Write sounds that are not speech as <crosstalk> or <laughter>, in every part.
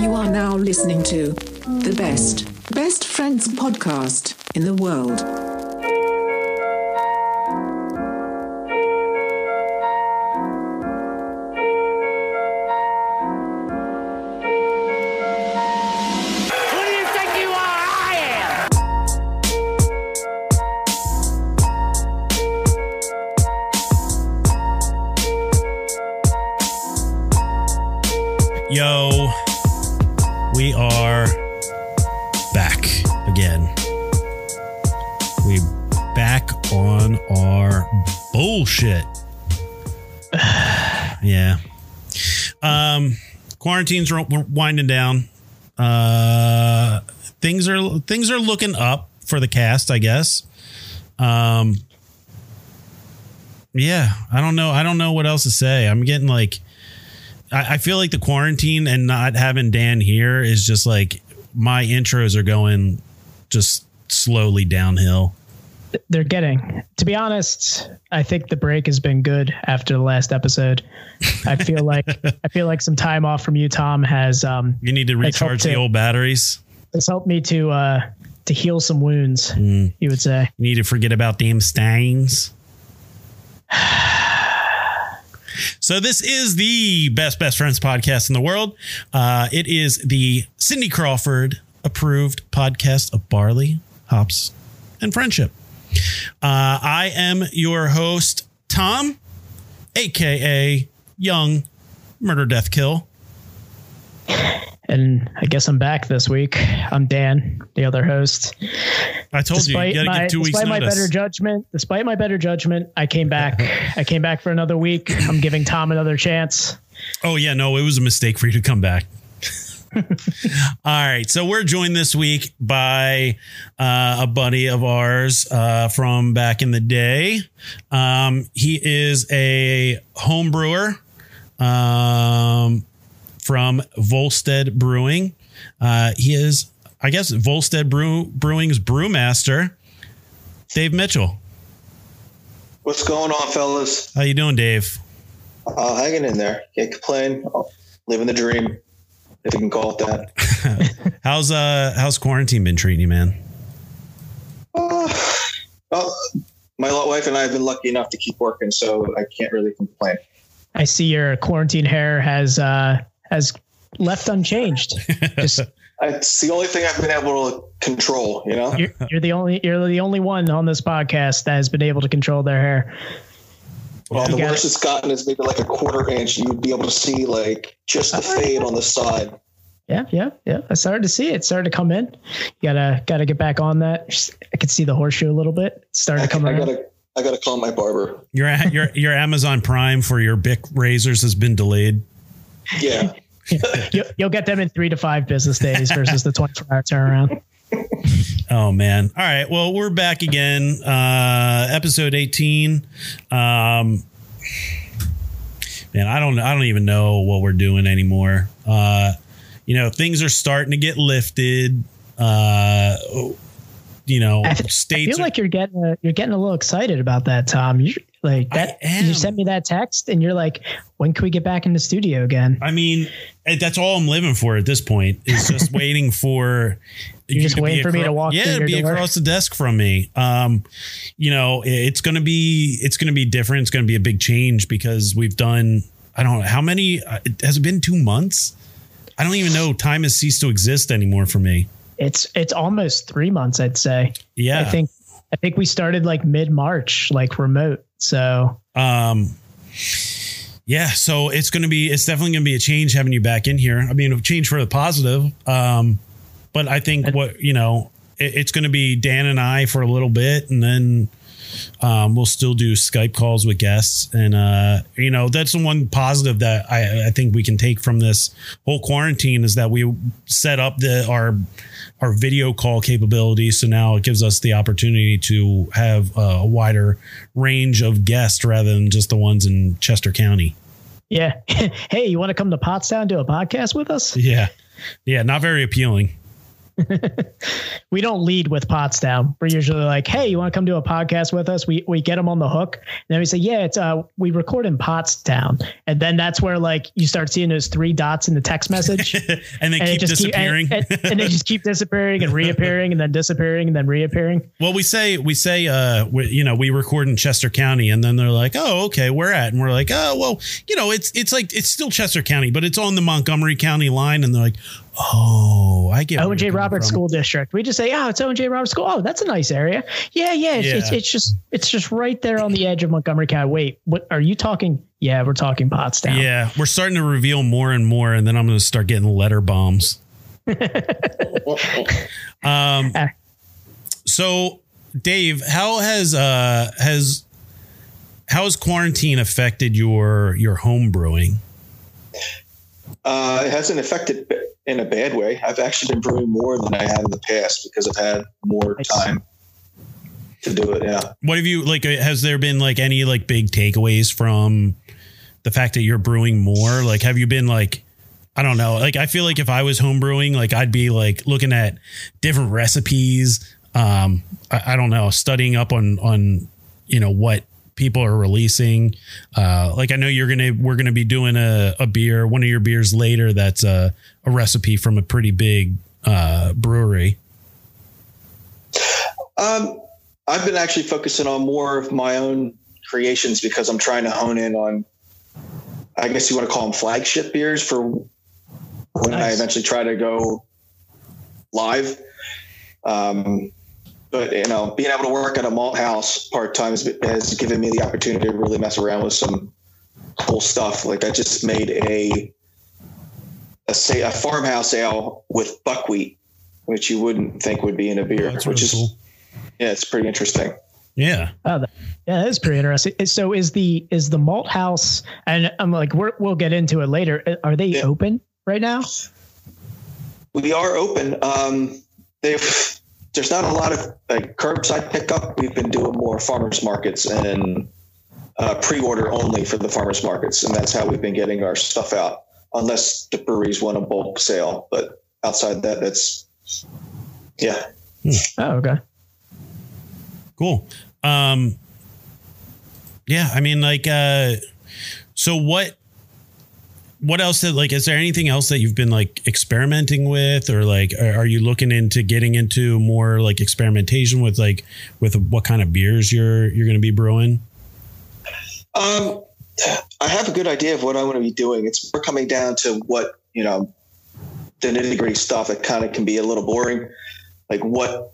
You are now listening to the best, best friends podcast in the world. Quarantines winding down. Uh, things are things are looking up for the cast, I guess. Um, yeah, I don't know. I don't know what else to say. I'm getting like. I, I feel like the quarantine and not having Dan here is just like my intros are going just slowly downhill. They're getting. To be honest, I think the break has been good after the last episode. I feel like <laughs> I feel like some time off from you, Tom, has um You need to recharge the too. old batteries. has helped me to uh to heal some wounds. Mm. You would say. You need to forget about damn stains. <sighs> So this is the best best friends podcast in the world. Uh, it is the Cindy Crawford approved podcast of barley, hops, and friendship. Uh, I am your host, Tom, aka Young Murder Death Kill. And I guess I'm back this week. I'm Dan, the other host. I told you, you to my, give two weeks despite my notice. better judgment, despite my better judgment, I came back. <laughs> I came back for another week. I'm giving Tom another chance. Oh yeah, no, it was a mistake for you to come back. All right, so we're joined this week by uh, a buddy of ours uh, from back in the day. Um, he is a home brewer um, from Volstead Brewing. Uh, he is, I guess, Volstead Brew, Brewing's brewmaster, Dave Mitchell. What's going on, fellas? How you doing, Dave? Uh, hanging in there. Can't complain. Living the dream, if you can call it that. <laughs> How's uh how's quarantine been treating you, man? Uh, well, my wife and I have been lucky enough to keep working, so I can't really complain. I see your quarantine hair has uh has left unchanged. <laughs> Just It's the only thing I've been able to control, you know? you're, you're the only you're the only one on this podcast that has been able to control their hair. Well, You the worst it. it's gotten is maybe like a quarter inch. You'd be able to see like just the oh, fade on the side. Yeah, yeah, yeah. I started to see it. It started to come in. You gotta gotta get back on that. I could see the horseshoe a little bit. It started I, to come <laughs> I around. gotta, I gotta call my barber. Your your your Amazon Prime for your Bic razors has been delayed. <laughs> Yeah. You'll, you'll get them in three to five business days versus the 24 hour turnaround. <laughs> Oh man. All right. Well, we're back again. Uh episode 18. Um man, I don't I don't even know what we're doing anymore. Uh you know, things are starting to get lifted. Uh you know, I, th- I states feel are- like you're getting a, you're getting a little excited about that, Tom. You like that. You sent me that text, and you're like, "When can we get back in the studio again?" I mean, eh, that's all I'm living for at this point is just <laughs> waiting for. You're just you waiting for me to walk Yeah, your be door? across the desk from me. Um, you know, it's gonna be it's gonna be different. It's gonna be a big change because we've done. I don't know how many. uh, Has it been two months? I don't even know. Time has ceased to exist anymore for me. It's it's almost three months, I'd say. Yeah, I think I think we started like mid March, like remote. So Um, yeah, so it's going to be, it's definitely going to be a change having you back in here. I mean, a change for the positive. Um, but I think what, you know, it, it's going to be Dan and I for a little bit and then, um, we'll still do Skype calls with guests. And, uh, you know, that's the one positive that I, I think we can take from this whole quarantine is that we set up the, our, our video call capability. So now it gives us the opportunity to have a wider range of guests rather than just the ones in Chester County. yeah, <laughs> hey, you want to come to Pottstown do a podcast with us? Yeah. Yeah. Not very appealing. <laughs> we don't lead with Pottstown. We're usually like, "Hey, you want to come do a podcast with us?" We we get them on the hook, and then we say, "Yeah, it's uh, we record in Pottstown," and then that's where like you start seeing those three dots in the text message, <laughs> and they and keep just disappearing. Keep, and, and, and they just keep disappearing and reappearing, and then disappearing and then reappearing. well, we say we say uh, we, you know, we record in Chester County, and then they're like, "Oh, okay, we're at?" And we're like, "Oh, well, you know, it's it's like it's still Chester County, but it's on the Montgomery County line." And they're like, "Oh, I get where Owen J. Roberts from." School District. We just say, "Oh, it's Owen J. Roberts School. Oh, that's a nice area. Yeah, yeah. It's, It's, Yeah. it's just it's just right there on the edge of Montgomery County. Wait, what are you talking? Yeah, we're talking Pottstown. Yeah, we're starting to reveal more and more, and then I'm going to start getting letter bombs. <laughs> Um, Ah. so Dave, how has uh has how has quarantine affected your your home brewing? Uh, it hasn't affected b- in a bad way. I've actually been brewing more than I have in the past because I've had more time to do it. Yeah. What have you like? uh, Has there been like any like big takeaways from the fact that you're brewing more? Like, have you been like, I don't know. Like, I feel like if I was home brewing, like I'd be like looking at different recipes. Um, I, I don't know, studying up on on you know what people are releasing. Uh, like I know you're gonna we're gonna be doing a, a beer, one of your beers later. That's a a recipe from a pretty big uh, brewery. Um, I've been actually focusing on more of my own creations because I'm trying to hone in on, I guess you want to call them flagship beers for when I eventually try to go live. Um, but you know, being able to work at a malt house part time has, has given me the opportunity to really mess around with some cool stuff. Like I just made a a say a farmhouse ale with buckwheat, which you wouldn't think would be in a beer, That's which really is cool. yeah, it's pretty interesting. Yeah. Oh, that, yeah, that is pretty interesting. So is the is the malt house? And I'm like, we're, we'll get into it later. Are they Yeah. open right now? We are open. Um, they've there's not a lot of like curbside pickup. We've been doing more farmers markets and uh, pre-order only for the farmers markets, and that's how we've been getting our stuff out. Unless the breweries want a bulk sale, but outside that, that's yeah. Oh, okay. Cool. Um yeah, I mean like uh so what what else that like is there anything else that you've been like experimenting with or like are, are you looking into getting into more like experimentation with like with what kind of beers you're you're going to be brewing? Um, I have a good idea of what I want to be doing. It's more coming down to what you know, the nitty gritty stuff that kind of can be a little boring, like what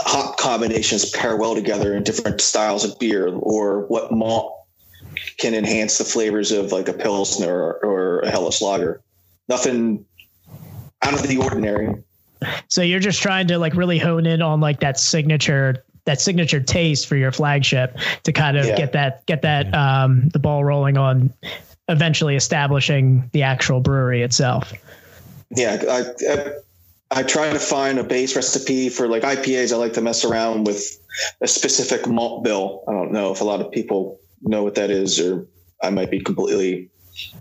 hop combinations pair well together in different styles of beer, or what malt can enhance the flavors of like a pilsner or, or a Helles lager. Nothing out of the ordinary. So you're just trying to like really hone in on like that signature that signature taste for your flagship to kind of Yeah. get that get that um the ball rolling on eventually establishing the actual brewery itself. yeah, I, I I try to find a base recipe for like IPAs. I like to mess around with a specific malt bill. I don't know if a lot of people know what that is, or I might be completely.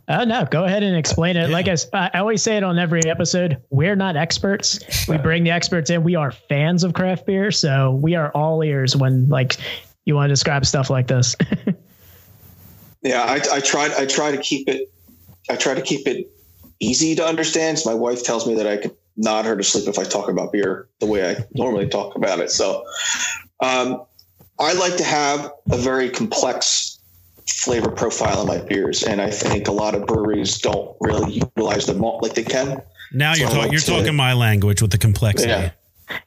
Oh no, go ahead and explain it. Yeah. Like I always say it on every episode, we're not experts. We bring the experts in. We are fans of craft beer, so we are all ears when like you want to describe stuff like this. <laughs> Yeah, I, I try. I try to keep it. I try to keep it easy to understand. So my wife tells me that I could nod her to sleep if I talk about beer the way I normally talk about it. So um, I like to have a very complex flavor profile in my beers, and I think a lot of breweries don't really utilize the malt like they can. Now you're So talking like you're to- talking my language with the complexity. Yeah.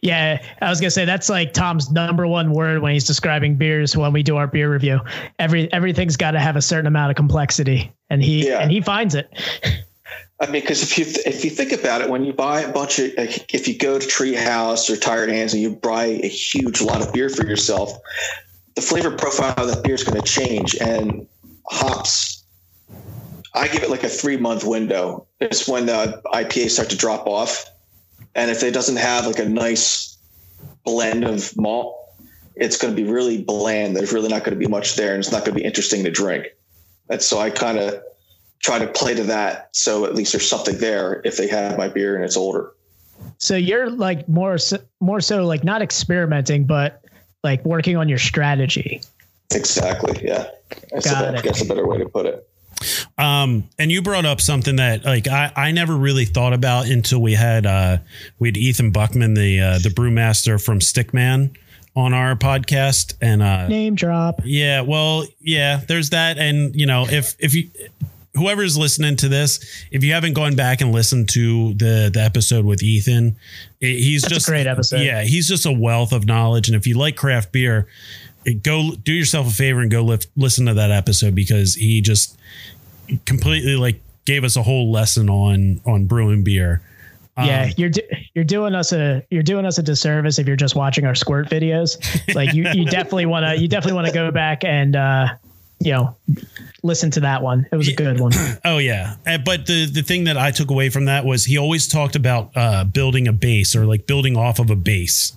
yeah, I was gonna say that's like Tom's number one word when he's describing beers when we do our beer review. Every everything's got to have a certain amount of complexity, and he Yeah. and he finds it. I mean, because if you if you think about it, when you buy a bunch of if you go to Treehouse or Tired Hands and you buy a huge lot of beer for yourself, the flavor profile of that beer is going to change. And hops, I give it like a three month window. It's when the IPAs start to drop off, and if it doesn't have like a nice blend of malt, it's going to be really bland. There's really not going to be much there, and it's not going to be interesting to drink. And so I kind of try to play to that so at least there's something there if they have my beer and it's older So you're like more so, more so like not experimenting, but like working on your strategy. Exactly. Yeah. That's Got a, it. That's a better way to put it. Um, and you brought up something that like I, I never really thought about until we had uh we had Ethan Buckman, the uh the brewmaster from Stickman on our podcast. And uh Name drop. yeah, well, yeah, there's that. And you know, if if you whoever's listening to this, if you haven't gone back and listened to the the episode with Ethan, he's That's a just great episode. Yeah, he's just a wealth of knowledge. And if you like craft beer, go do yourself a favor and go lift, listen to that episode because he just completely like gave us a whole lesson on on brewing beer. yeah, Um, you're do, you're doing us a you're doing us a disservice if you're just watching our squirt videos. Like you you <laughs> definitely want to you definitely want to go back and uh you know listen to that one. It was a good one. <clears throat> Oh yeah, Uh, but the the thing that I took away from that was he always talked about uh, building a base or like building off of a base,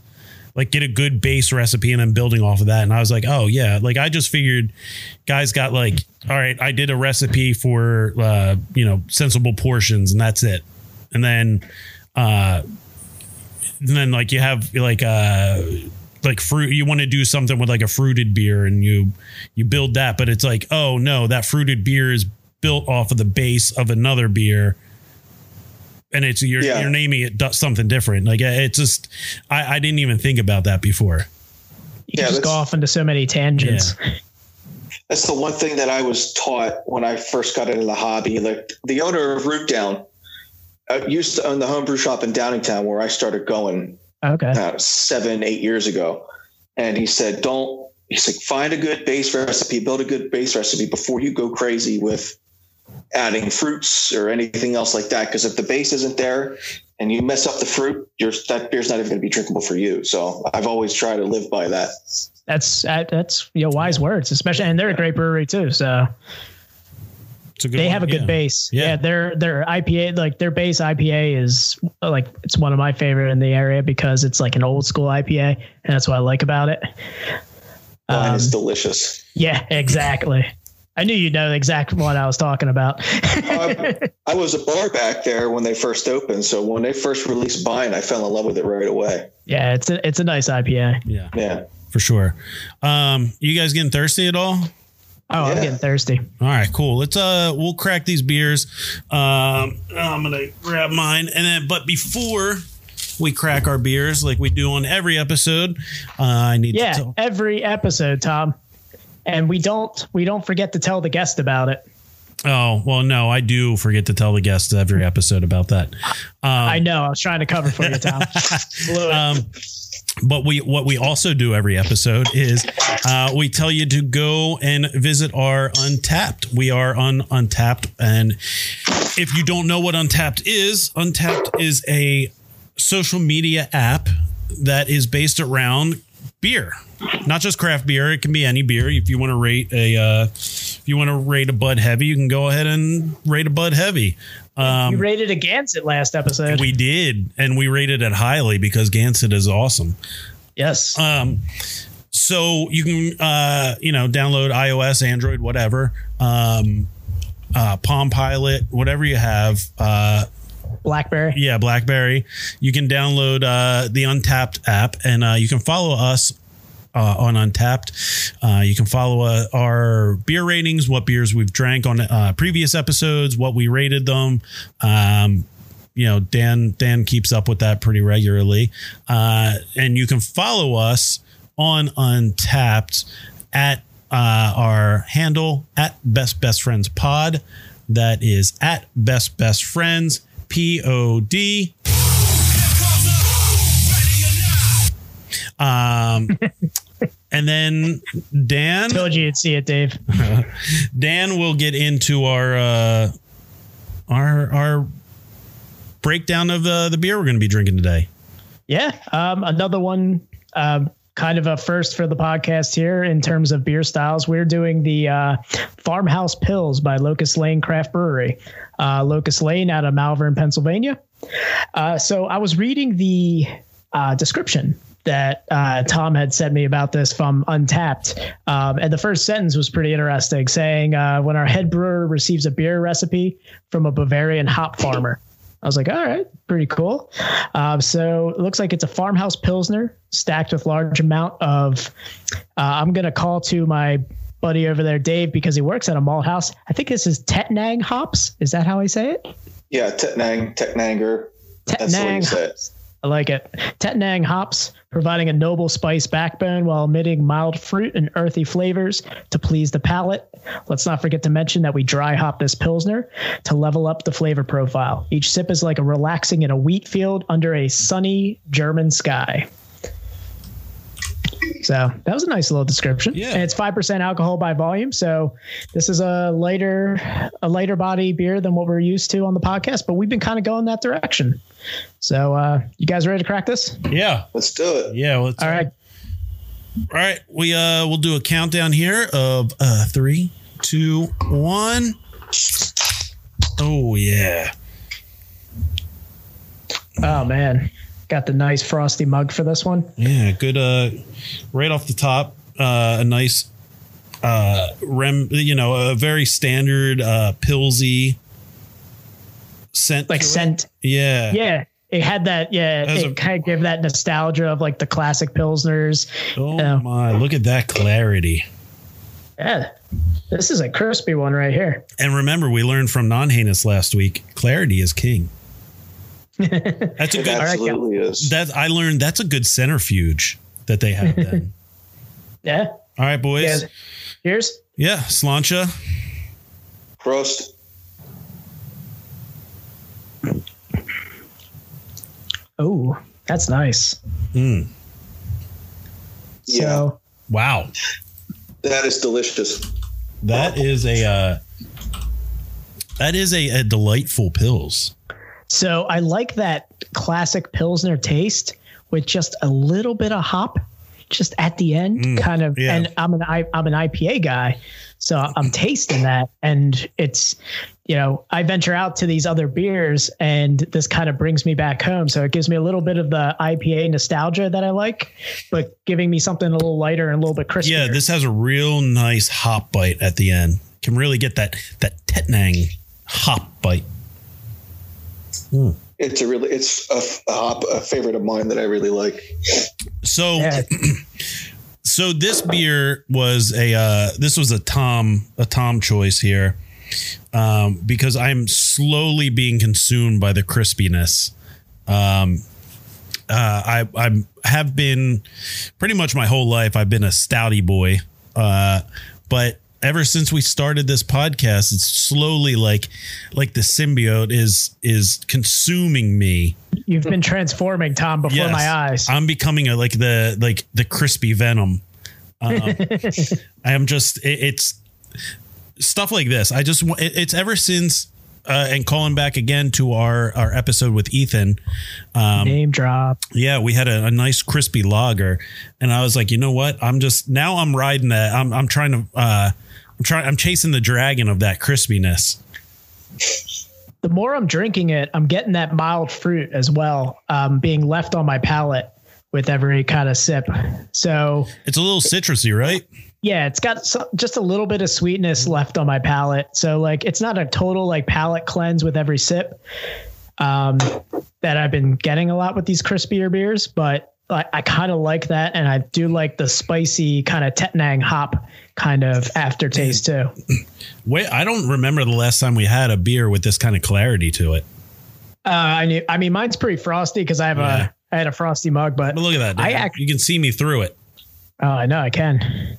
like get a good base recipe and then building off of that. And I was like, oh yeah, like I just figured guys got like, all right, I did a recipe for uh, you know sensible portions and that's it, and then uh, and then like you have like uh like fruit you want to do something with like a fruited beer and you you build that but it's like oh no that fruited beer is built off of the base of another beer and it's you're Yeah. you're naming it something different like it's just i i didn't even think about that before You Yeah, just go off into so many tangents. <laughs> That's the one thing that I was taught when I first got into the hobby. Like the owner of Root Down uh, used to own the homebrew shop in Downingtown where I started going Okay. uh, seven, eight years ago. And he said, don't, he's like, find a good base recipe, build a good base recipe before you go crazy with adding fruits or anything else like that. Because if the base isn't there and you mess up the fruit, that beer's not even going to be drinkable for you. So I've always tried to live by that. That's that's you know wise words, especially and they're a great brewery too. So it's a good they one. have a good Yeah. base. Yeah. Yeah. their their IPA like their base IPA is like it's one of my favorite in the area because it's like an old school IPA and that's what I like about it. Mine Um, is delicious. yeah, exactly. I knew you'd know the exact one I was talking about. Um, I was a bar back there when they first opened. So when they first released Vine, I fell in love with it right away. yeah, it's a it's a nice IPA. yeah Yeah. for sure um you guys getting thirsty at all Oh, I'm getting thirsty. All right, cool. Let's uh we'll crack these beers. Um I'm gonna grab mine and then but before we crack our beers like we do on every episode, uh, I need Yeah, to tell every episode, Tom. And we don't we don't forget to tell the guest about it. Oh, well no, I do forget to tell the guests every episode about that. Um, I know. I was trying to cover for you, Tom. <laughs> Um but we what we also do every episode is uh, we tell you to go and visit our Untappd. We are on Untappd. And if you don't know what Untappd is Untappd is a social media app that is based around beer. Not just craft beer. It can be any beer. If you want to rate a uh, if you want to rate a bud heavy you can go ahead and rate a bud heavy um, you rated a Gansett last episode. we did and we rated it highly because gansett is awesome yes. um, so you can, uh, you know, download iOS, Android, whatever, um, uh, Palm Pilot, whatever you have. Uh, Blackberry. yeah, BlackBerry. You can download uh, the Untappd app, and uh, you can follow us uh, on Untappd. Uh, you can follow uh, our beer ratings, what beers we've drank on uh, previous episodes, what we rated them. Um, you know, Dan Dan keeps up with that pretty regularly, uh, and you can follow us on Untappd at uh, our handle at Best Best Friends Pod. That is at Best Best Friends P O D. Um, <laughs> and then Dan Told you you'd see it, Dave. <laughs> Dan will get into our uh, our our breakdown of uh, the beer we're going to be drinking today. Yeah. Um, another one, um, kind of a first for the podcast here in terms of beer styles. We're doing the uh, Farmhouse Pils by Locust Lane Craft Brewery. Uh, Locust Lane out of Malvern, Pennsylvania. Uh, so I was reading the uh, description that uh, Tom had sent me about this from Untappd. Um, and the first sentence was pretty interesting, saying, uh, When our head brewer receives a beer recipe from a Bavarian hop farmer. I was like, all right, pretty cool. Um, so it looks like it's a farmhouse pilsner stacked with large amount of. Uh, I'm gonna call to my buddy over there, Dave, because he works at a malt house. I think this is Tettnang hops. Is that how I say it? Yeah, Tettnang, Tettnanger. That's the way you say it. I like it. Tettnang hops, providing a noble spice backbone while emitting mild fruit and earthy flavors to please the palate. Let's not forget to mention that we dry hop this Pilsner to level up the flavor profile. Each sip is like a relaxing in a wheat field under a sunny German sky. So that was a nice little description. Yeah. And it's five percent alcohol by volume. So this is a lighter, a lighter body beer than what we're used to on the podcast, but we've been kind of going that direction. So uh you guys ready to crack this? Yeah. Let's do it. Yeah. Let's, All right. All right. We uh we'll do a countdown here of uh three, two, one. Oh yeah. Oh man. Got the nice frosty mug for this one. Yeah. Good uh right off the top, uh a nice uh rem you know, a very standard uh pilsy scent. Like to it. scent. Yeah. Yeah. It had that, yeah, As it a- kind of gave that nostalgia of like the classic Pilsners. Oh Yeah. my, look at that clarity. Yeah. This is a crispy one right here. And remember, we learned from non heinous last week. Clarity is king. That's a It good. absolutely is. That I learned. That's a good centrifuge that they have. Then. <laughs> Yeah. All right, boys. Yeah. Cheers. Yeah, Here's sláinte. Prost. oh, that's nice. Mm. Yeah. So Wow, That is delicious. that is a. Uh, that is a, a delightful pils. So I like that classic Pilsner taste with just a little bit of hop just at the end, mm, kind of yeah. and I'm an I, I'm an IPA guy. So I'm mm-hmm. tasting that and it's you know, I venture out to these other beers and this kind of brings me back home. So it gives me a little bit of the IPA nostalgia that I like, but giving me something a little lighter and a little bit crispier. Yeah, this has a real nice hop bite at the end. Can really get that that Tettnang hop bite. It's a really, it's a, hop, a favorite of mine that I really like. So Yeah. <clears throat> so this beer was a uh, this was a Tom a Tom choice here um, because I'm slowly being consumed by the crispiness. Um, uh, I I have been pretty much my whole life. I've been a stouty boy, uh, but ever since we started this podcast, it's slowly like like the symbiote is is consuming me. You've been transforming Tom before Yes. my eyes. I'm becoming a like the like the crispy venom. Um, <laughs> I am just it, it's stuff like this. I just it, it's ever since uh, and calling back again to our our episode with Ethan. Um, Name drop. yeah, we had a, a nice crispy lager, and I was like, you know what? I'm just now I'm riding that. I'm I'm trying to uh, I'm trying I'm chasing the dragon of that crispiness. the more I'm drinking it, I'm getting that mild fruit as well, um, being left on my palate with every kind of sip. So It's a little citrusy, right? yeah, it's got so, just a little bit of sweetness left on my palate. So like, it's not a total like palate cleanse with every sip. Um, that I've been getting a lot with these crispier beers, but I, I kind of like that, and I do like the spicy kind of Tettnang hop kind of aftertaste too. <clears throat> Wait, I don't remember the last time we had a beer with this kind of clarity to it. Uh, I knew, I mean, mine's pretty frosty because I have Yeah. a I had a frosty mug, but But look at that. I act- you can see me through it. Oh, I know I can.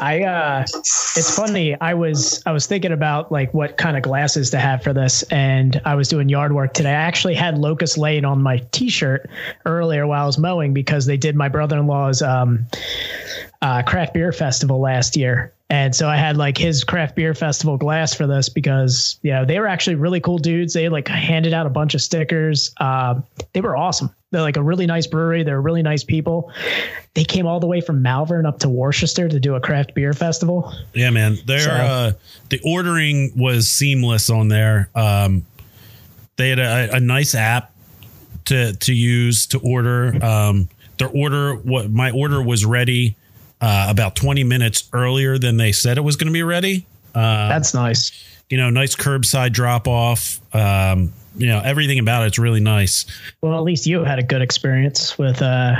I uh it's funny. I was I was thinking about like what kind of glasses to have for this and I was doing yard work today. I actually had Locust Lane on my t-shirt earlier while I was mowing because they did my brother-in-law's um uh craft beer festival last year. And so I had like his craft beer festival glass for this because you know they were actually really cool dudes. They like handed out a bunch of stickers. Um, they were awesome. They're like a really nice brewery. They're really nice people. They came all the way from Malvern up to Worcester to do a craft beer festival. Yeah, man. There, So- uh, the ordering was seamless on there. Um, they had a, a nice app to to use to order. Um, their order, what my order was ready uh, about twenty minutes earlier than they said it was going to be ready. That's nice. You know, nice curbside drop off. Um, you know everything about it's really nice. Well, at least you had a good experience with uh,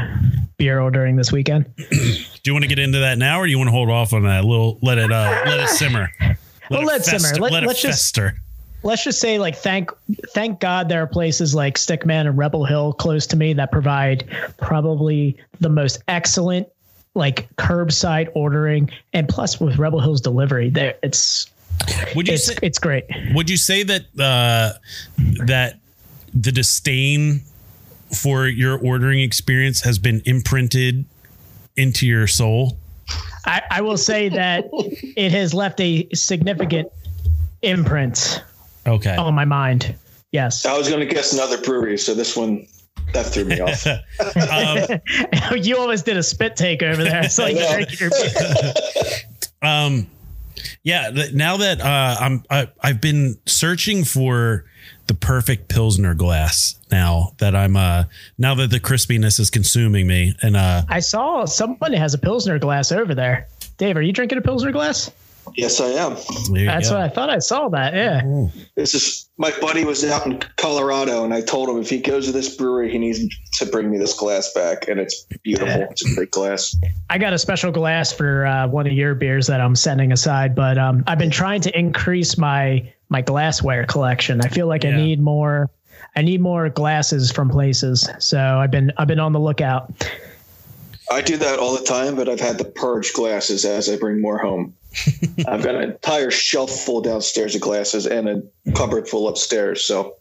beer ordering this weekend. <clears throat> Do you want to get into that now, or do you want to hold off on that? A little let it uh, let it simmer. Let Well, it let it simmer. fester- Let- let it let's just- fester. Let's just say, like, thank thank God there are places like Stickman and Rebel Hill close to me that provide probably the most excellent like curbside ordering, and plus with Rebel Hill's delivery, there it's Would you it's say, it's great. would you say that uh, that the disdain for your ordering experience has been imprinted into your soul? I, I will say that it has left a significant imprint Okay. on my mind. Yes. I was going to guess another brewery, so this one that threw me off. <laughs> um, <laughs> you almost did a spit take over there. It's like <laughs> I your um, yeah. th- Now that uh, I'm, I, I've been searching for the perfect pilsner glass. Now that I'm, uh, now that the crispiness is consuming me, and uh, I saw someone has a Pilsner glass over there. Dave, are you drinking a Pilsner glass? Yes, I am. That's go. what I thought I saw that. Yeah. This is my buddy was out in Colorado, and I told him if he goes to this brewery, he needs to bring me this glass back, and it's beautiful. It's a great glass. I got a special glass for uh, one of your beers that I'm sending aside, but um, I've been trying to increase my my glassware collection. I feel like I need more. I need more glasses from places. So I've been I've been on the lookout. I do that all the time, but I've had to purge glasses as I bring more home. <laughs> I've got an entire shelf full downstairs of glasses and a cupboard full upstairs. So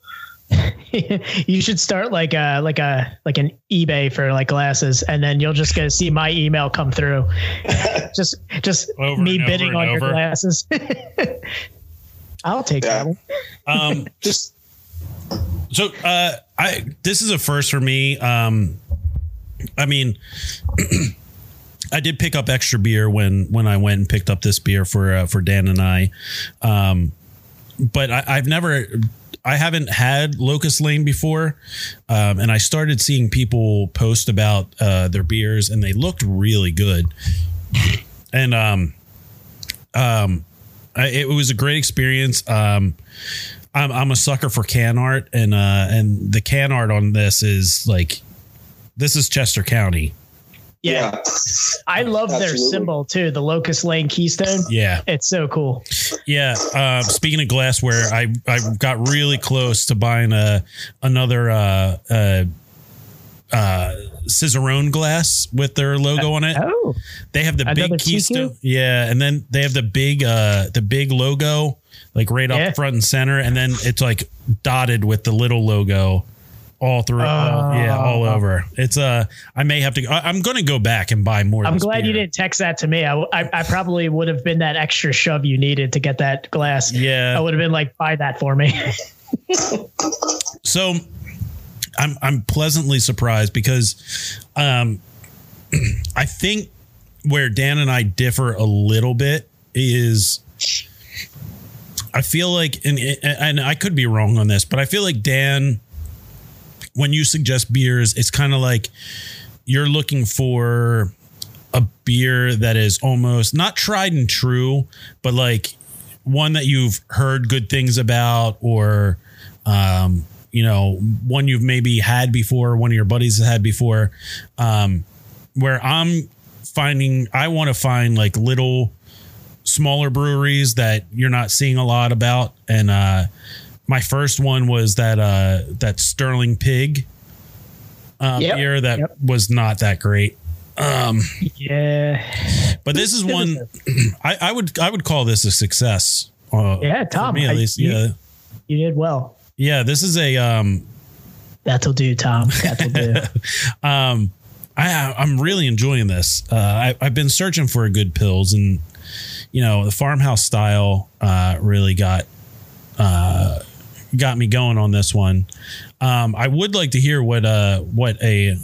you should start like a like a like an eBay for like glasses, and then you'll just get to see my email come through. <laughs> just just Over me bidding on your glasses. <laughs> I'll take Yeah. that one. um, just so uh, I this is a first for me. Um, I mean, <clears throat> I did pick up extra beer when when I went and picked up this beer for uh, for Dan and I, um, but I, I've never. I haven't had Locust Lane before, um, and I started seeing people post about uh, their beers, and they looked really good. And um, um, I, it was a great experience. Um, I'm I'm a sucker for can art, and uh, and the can art on this is like, this is Chester County. Yeah, yeah. I love their symbol too, the Locust Lane Keystone. Yeah, It's so cool. yeah. Uh, speaking of glassware, I I got really close to buying a another uh, uh, uh, Cicerone glass with their logo on it. Oh, They have the Another big keystone. TQ? Yeah, and then they have the big uh the big logo like right Yeah. up front and center, and then it's like dotted with the little logo all through. all- yeah, all Oh. over. It's uh I may have to. I, I'm going to go back and buy more. I'm glad you didn't text that to me. I, I, I probably would have been that extra shove you needed to get that glass. Yeah. I would have been like, buy that for me. So I'm I'm pleasantly surprised because um <clears throat> I think where Dan and I differ a little bit is I feel like and and I could be wrong on this, but I feel like Dan when you suggest beers, it's kind of like you're looking for a beer that is almost not tried and true, but like one that you've heard good things about or um, you know, one you've maybe had before, one of your buddies has had before. Um, where I'm finding, I want to find like little smaller breweries that you're not seeing a lot about. And uh, my first one was that uh, that Sterling Pig uh, Yep. beer that Yep. was not that great. Um, yeah. but this is one <clears throat> I, I would I would call this a success. Uh, Yeah, for Tom, me at I- least. you- yeah, You did well. yeah. This is a um, That'll do, Tom. That'll do. <laughs> um, I, I'm really enjoying this. Uh, I, I've been searching for a good pils, and you know, the farmhouse style uh, really got uh, got me going on this one. Um, I would like to hear what uh, what a uh,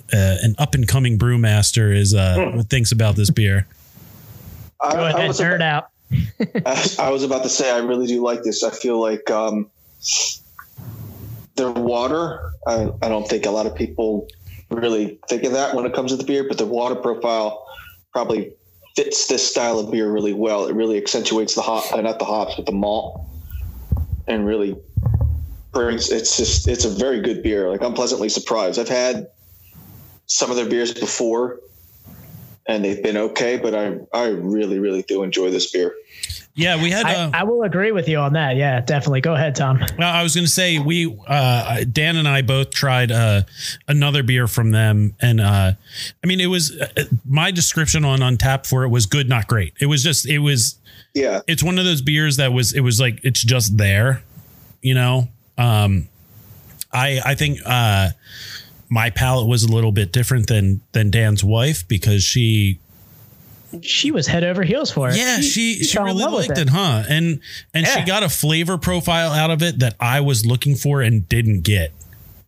an up and coming brewmaster is uh, thinks about this beer. I, Go ahead, was nerd about, out. <laughs> I was about to say I really do like this. I feel like um, their water. I, I don't think a lot of people really think of that when it comes to the beer, but the water profile probably fits this style of beer really well. It really accentuates the hop, uh, not the hops, but the malt, and really brings it's just it's a very good beer. Like I'm pleasantly surprised. I've had some of their beers before, and they've been okay, but I I really really do enjoy this beer. Yeah, we had. I, Uh, I will agree with you on that. Yeah, definitely. Go ahead, Tom. well, I was going to say we uh, Dan and I both tried uh, another beer from them, and uh, I mean it was uh, my description on Untappd for it was good, not great. It was just it was Yeah, it's one of those beers that was it was like it's just there, you know. Um, I I think uh, my palate was a little bit different than than Dan's wife because she She was head over heels for it. yeah she she in really liked it. huh and and she got a flavor profile out of it that I was looking for and didn't get.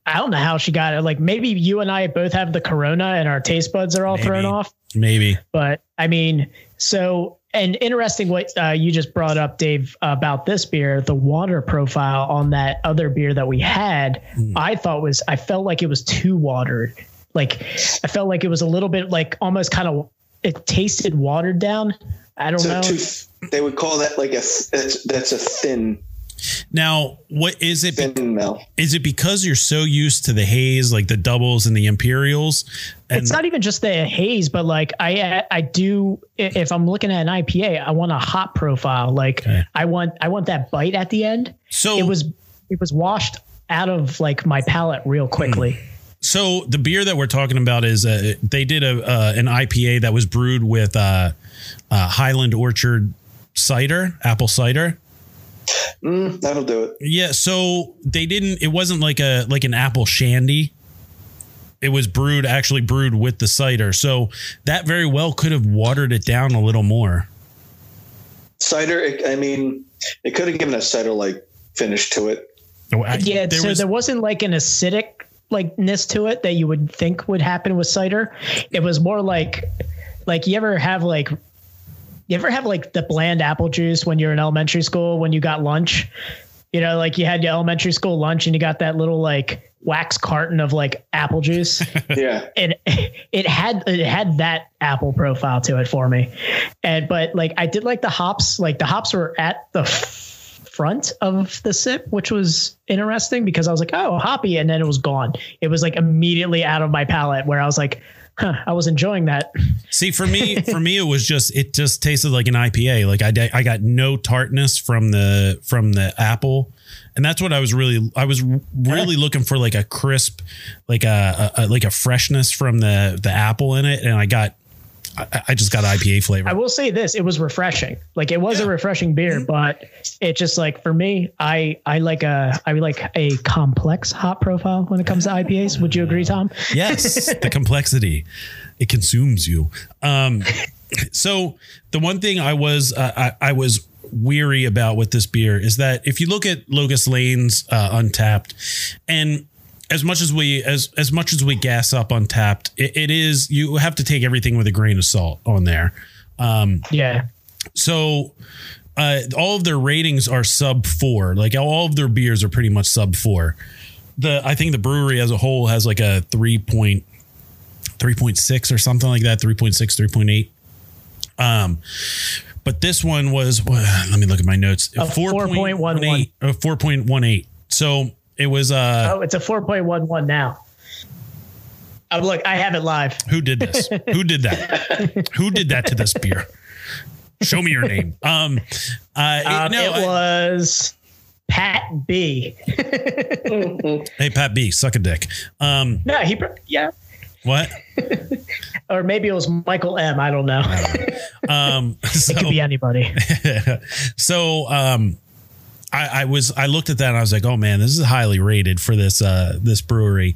I don't know how she got it. Like maybe you and I both have the corona and our taste buds are all thrown off. Maybe But I mean, so and interesting what uh, you just brought up, Dave, about this beer, the water profile on that other beer that we had, Hmm. I thought was I felt like it was too watered. Like I felt like it was a little bit like almost kind of it tasted watered down. I don't so know. too, they would call that like a, that's, that's a thin now what is it? be- Is it because you're so used to the haze, like the doubles and the imperials? And it's not even just the haze, but like I I do if I'm looking at an IPA, I want a hot profile. Like Okay. I want I want that bite at the end. so It was it was washed out of like my palate real quickly. So the beer that we're talking about is uh, they did a uh, an IPA that was brewed with uh, uh, Highland Orchard cider, apple cider. Mm, that'll do it. Yeah, so they didn't. It wasn't like a like an apple shandy. It was brewed actually brewed with the cider, so that very well could have watered it down a little more. Cider. It, I mean, it could have given a cider like finish to it. No, I- Yeah, there so was- there wasn't like an acidic likeness to it that you would think would happen with cider. It was more like like you ever have like you ever have like the bland apple juice when you're in elementary school when you got lunch? You know, like you had your elementary school lunch and you got that little like wax carton of like apple juice. <laughs> Yeah. and it had it had that apple profile to it for me and but like i did like the hops like the hops were at the front of the sip which was interesting because i was like oh hoppy and then it was gone it was like immediately out of my palate where i was like huh, i was enjoying that. See, for me, <laughs> for me, it was just it just tasted like an IPA. Like I, I got no tartness from the from the apple, and that's what I was really I was really looking for, like a crisp, like a, a, a like a freshness from the the apple in it, and I got I, I just got IPA flavor. i will say this it was refreshing. Like it was a refreshing beer but it just like for me i i like a i like a complex hot profile when it comes to ipas. Would you agree tom? <laughs> Yes, the complexity. It consumes you. Um, so the one thing I was uh, I, I was weary about with this beer is that if you look at Locust Lane's uh, Untappd, and as much as we as as much as we gas up Untappd, it, it is you have to take everything with a grain of salt on there. Um, yeah So uh, all of their ratings are sub four. Like all of their beers are pretty much sub four. The I think the brewery as a whole has like a three point three point six or something like that, 3.6, 3.8. Um, but this one was well, <sighs> let me look at my notes. A 4.11. Uh, 4.18. So it was uh Oh, it's a 4.11 now. Oh, look, I have it live. Who did this? <laughs> Who did that? Who did that to this beer? Show me your name. Um, uh, Um, no, it I- was Pat B. hey Pat B, suck a dick. Um, No, he, yeah. what? <laughs> Or maybe it was Michael M. I don't know. Um, so, <laughs> It could be anybody. so um, I, I was I looked at that and I was like, oh man, this is highly rated for this uh this brewery,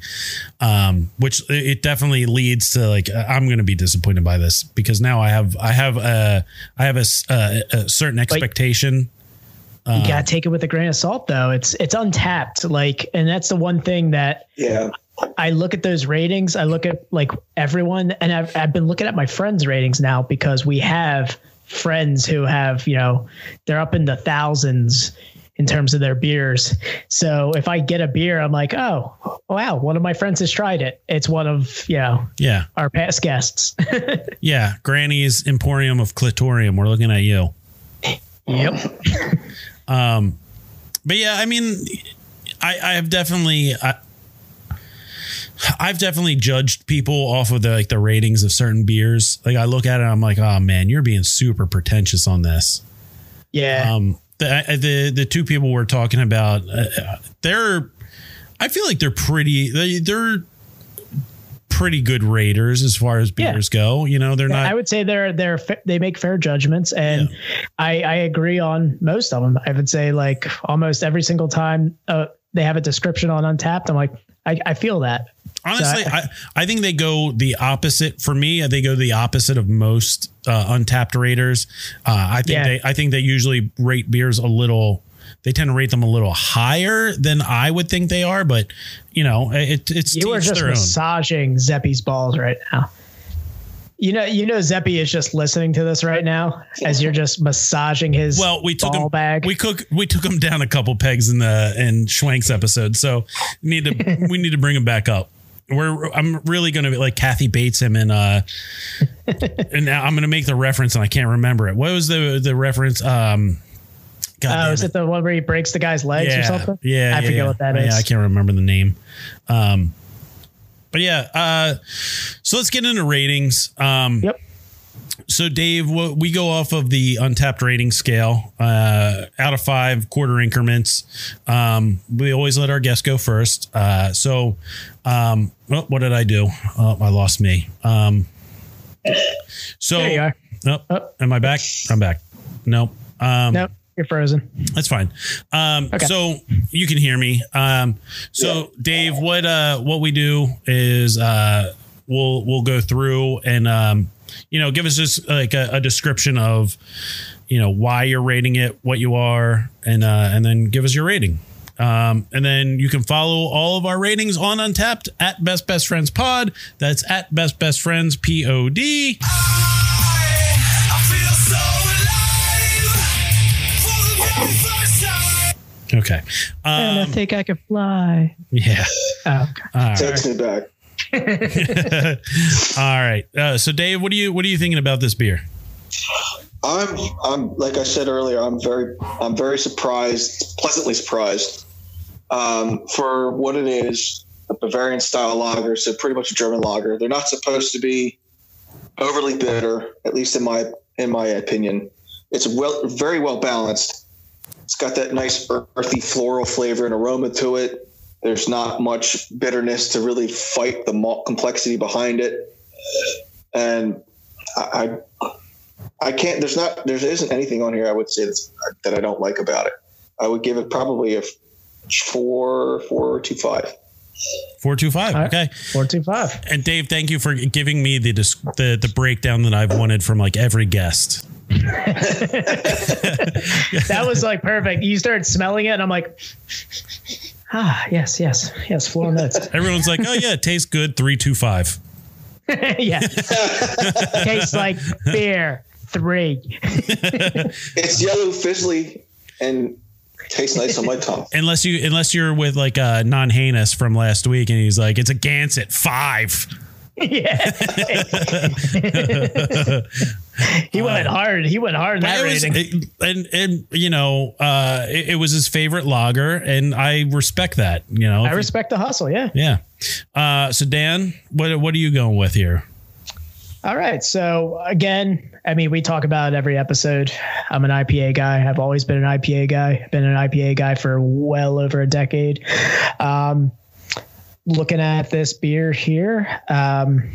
um, which it definitely leads to like I'm going to be disappointed by this because now I have I have a I have a, s- a- a certain expectation. you gotta take it with a grain of salt, though. It's it's Untappd, like, and that's the one thing that Yeah. I look at those ratings. I look at like everyone, and I've, I've been looking at my friends' ratings now because we have friends who have, you know, they're up in the thousands in terms of their beers. So if I get a beer, I'm like, oh, wow, one of my friends has tried it. It's one of, you know, Yeah, our past guests. <laughs> yeah. Granny's Emporium of Clitorium. We're looking at you. yep. Um, but yeah, I mean, I, I have definitely. I, I've definitely judged people off of the like the ratings of certain beers. Like I look at it, I'm like, oh man, you're being super pretentious on this. Yeah. Um, the the the two people we're talking about, uh, they're, I feel like they're pretty. They, they're pretty good raters as far as Yeah. beers go. You know, they're not. I would say they're they're they make fair judgments, and I I agree on most of them. I would say like almost every single time uh, they have a description on Untappd, I'm like I, I feel that. Honestly, So I, I think they go the opposite for me. They go the opposite of most uh, Untappd raters. Uh, I think Yeah. they I think they usually rate beers a little. They tend to rate them a little higher than I would think they are, but you know, it, it's You are just massaging Zeppi's balls right now. You know, you know, Zeppi is just listening to this right now as you're just massaging his Well, we took ball him. bag. We cook. We took him down a couple pegs in the in Schwank's episode, so need to we need to bring him back up. We're I'm really gonna be like Kathy Bates him and uh <laughs> and now I'm gonna make the reference and I can't remember it. What was the the reference? Um, God Oh, damn is it the one where he breaks the guy's legs yeah, or something? Yeah, I yeah, forget yeah. what that is. Yeah, I can't remember the name. Um, but yeah, uh, so let's get into ratings. Um, Yep. So Dave, what we go off of the Untappd rating scale, uh, out of five quarter increments. Um, we always let our guests go first. Uh, so, um, oh, what did I do? Oh, I lost me. Um, so, There. Nope. Oh. Am I back? I'm back. Nope. Um, Nope, you're frozen. that's fine. Um, Okay. so you can hear me. Um, so Dave, what, uh, what we do is, uh, we'll, we'll go through and, um, you know, give us just like a, a description of, you know, why you're rating it, what you are, and, uh, and then give us your rating. Um, and then you can follow all of our ratings on Untappd at Best Best Friends Pod. That's at Best Best Friends P O D. Okay. and I Um, think I can fly. yeah. Oh, okay. All right. Takes me back. <laughs> All right. Uh, so Dave, what do you what are you thinking about this beer? I'm I'm like I said earlier, I'm very I'm very surprised, pleasantly surprised. Um, for what it is, a Bavarian style lager, so pretty much a German lager. They're not supposed to be overly bitter, at least in my in my opinion. It's well very well balanced. It's got that nice earthy floral flavor and aroma to it. There's not much bitterness to really fight the complexity behind it. And I, I I can't. There's not. There isn't anything on here. I would say that's, that I don't like about it. I would give it probably a four, four two five. Four two five. All right. Okay. Four two five. And Dave, thank you for giving me the dis- the the breakdown that I've wanted from like every guest. <laughs> <laughs> That was like perfect. You started smelling it, and I'm like, ah, yes, yes, yes, floral notes. <laughs> Everyone's like, oh yeah, it tastes good. Three two five. <laughs> yeah, tastes like beer. Three. <laughs> It's yellow, fizzly, and tastes nice on my tongue. Unless you unless you're with like a non heinous from last week, and he's like, it's a Gansett five. Yeah. <laughs> he went hard. He went hard in that was- rating. it- and and you know, uh, it, it was his favorite lager, and I respect that. You know, I respect the hustle. Yeah. Yeah. Uh, so Dan, what what are you going with here? All right. So again, I mean, we talk about every episode. I'm an IPA guy. I've always been an IPA guy. I've been an IPA guy for well over a decade. Um, looking at this beer here, um,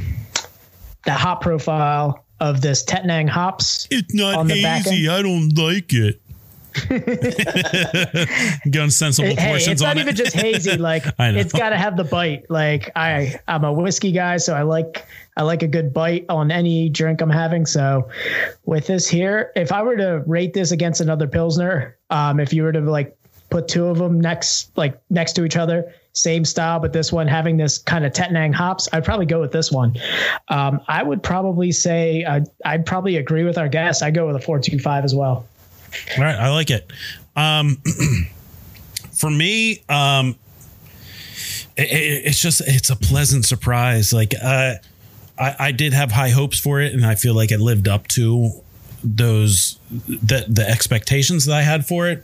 the hop profile of this Tettnang hops. It's not On the back hazy. I don't like it. <laughs> Going sensible Hey, portions it's not even it. just hazy. <laughs> Like it's got to have the bite. Like I, I'm a whiskey guy, so I like I like a good bite on any drink I'm having. So with this here, if I were to rate this against another pilsner, um, if you were to like put two of them next like next to each other, same style, but this one having this kind of Tettnang hops, I'd probably go with this one. Um, I would probably say I'd, I'd probably agree with our guest. I go with a four two five as well. All right, I like it. Um, <clears throat> for me, um, it, it- it's just it's a pleasant surprise. Like uh, I, I did have high hopes for it, and I feel like it lived up to those the the expectations that I had for it.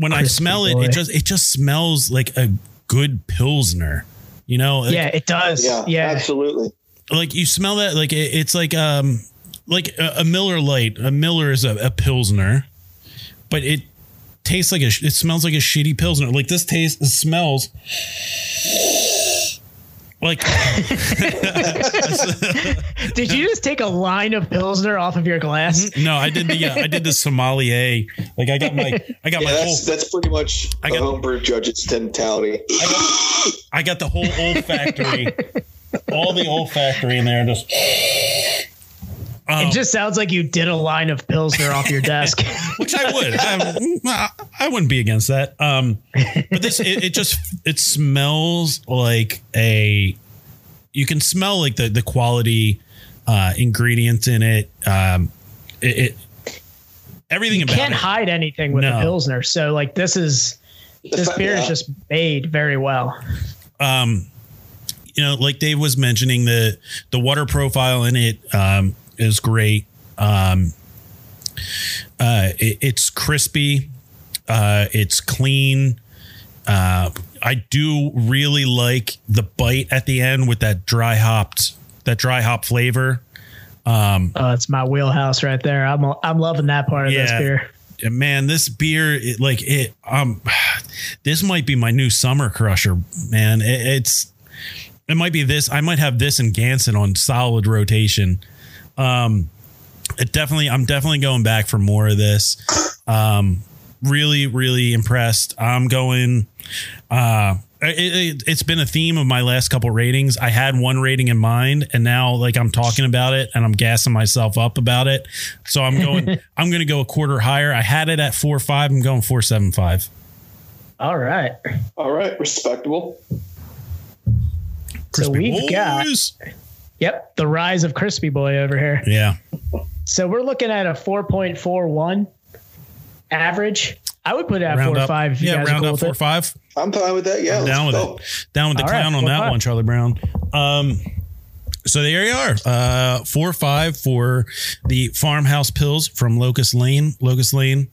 When I smell it, boy. it just it just smells like a good pilsner. You know, like, yeah, it does. Yeah, Yeah. absolutely. like you smell that like it, it's like um like a, a Miller Lite. A Miller is a, a pilsner, but it tastes like a it smells like a shitty pilsner. Like this taste it smells like <laughs> Did you just take a line of Pilsner off of your glass? no, I did the uh, I did the sommelier. Like I got my I got Yeah, my whole that's that's pretty much I a got- homebrew judge's mentality. I got the whole olfactory, all the olfactory in there. Just Um, It just sounds like you did a line of Pilsner off your desk. <laughs> <laughs> which I would. I, I wouldn't be against that. Um, but this, it, it just it smells like a. You can smell like the the quality uh, ingredients in it. Um, it, it everything you about can't it. hide anything with No. a Pilsner. So like this is this fa- beer yeah. is just made very well. um, you know, like Dave was mentioning, the the water profile in it um, is great. Um, uh, it- it's crispy. Uh, it's clean. Uh, I do really like the bite at the end with that dry hopped that dry hop flavor. Oh, it's my wheelhouse right there. I'm I'm loving that part of this beer. Man, this beer, it, like it, um, <sighs> this might be my new summer crusher, man. It, it's, it might be this. I might have this and Gansett on solid rotation. Um, it definitely, I'm definitely going back for more of this. Um, really, really impressed. I'm going. Uh, it, it, it's been a theme of my last couple ratings. I had one rating in mind, and now like I'm talking about it, and I'm gassing myself up about it. So I'm going. <laughs> I'm going to go a quarter higher. I had it at four five. I'm going four seven five. All right. All right, respectable. So we've got Boys. Yep the rise of Crispy Boy over here. Yeah. So we're looking at a 4.41 average. I would put it at Round four or up. five. Yeah, round cool up with four it. five. I'm fine with that. Yeah, I'm down with go. it. Down with the All right, clown on that five. one, Charlie Brown. Um, so there you are. Uh, four five for the farmhouse Pils from Locust Lane. Locust Lane.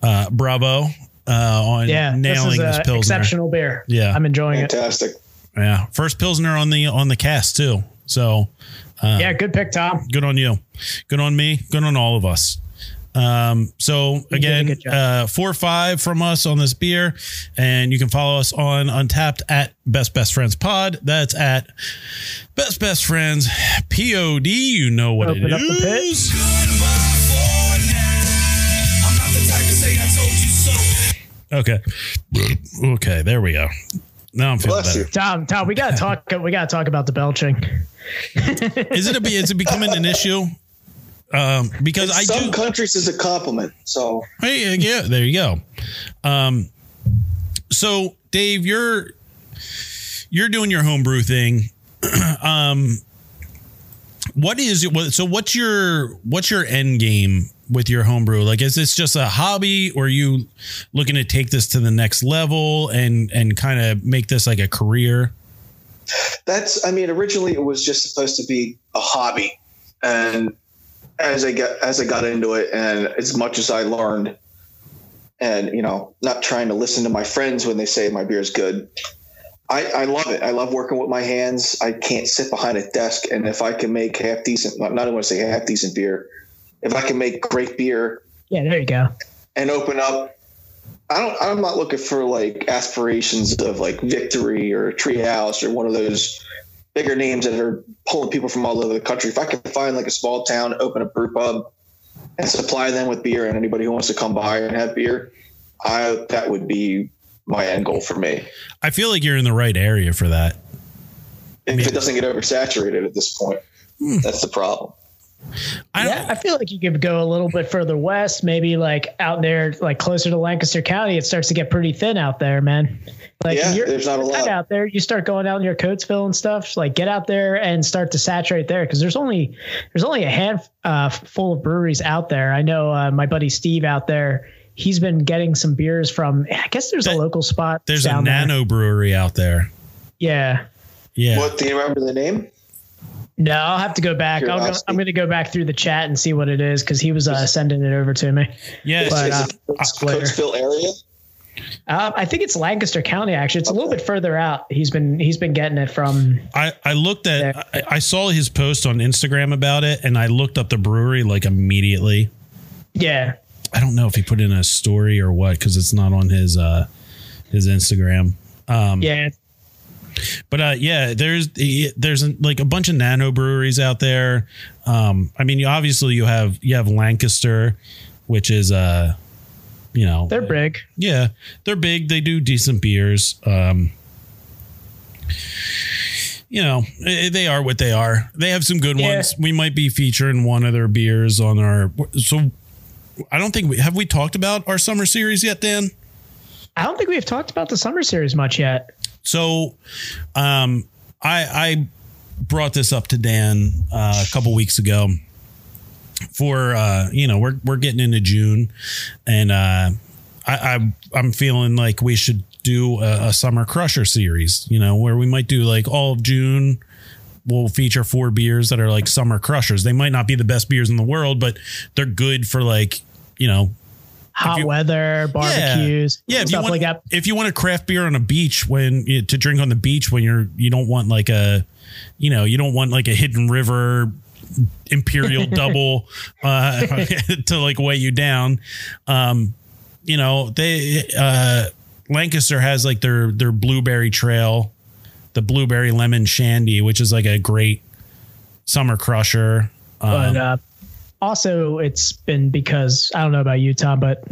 Uh, bravo. Uh, on Yeah, nailing this this, is a pilsner. exceptional beer. Yeah. I'm enjoying it. Fantastic. Yeah, first pilsner on the on the cast too. So Yeah, good pick, Tom. good on you. Good on me. Good on all of us. Um, so did again, good job. uh, four five from us on this beer, and you can follow us on Untappd at Best Best Friends Pod. That's at Best Best Friends Pod. You know what Open it up is. Okay. Okay. There we go. Now I'm feeling Bless better. you. Tom, Tom, we gotta talk. We gotta talk about the belching. <laughs> Is it a, is it becoming an issue? Um, because I Some do. countries is a compliment. So Hey, yeah, there you go. Um, so Dave, you're you're doing your homebrew thing. <clears throat> um, what is it? So what's your what's your end game with your homebrew? Like, is this just a hobby, or are you looking to take this to the next level and and kind of make this like a career? that's I mean, originally it was just supposed to be a hobby. And as I got as I got into it and as much as I learned and you know, not trying to listen to my friends when they say my beer is good. I, I love it. I love working with my hands. I can't sit behind a desk, and if I can make half decent, not I want to say half decent beer, if I can make great beer Yeah, there you go. and open up. I don't. I'm not looking for like aspirations of like Victory or Treehouse or one of those bigger names that are pulling people from all over the country. If I can find like a small town, open a brew pub, and supply them with beer, and anybody who wants to come by and have beer, I that would be my end goal for me. I feel like you're in the right area for that. If it doesn't get oversaturated at this point, hmm. that's the problem. I Yeah, I feel like you could go a little bit further west, maybe like out there, like closer to Lancaster County. It starts to get pretty thin out there, man. Like Yeah, you're, there's not a lot. out there. You start going out in your Coatesville and stuff. Like get out there and start to saturate there because there's only there's only a handful uh, full of breweries out there. I know uh, my buddy Steve out there. He's been getting some beers from. I guess there's a local spot. there's a down there. nano brewery out there. Yeah. Yeah. What do you remember the name? No, I'll have to go back. I'll go, I'm going to go back through the chat and see what it is because he was uh, sending it over to me. Yeah. But, Is uh, it later. Coatesville area? Uh, I think it's Lancaster County. Actually, it's a little bit further out. He's been he's been getting it from. I, I looked at I, I saw his post on Instagram about it and I looked up the brewery like immediately. Yeah, I don't know if he put in a story or what because it's not on his uh his Instagram. Um yeah. But uh yeah, there's there's like a bunch of nano breweries out there. Um I mean you obviously you have you have Lancaster which is uh you know They're big. yeah, they're big. They do decent beers. Um, you know, eh, they are what they are. They have some good Yeah. ones. We might be featuring one of their beers on our. So, I don't think we have we talked about our summer series yet, Dan. I don't think we've talked about the summer series much yet. So, um, I I brought this up to Dan uh, a couple weeks ago. For uh, you know, we're we're getting into June, and uh, I, I I'm feeling like we should do a, a summer crusher series. You know, where we might do like all of June. We'll feature four beers that are like summer crushers. They might not be the best beers in the world, but they're good for like you know Hot you- weather, barbecues, yeah, if you stuff want, like that. If you want a craft beer on a beach when you, to drink on the beach when you're you don't want like a you know you don't want like a hidden river imperial <laughs> double uh <laughs> to like weigh you down. Um you know they uh lancaster has like their their blueberry trail the blueberry lemon shandy which is like a great summer crusher. Um, But uh, also, it's been because I don't know about you, Tom, but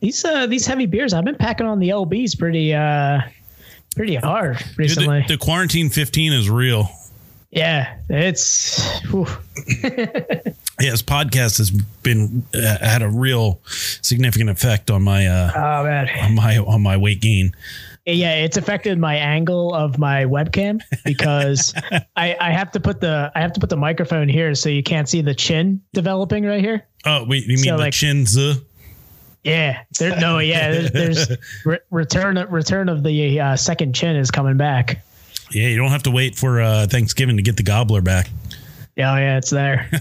these uh, these heavy beers, I've been packing on the LBs pretty uh, pretty hard dude, recently. the, the quarantine 15 is real yeah, it's. <laughs> Yeah, his podcast has been uh, had a real significant effect on my uh, oh man. on my on my weight gain. Yeah, it's affected my angle of my webcam because <laughs> I, I have to put the I have to put the microphone here so you can't see the chin developing right here. Oh, wait, you mean So, the like- chins? uh? Yeah, there, no, yeah, there's, there's <laughs> re- return return of the uh, second chin is coming back. Yeah, you don't have to wait for uh, Thanksgiving to get the gobbler back. Yeah, oh, yeah, it's there. <laughs>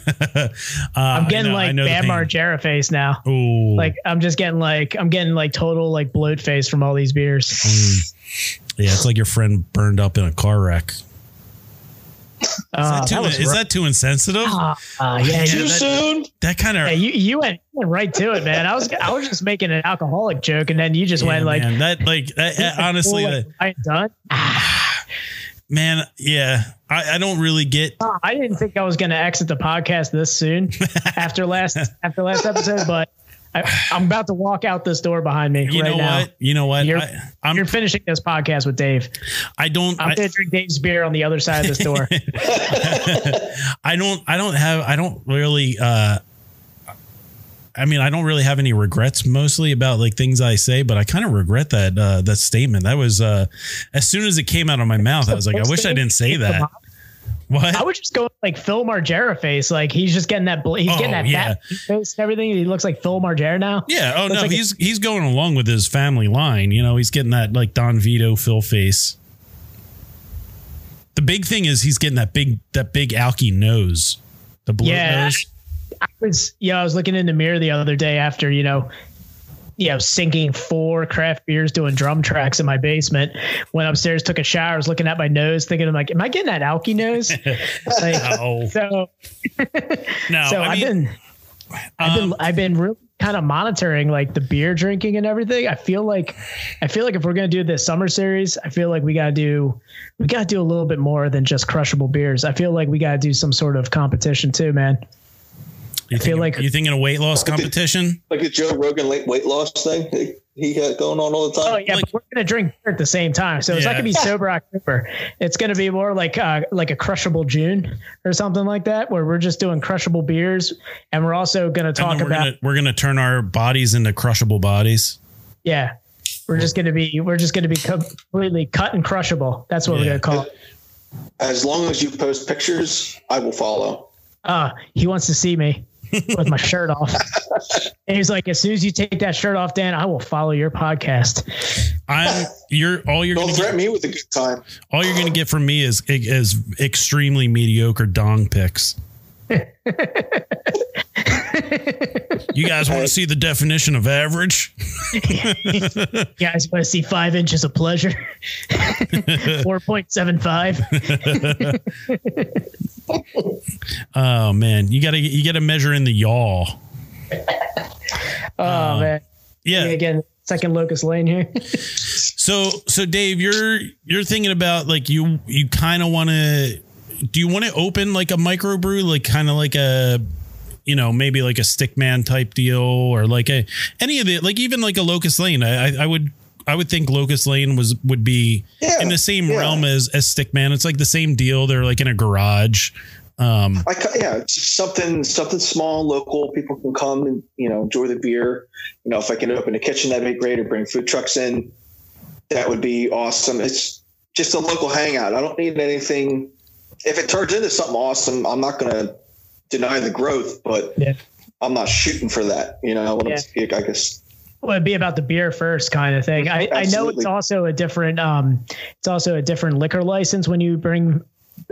Uh, I'm getting like Bam Margera face now. Oh, Like I'm just getting like I'm getting like total like bloat face from all these beers. yeah, it's like your friend burned up in a car wreck. Uh, Is, that, too, that was is rough. that too insensitive? Uh, uh, yeah, Too you, soon? that kind of yeah, you you went, went right to it, man. I was I was just making an alcoholic joke, and then you just went like, man, that like that, <laughs> that- honestly, like, I ain't done. Man, yeah, I, I don't really get. Uh, I didn't think I was going to exit the podcast this soon <laughs> after last after last episode, but I, I'm about to walk out this door behind me You right know now. what? You know what? You're, I, I'm. you're finishing this podcast with Dave. I don't. I'm I, going to drink Dave's beer on the other side of this door. <laughs> I don't I don't have I don't really uh I mean I don't really have any regrets mostly about like things I say, but I kind of regret that uh that statement. That was uh as soon as it came out of my mouth, I was like, I wish I didn't say that. What? I would just go like Phil Margera face. Like he's just getting that. bl- He's Oh, getting that yeah. face and everything. He looks like Phil Margera now. yeah, oh no, like a- he's he's going along with his family line. You know, he's getting that like Don Vito Phil face. The big thing is he's getting that big that big alky nose. The blue Yeah. nose. I was yeah. I was looking in the mirror the other day after you know. You know, sinking four craft beers doing drum tracks in my basement. Went upstairs, took a shower, I was looking at my nose, thinking, I'm like, am I getting that alky nose? <laughs> Like, No. so <laughs> No, so I I've mean, been I've been um, I've been really kind of monitoring like the beer drinking and everything. I feel like I feel like if we're gonna do this summer series, I feel like we gotta do we gotta do a little bit more than just crushable beers. I feel like we gotta do some sort of competition too, man. You feel like- you thinking a weight loss competition? Like the Joe Rogan late weight loss thing he, he had going on all the time. Oh yeah, Like- but we're gonna drink beer at the same time, so it's not gonna be sober October. It's gonna be more like uh, like a crushable June or something like that, where we're just doing crushable beers, and we're also gonna talk we're about gonna we're gonna turn our bodies into crushable bodies. Yeah. We're just gonna be we're just gonna be completely cut and crushable. That's what Yeah. we're gonna call it. As long as you post pictures, I will follow. Uh he wants to see me with my shirt off. <laughs> And he's like, as soon as you take that shirt off, Dan, I will follow your podcast. I'm you're all you're Don't gonna threaten get, me with a good time. all you're gonna get from me is is extremely mediocre dong picks. You guys want to see the definition of average? <laughs> You guys want to see five inches of pleasure? <laughs> 4.75. <laughs> Oh man, you gotta you gotta measure in the yaw. Oh, uh, man. Yeah. Again, second Locust Lane here. So so Dave, you're you're thinking about like you you kind of want to do you want to open like a microbrew like kind of like a you know maybe like a stickman type deal or like a any of it like even like a Locust Lane. I I, I would I would think Locust Lane was would be Yeah, in the same yeah. realm as as Stickman. It's like the same deal. They're like in a garage. Um I yeah, something something small, local. People can come and you know enjoy the beer. You know, if I can open a kitchen, that'd be great. Or bring food trucks in, that would be awesome. It's just a local hangout. I don't need anything. If it turns into something awesome, I'm not going to deny the growth, but Yeah. I'm not shooting for that. You know, when it's, I guess Well, it'd be about the beer first kind of thing. I, I know it's also a different um it's also a different liquor license when you bring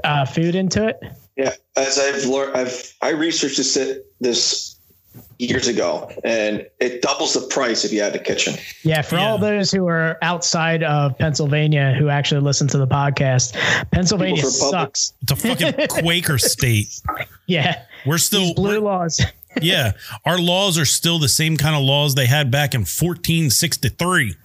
uh, food into it. Yeah, as I've learned, I've I researched this this years ago, and it doubles the price if you add a kitchen. Yeah, for all those who are outside of Pennsylvania who actually listen to the podcast, Pennsylvania sucks. it's a fucking <laughs> Quaker state. Yeah, We're still these blue we're- laws. yeah, our laws are still the same kind of laws they had back in 1463.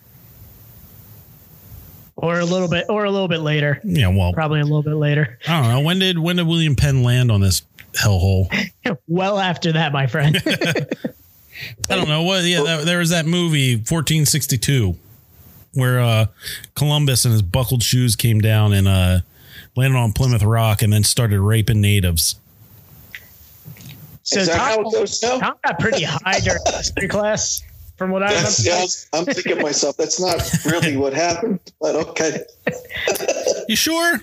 Or a little bit, or a little bit later. Yeah, well, Probably a little bit later. I don't know. When did when did William Penn land on this hellhole? <laughs> Well after that, my friend. <laughs> <laughs> I don't know. What? Yeah, that, there was that movie 1462 where uh, Columbus and his buckled shoes came down and uh, landed on Plymouth Rock and then started raping natives. So Is that Tom, it goes now? Tom got pretty high during history class, from what I remember. That's, yeah, I'm thinking myself, that's not really what happened, but okay. You sure?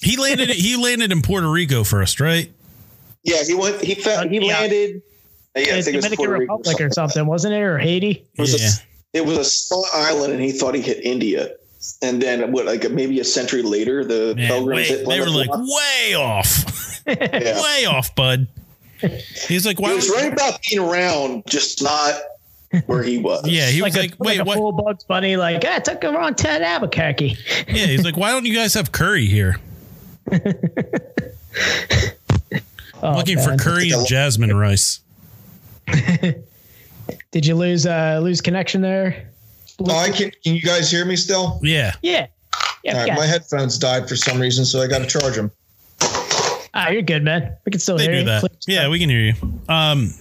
he landed. He landed in Puerto Rico first, right? Yeah, he went. He found. Uh, he Yeah. landed. Yeah, I It's think it was Dominican Puerto Rico or Republic or something. something, wasn't it, or Haiti? It was, Yeah. a, it was a small island, and he thought he hit India. And then, what, like maybe a century later, the Man, pilgrims wait, hit they were like Rock. way off, Yeah. <laughs> way off, bud. <laughs> He's like, why? He was would- right about being around, just not where he was. Yeah, he was a, like, wait, a what? full Bugs Bunny, like, I took him on Ted Albuquerque. <laughs> Yeah, he's like, why don't you guys have curry here? <laughs> Oh, Looking for curry and jasmine rice. Did you lose uh lose connection there? Oh, I can. Can you guys hear me still? Yeah, Yeah. Yeah, All right, yeah. my headphones died for some reason, so I got to charge them. Ah, you're good, man. We can still they hear do you. that. Yeah, we can hear you. Um,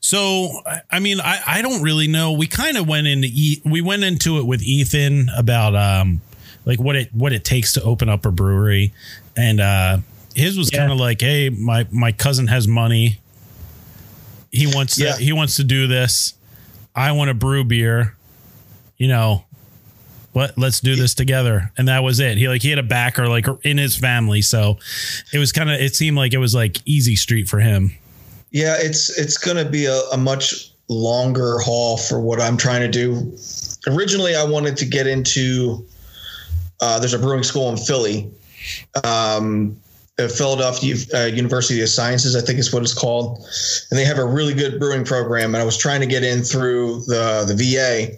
so I- I mean, I I don't really know. We kind of went into e- we went into it with Ethan about um like what it what it takes to open up a brewery, and uh his was Yeah. kind of like, hey, my my cousin has money. He wants to Yeah. he wants to do this. I want to brew beer. You know, what let's do this together and that was it he like he had a backer like in his family so it was kind of it seemed like it was like easy street for him Yeah, it's it's going to be a, a much longer haul for what I'm trying to do. Originally, I wanted to get into. Uh, there's a brewing school in Philly, um, uh, Philadelphia uh, University of Sciences, I think is what it's called, and they have a really good brewing program. And I was trying to get in through the the VA,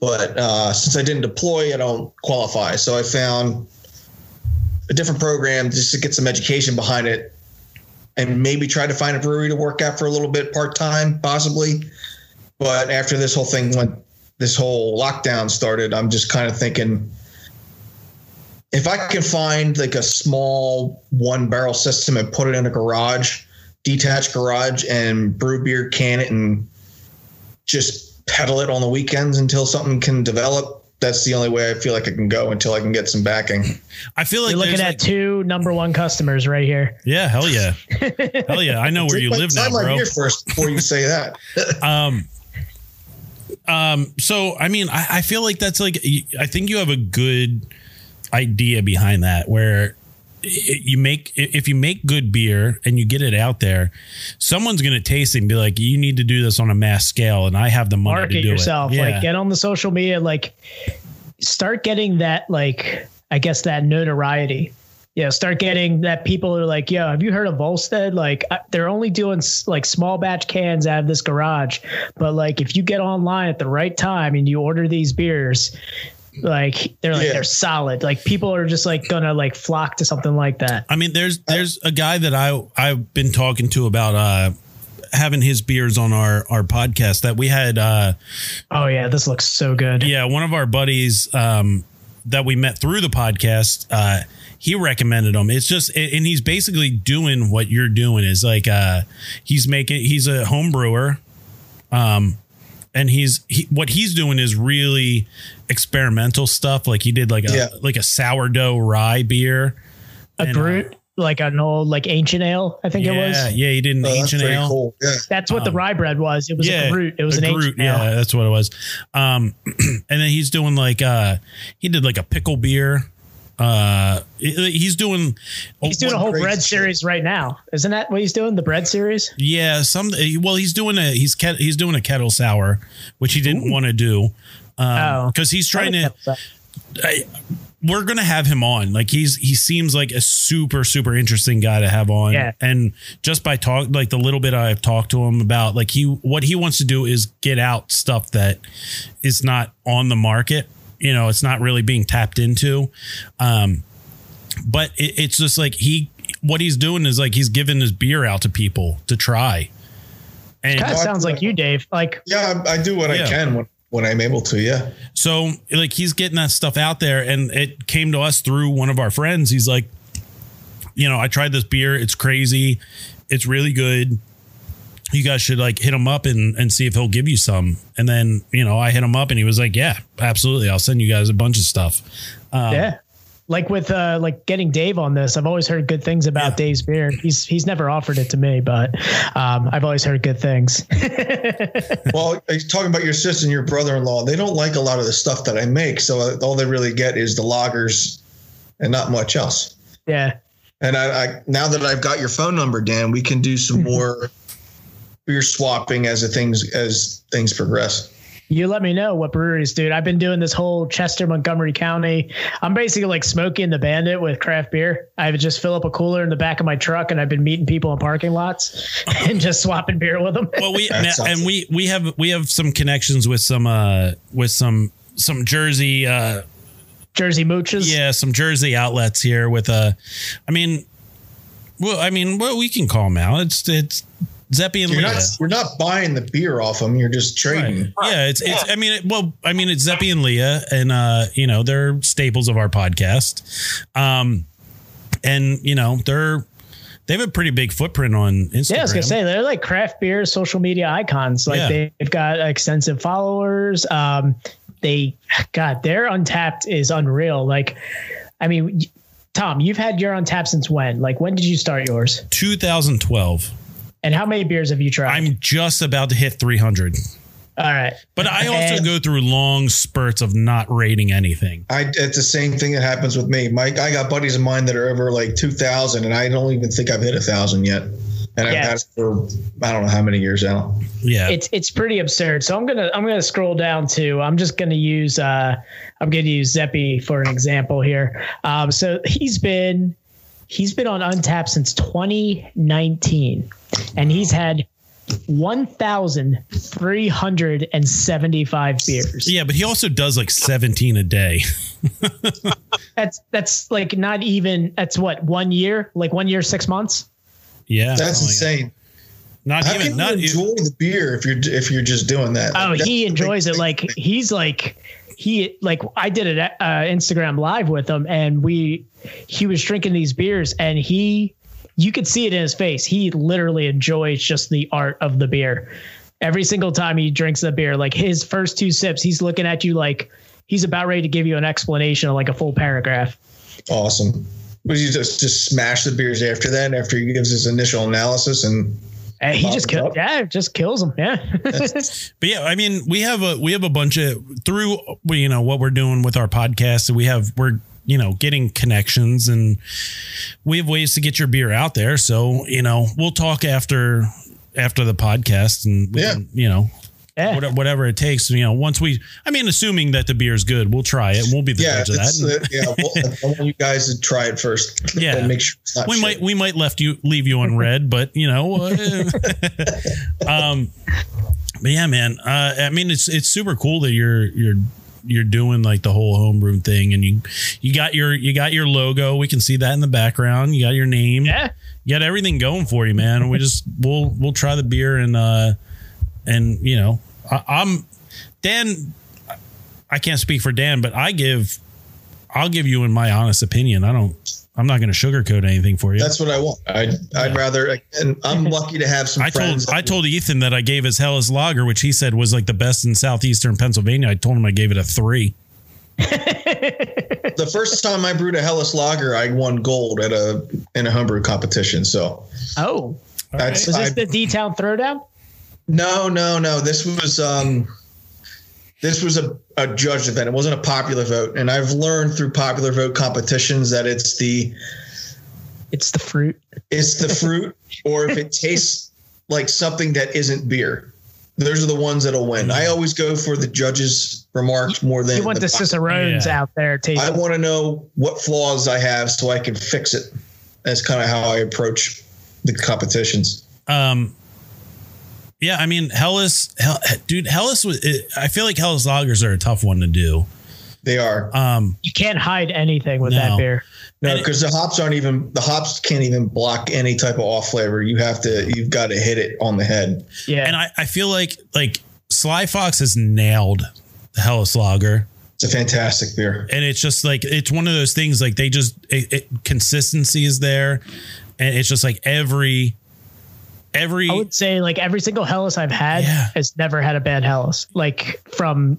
but uh, since I didn't deploy, I don't qualify. So I found a different program just to get some education behind it and maybe try to find a brewery to work at for a little bit part time, possibly. But after this whole thing went, this whole lockdown started, I'm just kind of thinking if I can find like a small one barrel system and put it in a garage, detached garage, and brew beer, can it, and just peddle it on the weekends until something can develop. That's the only way I feel like I can go until I can get some backing. i feel like You're looking at like- two number one customers right here. yeah hell yeah <laughs> hell yeah i know where you live now bro here first before you say that. <laughs> um um so i mean I, I feel like that's like i think you have a good idea behind that where i- you make if you make good beer and you get it out there someone's going to taste it and be like you need to do this on a mass scale and i have the money to Market do yourself. it Like get on the social media, like start getting that like I guess that notoriety. Yeah, start getting that people are like, yo, have you heard of Volstead? Like, they're only doing like small batch cans out of this garage, but like if you get online at the right time and you order these beers, like they're like Yeah. they're solid. Like people are just like gonna like flock to something like that. I mean, there's there's a guy that I I've been talking to about uh having his beers on our our podcast that we had uh Oh yeah, this looks so good. yeah one of our buddies um that we met through the podcast uh he recommended them it's just and he's basically doing what you're doing is like uh he's making he's a home brewer um and he's he, what he's doing is really experimental stuff like he did like a Yeah. like a sourdough rye beer A And, uh, brute, like an old like ancient ale, I think yeah it was. yeah he did an Oh, ancient pretty ale cool. Yeah. That's what the rye bread was. It was a brute. It was an gruit, ancient ale. Yeah, that's what it was. Um, <clears throat> and then he's doing like uh, he did like a pickle beer. Uh, he's doing He's doing a whole bread series right now. Isn't that what he's doing? The bread series? yeah some well he's doing a he's he's doing a kettle sour, which he didn't want to do. Um, Oh. because he's trying to. I, we're gonna have him on. Like he's he seems like a super super interesting guy to have on. Yeah. And just by talk like the little bit I've talked to him about, like he what he wants to do is get out stuff that is not on the market. You know, it's not really being tapped into. Um, but it, it's just like he what he's doing is like he's giving his beer out to people to try. And Kind of sounds like you, Dave. Like Yeah, I, I do what Yeah. I can when, when I'm able to. Yeah. So like he's getting that stuff out there and it came to us through one of our friends. He's like, you know, I tried this beer. It's crazy. It's really good. You guys should like hit him up and, and see if he'll give you some. And then, you know, I hit him up and he was like, yeah, absolutely. I'll send you guys a bunch of stuff. Um, yeah. Like with uh like getting Dave on this, I've always heard good things about Yeah. Dave's beer. He's he's never offered it to me, but um I've always heard good things. <laughs> Well, talking about your sister and your brother-in-law. They don't like a lot of the stuff that I make, so uh, all they really get is the lagers and not much else. yeah. And I, I now that I've got your phone number, Dan, we can do some <laughs> more beer swapping as the things as things progress. You let me know what breweries, dude. I've been doing this whole Chester, Montgomery County. I'm basically like Smokey and the Bandit with craft beer. I would just fill up a cooler in the back of my truck, and I've been meeting people in parking lots <laughs> and just swapping beer with them. Well, we That now- sounds- and we we have we have some connections with some uh with some some Jersey uh Jersey mooches. yeah some Jersey outlets here with uh I mean well I mean well we can call them out it's it's Zeppy and You're Leah not you're not buying the beer off them. You're just trading. yeah it's it's I mean it, well I mean it's Zeppy and Leah and uh you know they're staples of our podcast um and you know they're they have a pretty big footprint on Instagram Yeah, I was gonna say they're like craft beer social media icons. Like Yeah. they've got extensive followers. Um, they, God, their Untappd is unreal. Like, I mean, Tom, you've had your Untappd since when? Like, when did you start yours? 2012 And how many beers have you tried? I'm just about to hit 300 All right. But I also And- go through long spurts of not rating anything. I it's the same thing that happens with me. Mike, I got buddies of mine that are over like two thousand, and I don't even think I've hit a thousand yet. And I've had it for I don't know how many years now. Yeah. it's it's pretty absurd. So I'm gonna I'm gonna scroll down to I'm just gonna use uh I'm gonna use Zeppy for an example here. Um, so he's been he's been on Untappd since 2019, and he's had 1,375 beers. yeah, but he also does like 17 a day. <laughs> That's that's like not even that's what one year, like one year, six months. Yeah. That's something like that. insane. Not How even can not you even, enjoy the beer if you're if you're just doing that? Oh, Like, he enjoys it. thing. Like he's like he like I did an uh, Instagram live with him, and we he was drinking these beers, and he you could see it in his face. He literally enjoys just the art of the beer. Every single time he drinks the beer, like his first two sips, he's looking at you like he's about ready to give you an explanation of like a full paragraph. awesome. Was you just just smash the beers after that? After he gives his initial analysis and And he just it kill, yeah, just kills him. Yeah. <laughs> but yeah, I mean, we have a we have a bunch of through you know what we're doing with our podcast. We have we're you know getting connections and we have ways to get your beer out there. So you know we'll talk after after the podcast and we Yeah. can, you know Yeah. whatever, whatever it takes. You know, once we, I mean, assuming that the beer is good, we'll try it. We'll be the Yeah, judge of that. uh, yeah. Well, <laughs> I want you guys to try it first. <laughs> Yeah. make sure we shit. might we might left you leave you on <laughs> red, but you know, uh, um, but yeah, man. Uh, I mean, it's it's super cool that you're you're you're doing like the whole homebrew thing, and you you got your you got your logo. We can see that in the background. You got your name. Yeah. You got everything going for you, man. We just we'll we'll try the beer and uh and you know I, I'm Dan. I can't speak for Dan, but I give I'll give you in my honest opinion. I don't. I'm not going to sugarcoat anything for you. That's what I want. I'd, I'd rather, and I'm lucky to have some I told friends. I told Ethan that I gave his Helles Lager, which he said was like the best in southeastern Pennsylvania. I told him I gave it a three. <laughs> the first time I brewed a Helles Lager, I won gold at a in a homebrew competition. So Oh, that's was I, this the D Town Throwdown? No, no, no. This was um, this was a, a judged event. It wasn't a popular vote, and I've learned through popular vote competitions that it's the It's the fruit. it's the <laughs> fruit, or if it tastes like something that isn't beer. Those are the ones that'll win. I always go for the judges' remarks more than You want the cicerones Yeah. out there I want to know what flaws I have so I can fix it. That's kind of how I approach the competitions. Um, yeah, I mean Helles, Hell, dude, Helles was. It, I feel like Helles lagers are a tough one to do. They are Um, You can't hide anything with No. that beer. no because the hops aren't even the hops can't even block any type of off flavor. You have to you've got to hit it on the head. Yeah. and I, I feel like like Sly Fox has nailed the Helles lager. It's a fantastic beer. and it's just like it's one of those things like they just it, it, consistency is there and it's just like every every I would say like every single Helles I've had Yeah. has never had a bad Helles. Like from,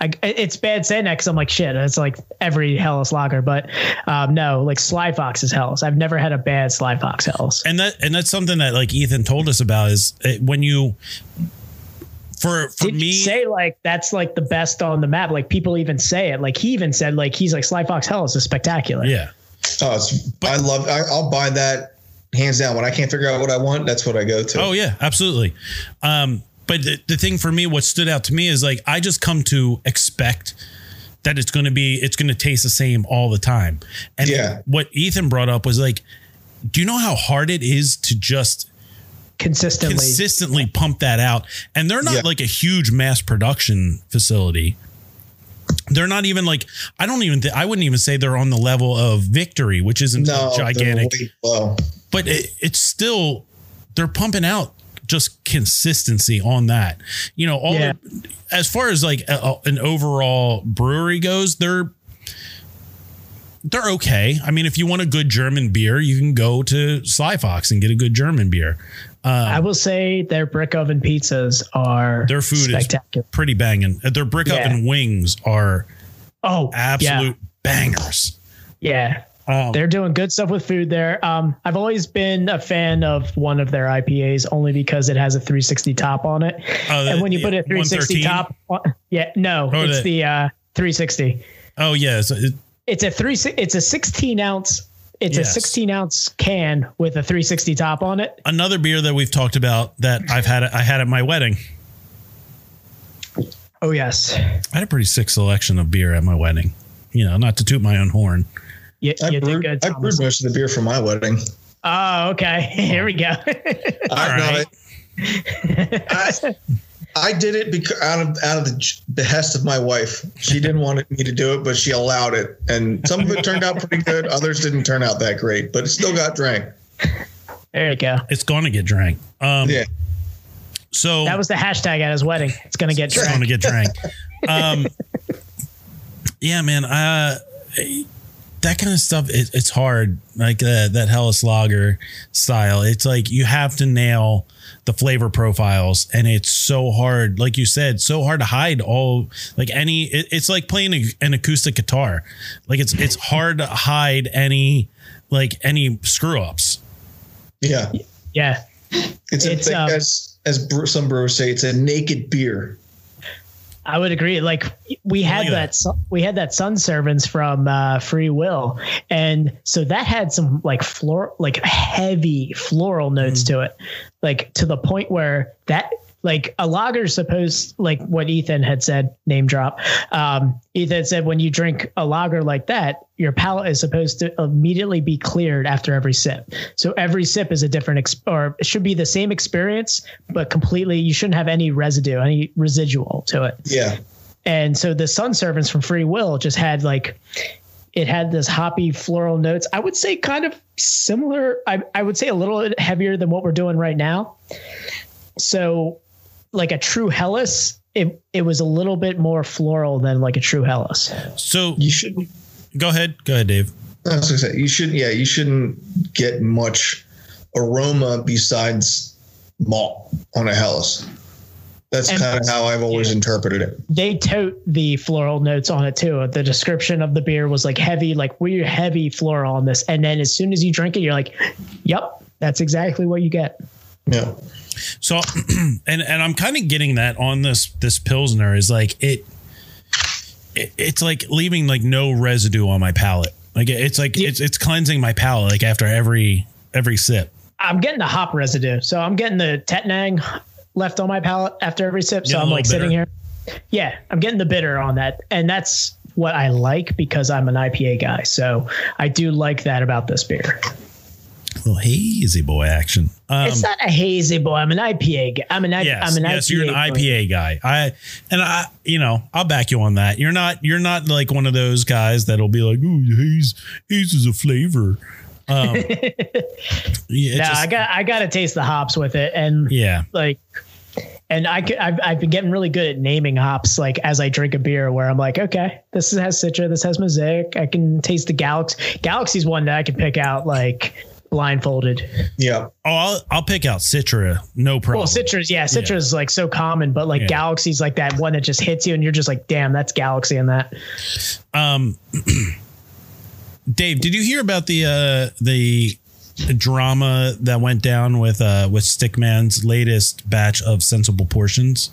I, it's bad saying that because I'm like shit. It's like every Helles lager, but um, no, like Sly Fox's Helles. I've never had a bad Sly Fox Helles. and that and that's something that like Ethan told us about is it, when you for for Did me you say like that's like the best on the map? Like people even say it. Like he even said like he's like Sly Fox Helles is spectacular. yeah Oh, it's I love. I, I'll buy that hands down. When I can't figure out what I want, that's what I go to. oh yeah absolutely um but the, the thing for me what stood out to me is like I just come to expect that it's going to be it's going to taste the same all the time and Yeah. what Ethan brought up was like do you know how hard it is to just Consistently. consistently pump that out. And they're not Yeah. like a huge mass production facility. They're not even like I don't even th- I wouldn't even say they're on the level of Victory, which isn't no, gigantic, way low. But it, it's still they're pumping out just consistency on that. You know, all Yeah. the, as far as like a, an overall brewery goes, they're they're okay. I mean, if you want a good German beer, you can go to Sly Fox and get a good German beer. I um, will say their brick oven pizzas are Their food is pretty banging. Uh, their brick Yeah. oven wings are oh, absolute bangers. Yeah. Um, They're doing good stuff with food there. Um, I've always been a fan of one of their IPAs only because it has a 360 top on it. Oh, and when you put a 360 top, on, yeah, no, Oh, it's the- the uh, 360. oh yeah, so it, It's a three. It's a 16 ounce. It's Yes. a 16 ounce can with a 360 top on it. another beer that we've talked about that I've had. I had at my wedding. Oh yes, I had a pretty sick selection of beer at my wedding. You know, not to toot my own horn. You, I you did brewed. I brewed most of the beer for my wedding. Oh, okay. <laughs> Here we go. <laughs> I, right. <laughs> I, I did it because out of out of the behest of my wife. She didn't want me to do it, but she allowed it, and some of it turned out pretty good. Others didn't turn out that great, but it still got drank. there you go. It's going to get drank. Um, Yeah, So That was the hashtag at his wedding. It's gonna get it's going to get drank. Um, yeah, man. Uh, that kind of stuff. It, it's hard. Like uh, that Helles Lager style. It's like you have to nail the flavor profiles, and it's so hard. Like you said, so hard to hide all. Like any. It, it's like playing a, an acoustic guitar. Like it's it's hard to hide any like any screw ups. yeah. Yeah. It's, It's, thing, um, as as some brewers say, it's a naked beer. I would agree. Like we had Look at that, we had that Sun Servants from uh, Free Will, and so that had some like floor, like heavy floral notes Mm. to it, like to the point where that like a lager is supposed like what Ethan had said, name drop. Um, Ethan said when you drink a lager like that, your palate is supposed to immediately be cleared after every sip. So every sip is a different ex- or it should be the same experience, but completely you shouldn't have any residue, any residual to it. Yeah. And so the Sun Servants from Free Will just had like it had this hoppy floral notes. I would say kind of similar. I, I would say a little heavier than what we're doing right now. So like a true Helles, it it was a little bit more floral than like a true Helles. So You should. go ahead. Go ahead, Dave. I was gonna say you shouldn't. Yeah, you shouldn't get much aroma besides malt on a Helles. That's And- kind of how I've always interpreted it. They tote the floral notes on it too. The description of the beer was like heavy, like we're heavy floral on this. And then as soon as you drink it, you're like, Yep, that's exactly what you get. Yeah. So, <clears throat> and and I'm kind of getting that on this this pilsner is like it, it it's like leaving like no residue on my palate. Like it's like Yeah. it's it's cleansing my palate like after every every sip. I'm getting the hop residue. So I'm getting the Tettnang left on my palate after every sip. So Getting I'm like little sitting here. Yeah, I'm getting the bitter on that. And that's what I like because I'm an IPA guy. So I do like that about this beer. Little hazy boy action. Um, it's not a hazy boy. I'm an IPA guy. I'm an, I- yes, I'm an yes, IPA. you're an guy. IPA guy. I and I, you know, I'll back you on that. You're not, you're not like one of those guys that'll be like, oh, haze, haze is a flavor." Um, <laughs> yeah, No, just- I got I got to taste the hops with it, and yeah. like, and I could, I've I've been getting really good at naming hops. Like as I drink a beer, where I'm like, okay, this has Citra, this has Mosaic. I can taste the Galaxy. Galaxy's one that I can pick out like blindfolded. Yeah. Oh, I'll, I'll pick out Citra, no problem. Well, Citra's yeah, Citra's like so common, but like Yeah. Galaxy's like that one that just hits you, and you're just like, damn, that's Galaxy in that. Um, <clears throat> Dave, did you hear about the uh, the drama that went down with uh, with Stickman's latest batch of sensible portions?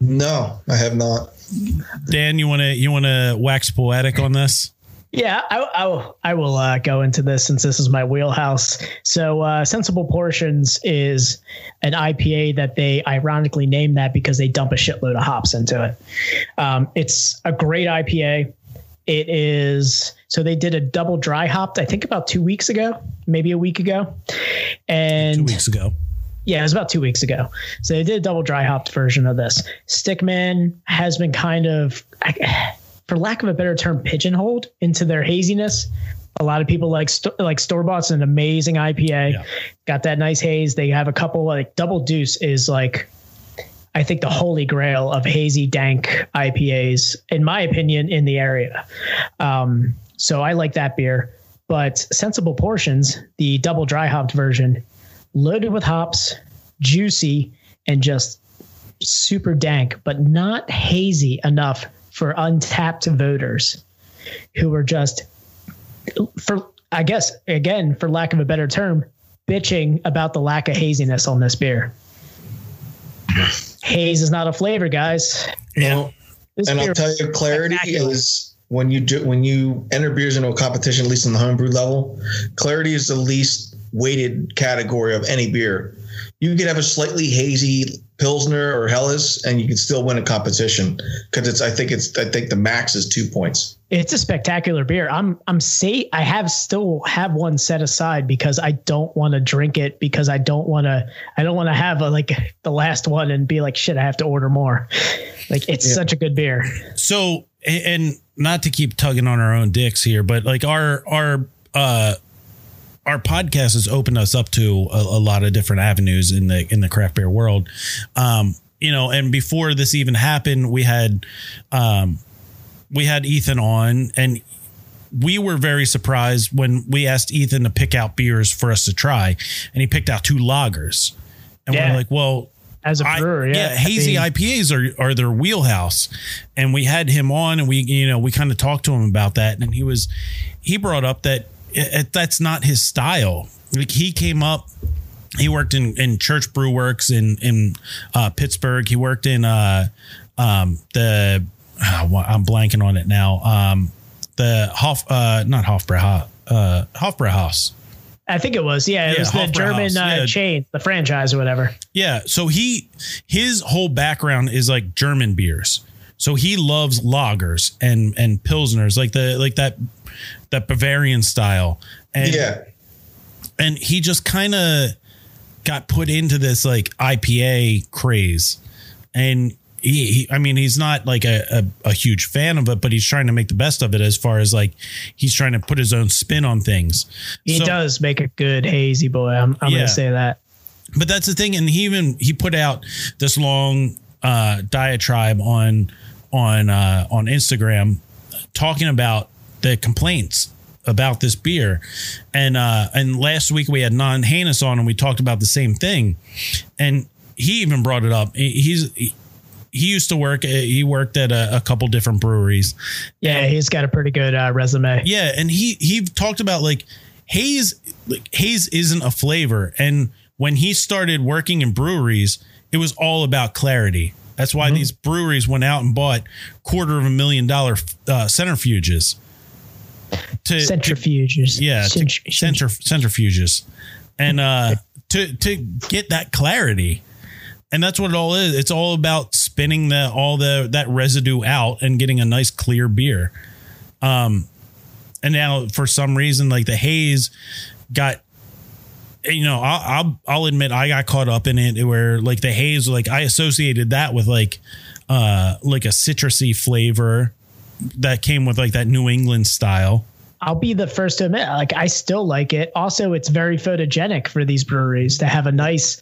No, I have not. Dan, you want to you want to wax poetic on this? Yeah, I, I will. I will uh, go into this since this is my wheelhouse. So, uh, Sensible Portions is an IPA that they ironically named that because they dump a shitload of hops into it. Um, it's a great IPA. It is so they did a double dry hopped. I think about two weeks ago, maybe a week ago, and Two weeks ago. yeah, it was about two weeks ago. So they did a double dry hopped version of this. Stickman has been kind of, for lack of a better term, pigeonholed into their haziness. A lot of people like like store bought's an amazing IPA. Yeah. Got that nice haze. They have a couple like Double Deuce is like, I think the holy grail of hazy dank IPAs, in my opinion, in the area. Um, so I like that beer. But Sensible Portions, the double dry hopped version, loaded with hops, juicy, and just super dank, but not hazy enough for Untappd voters who were just, for I guess, again, for lack of a better term, bitching about the lack of haziness on this beer. Haze is not a flavor, guys. Well, This and beer I'll tell you, clarity is when you do when you enter beers into a competition, at least on the homebrew level, clarity is the least weighted category of any beer. You could have a slightly hazy pilsner or Helles, and you can still win a competition because it's. I think it's. I think the max is two points. It's a spectacular beer. I'm I'm say I have still have one set aside because I don't want to drink it because I don't want to I don't want to have a, like the last one and be like shit I have to order more. Like it's Yeah. such a good beer. So, and not to keep tugging on our own dicks here, but like our our uh our podcast has opened us up to a, a lot of different avenues in the in the craft beer world. Um, you know, and before this even happened, we had um we had Ethan on and we were very surprised when we asked Ethan to pick out beers for us to try, and he picked out two lagers. And Yeah. we're like, well, As a brewer, yeah. hazy I mean, IPAs are are their wheelhouse, and we had him on, and we you know we kind of talked to him about that, and he was he brought up that it, it- that's not his style. Like he came up, he worked in in Church Brew Works in in uh, Pittsburgh. He worked in uh um the uh, I'm blanking on it now. Um the Hof uh not Hofbrauhaus uh Hofbrauhaus I think it was. Yeah, it Yeah, was the German uh, yeah. chain, the franchise or whatever. Yeah. So he his whole background is like German beers. So he loves lagers and and pilsners, like the like that that Bavarian style. And yeah. and he just kind of got put into this like IPA craze. And he, he I mean, he's not like a, a, a huge fan of it, but he's trying to make the best of it as far as like he's trying to put his own spin on things. He So- does make a good hazy boy. I'm, I'm Yeah. gonna say that. but that's the thing and he even he put out this long uh diatribe on on uh on instagram talking about the complaints about this beer and uh and last week we had non Hanus on and we talked about the same thing and he even brought it up he's he, used to work he worked at a, a couple different breweries Yeah, he's got a pretty good uh, resume. yeah, and he he talked about like haze like haze isn't a flavor and when he started working in breweries, it was all about clarity. That's why these breweries went out and bought quarter of a million dollar uh, centrifuges. To, to Centrifuges. yeah, to Centri- centri- centrifuges, and uh, to to get that clarity, and that's what it all is. It's all about spinning the all the that residue out and getting a nice clear beer. Um, and now for some reason, like the haze got. You know, I'll, I'll I'll admit I got caught up in it where like the haze, like I associated that with like uh like a citrusy flavor that came with like that New England style. I'll be the first to admit, like I still like it. Also, it's very photogenic for these breweries to have a nice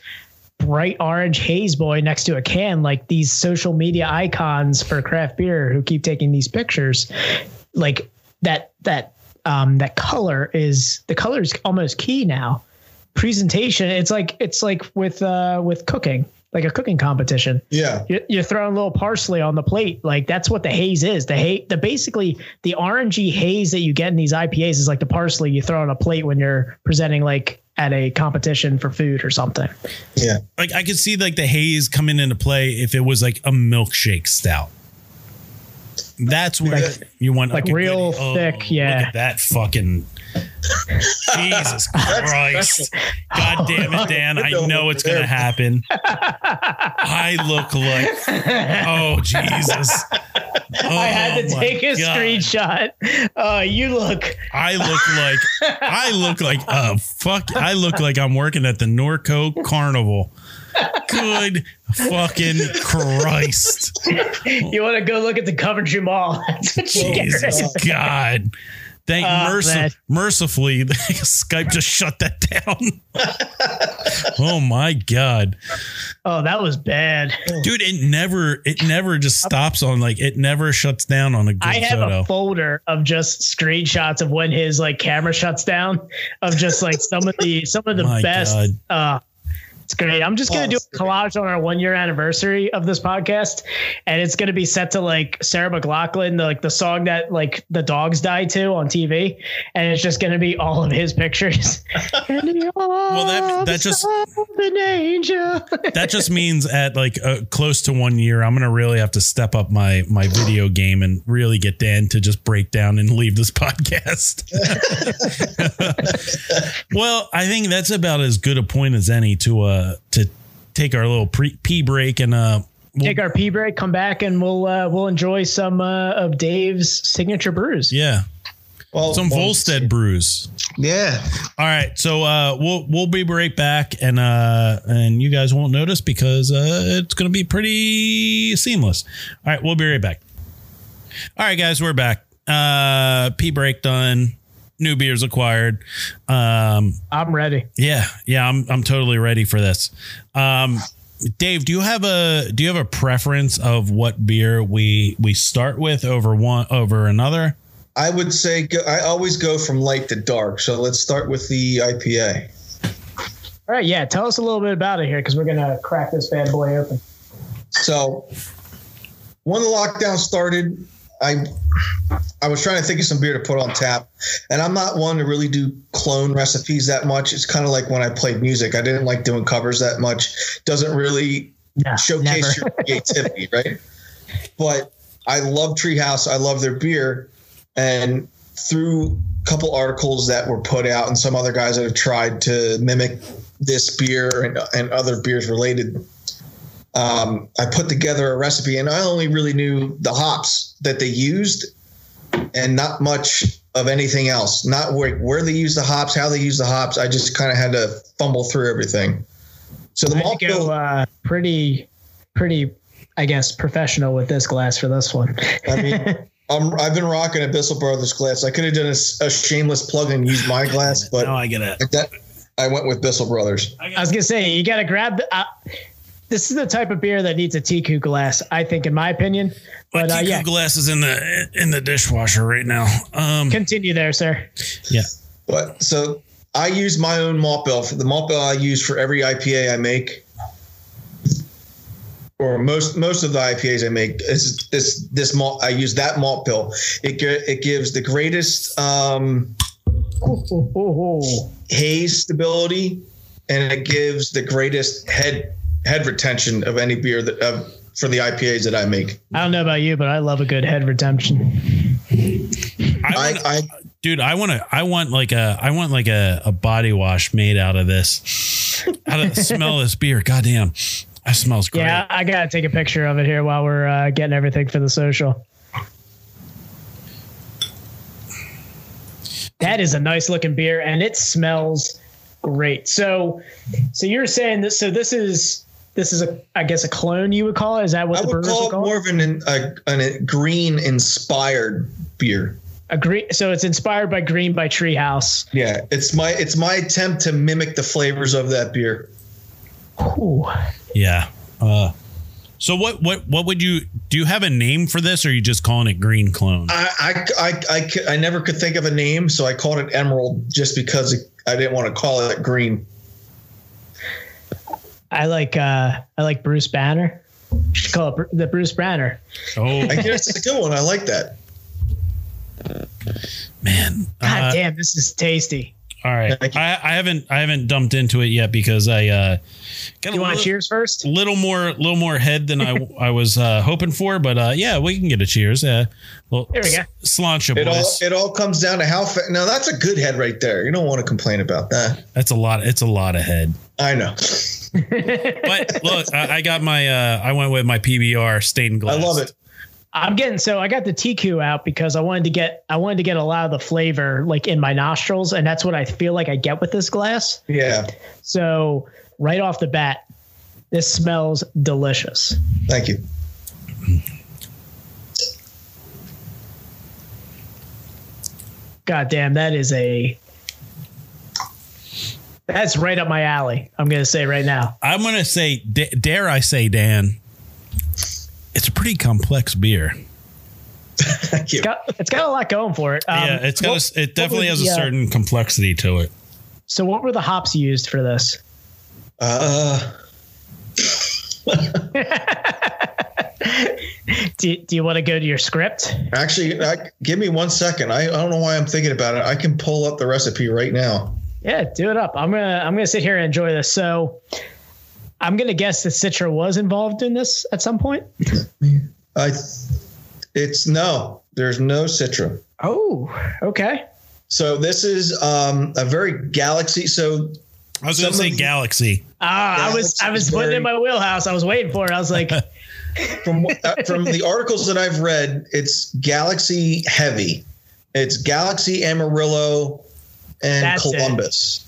bright orange haze boy next to a can, like these social media icons for craft beer who keep taking these pictures. Like that that um that color is the color is almost key now. Presentation, it's like it's like with uh with cooking, like a cooking competition Yeah. you're, you're throwing a little parsley on the plate. Like that's what the haze is. The haze, the basically the orangey haze that you get in these IPAs is like the parsley you throw on a plate when you're presenting like at a competition for food or something. Yeah. like I could see like the haze coming into play if it was like a milkshake stout. That's where Like- you want like okay, real goody. Oh, thick, yeah. Look at that fucking <laughs> Jesus Christ! God damn it, Dan! I know it's gonna happen. I look like <laughs> oh Jesus! I had to Oh, take a God. screenshot. Uh, you look I look like I look like uh fuck I look like I'm working at the Norco Carnival. Good fucking Christ. you want to go look at the Coventry Mall. <laughs> That's what you get Jesus right. God. Thank Oh, merci- man. mercifully <laughs> Skype just shut that down. oh my God. Oh, that was bad. Dude, it never it never just stops on like it never shuts down on a good I have photo. a folder of just screenshots of when his like camera shuts down of just like some of the some of the My best God. uh it's great. I'm just gonna do a collage on our one year anniversary of this podcast, and it's gonna be set to like Sarah McLachlan, the, like the song that like the dogs die to on TV, and it's just gonna be all of his pictures. <laughs> well, that- that just- an angel. that just means at like uh, close to one year, I'm gonna really have to step up my my video game and really get Dan to just break down and leave this <laughs> podcast. <laughs> well, I think that's about as good a point as any to uh to take our little pre pee break and uh we'll- Take our pee break, come back, and we'll uh, we'll enjoy some uh, of Dave's signature brews. yeah Well, some well, Volstead brews. Yeah. All right, so uh, we'll we'll be right back, and uh, and you guys won't notice because uh, it's going to be pretty seamless. All right, we'll be right back. All right, guys, we're back. Uh, P break done. New beers acquired. Um, I'm ready. yeah, yeah, I'm I'm totally ready for this. Um, Dave, do you have a do you have a preference of what beer we we start with over one over another? I would say go, I always go from light to dark. So let's start with the IPA. All right, yeah. Tell us a little bit about it here because we're gonna crack this bad boy open. So when the lockdown started, I I was trying to think of some beer to put on tap, and I'm not one to really do clone recipes that much. It's kind of like when I played music. I didn't like doing covers that much. Doesn't really No, showcase your creativity, <laughs> right? But I love Treehouse. I love their beer, and through a couple articles that were put out and some other guys that have tried to mimic this beer and, and other beers related. Um, I put together a recipe, and I only really knew the hops that they used, and not much of anything else. Not where where they use the hops, how they use the hops. I just kind of had to fumble through everything. So the I malt to go bill, uh, pretty, pretty, I guess, professional with this glass for this one. I mean, <laughs> I'm, I've been rocking a Bissell Brothers glass. I could have done a shameless plug and used my glass, but now I get it. that I went with Bissell Brothers. I was gonna say you got to grab. The, uh, this is the type of beer that needs a Teku glass, I think, in my opinion. But uh, My yeah, glass is in the in the dishwasher right now. Um, continue there, sir. yeah. But so I use my own malt bill. For the malt bill I use for every IPA I make, or most most of the IPAs I make is this this malt. I use that malt bill. It it gives the greatest um, <laughs> ooh. haze stability, and it gives the greatest head head retention of any beer that of for the IPAs that I make. I don't know about you, but I love a good head retention. I, I, wanna- I dude, I want to. I want like a. I want like a, a body wash made out of this. Out of the smell of this beer. Goddamn, that smells great. Yeah, I gotta take a picture of it here while we're uh, getting everything for the social. That is a nice looking beer, and it smells great. So, so you're saying that? So this is this is a I guess a clone you would call it. Is that what I the would brewers call would it call more of an a, an, a green inspired beer. A green. So it's inspired by Green by Treehouse. Yeah, it's my it's my attempt to mimic the flavors of that beer. Ooh. Yeah. Uh, so what? What? What would you? Do you have a name for this, or are you just calling it Green Clone? I I I I never could think of a name, so I called it Emerald just because it, I didn't want to call it green. I like uh I like Bruce Banner. You should call it the Bruce Banner. oh I guess it's a good one. I like that. man. God Uh, damn, this is tasty. all right. I, I haven't. I haven't dumped into it yet because I uh, got You a want little, cheers first? little more, little more head than I <laughs> I was uh, hoping for. But uh, yeah, we can get a cheers. Uh, well, There we go. Sláinte It all it all comes down to how. Fa- now that's a good head right there. You don't want to complain about that. That's a lot. It's a lot of head. I know. But look, I, I got my. Uh, I went with my PBR stained glass. I love it. I'm getting so I got the Teku out because I wanted to get I wanted to get a lot of the flavor like in my nostrils, and that's what I feel like I get with this glass. Yeah. So right off the bat, this smells delicious. Thank you. God damn, that is a that's right up my alley. I'm gonna say right now. I'm gonna say, d- dare I say, Dan, it's a pretty complex beer. Thank you. It's got, it's got a lot going for it. Um, yeah, it's got. what- a, it definitely what has was a the, uh, certain complexity to it. So what were the hops used for this? Uh, Do, <laughs> do you want to go to your script? actually, I, give me one second. I, I don't know why I'm thinking about it. I can pull up the recipe right now. Yeah, do it up. I'm gonna I'm gonna sit here and enjoy this. So I'm gonna guess that Citra was involved in this at some point. <laughs> I. It's no. There's no Citra. Oh, okay. So this is um, a very galaxy. So I was gonna say the- Galaxy. Ah, I was I was very- putting it in my wheelhouse. I was waiting for it. I was like, <laughs> from uh, from the articles that I've read, it's Galaxy heavy. It's Galaxy Amarillo and That's it. Columbus.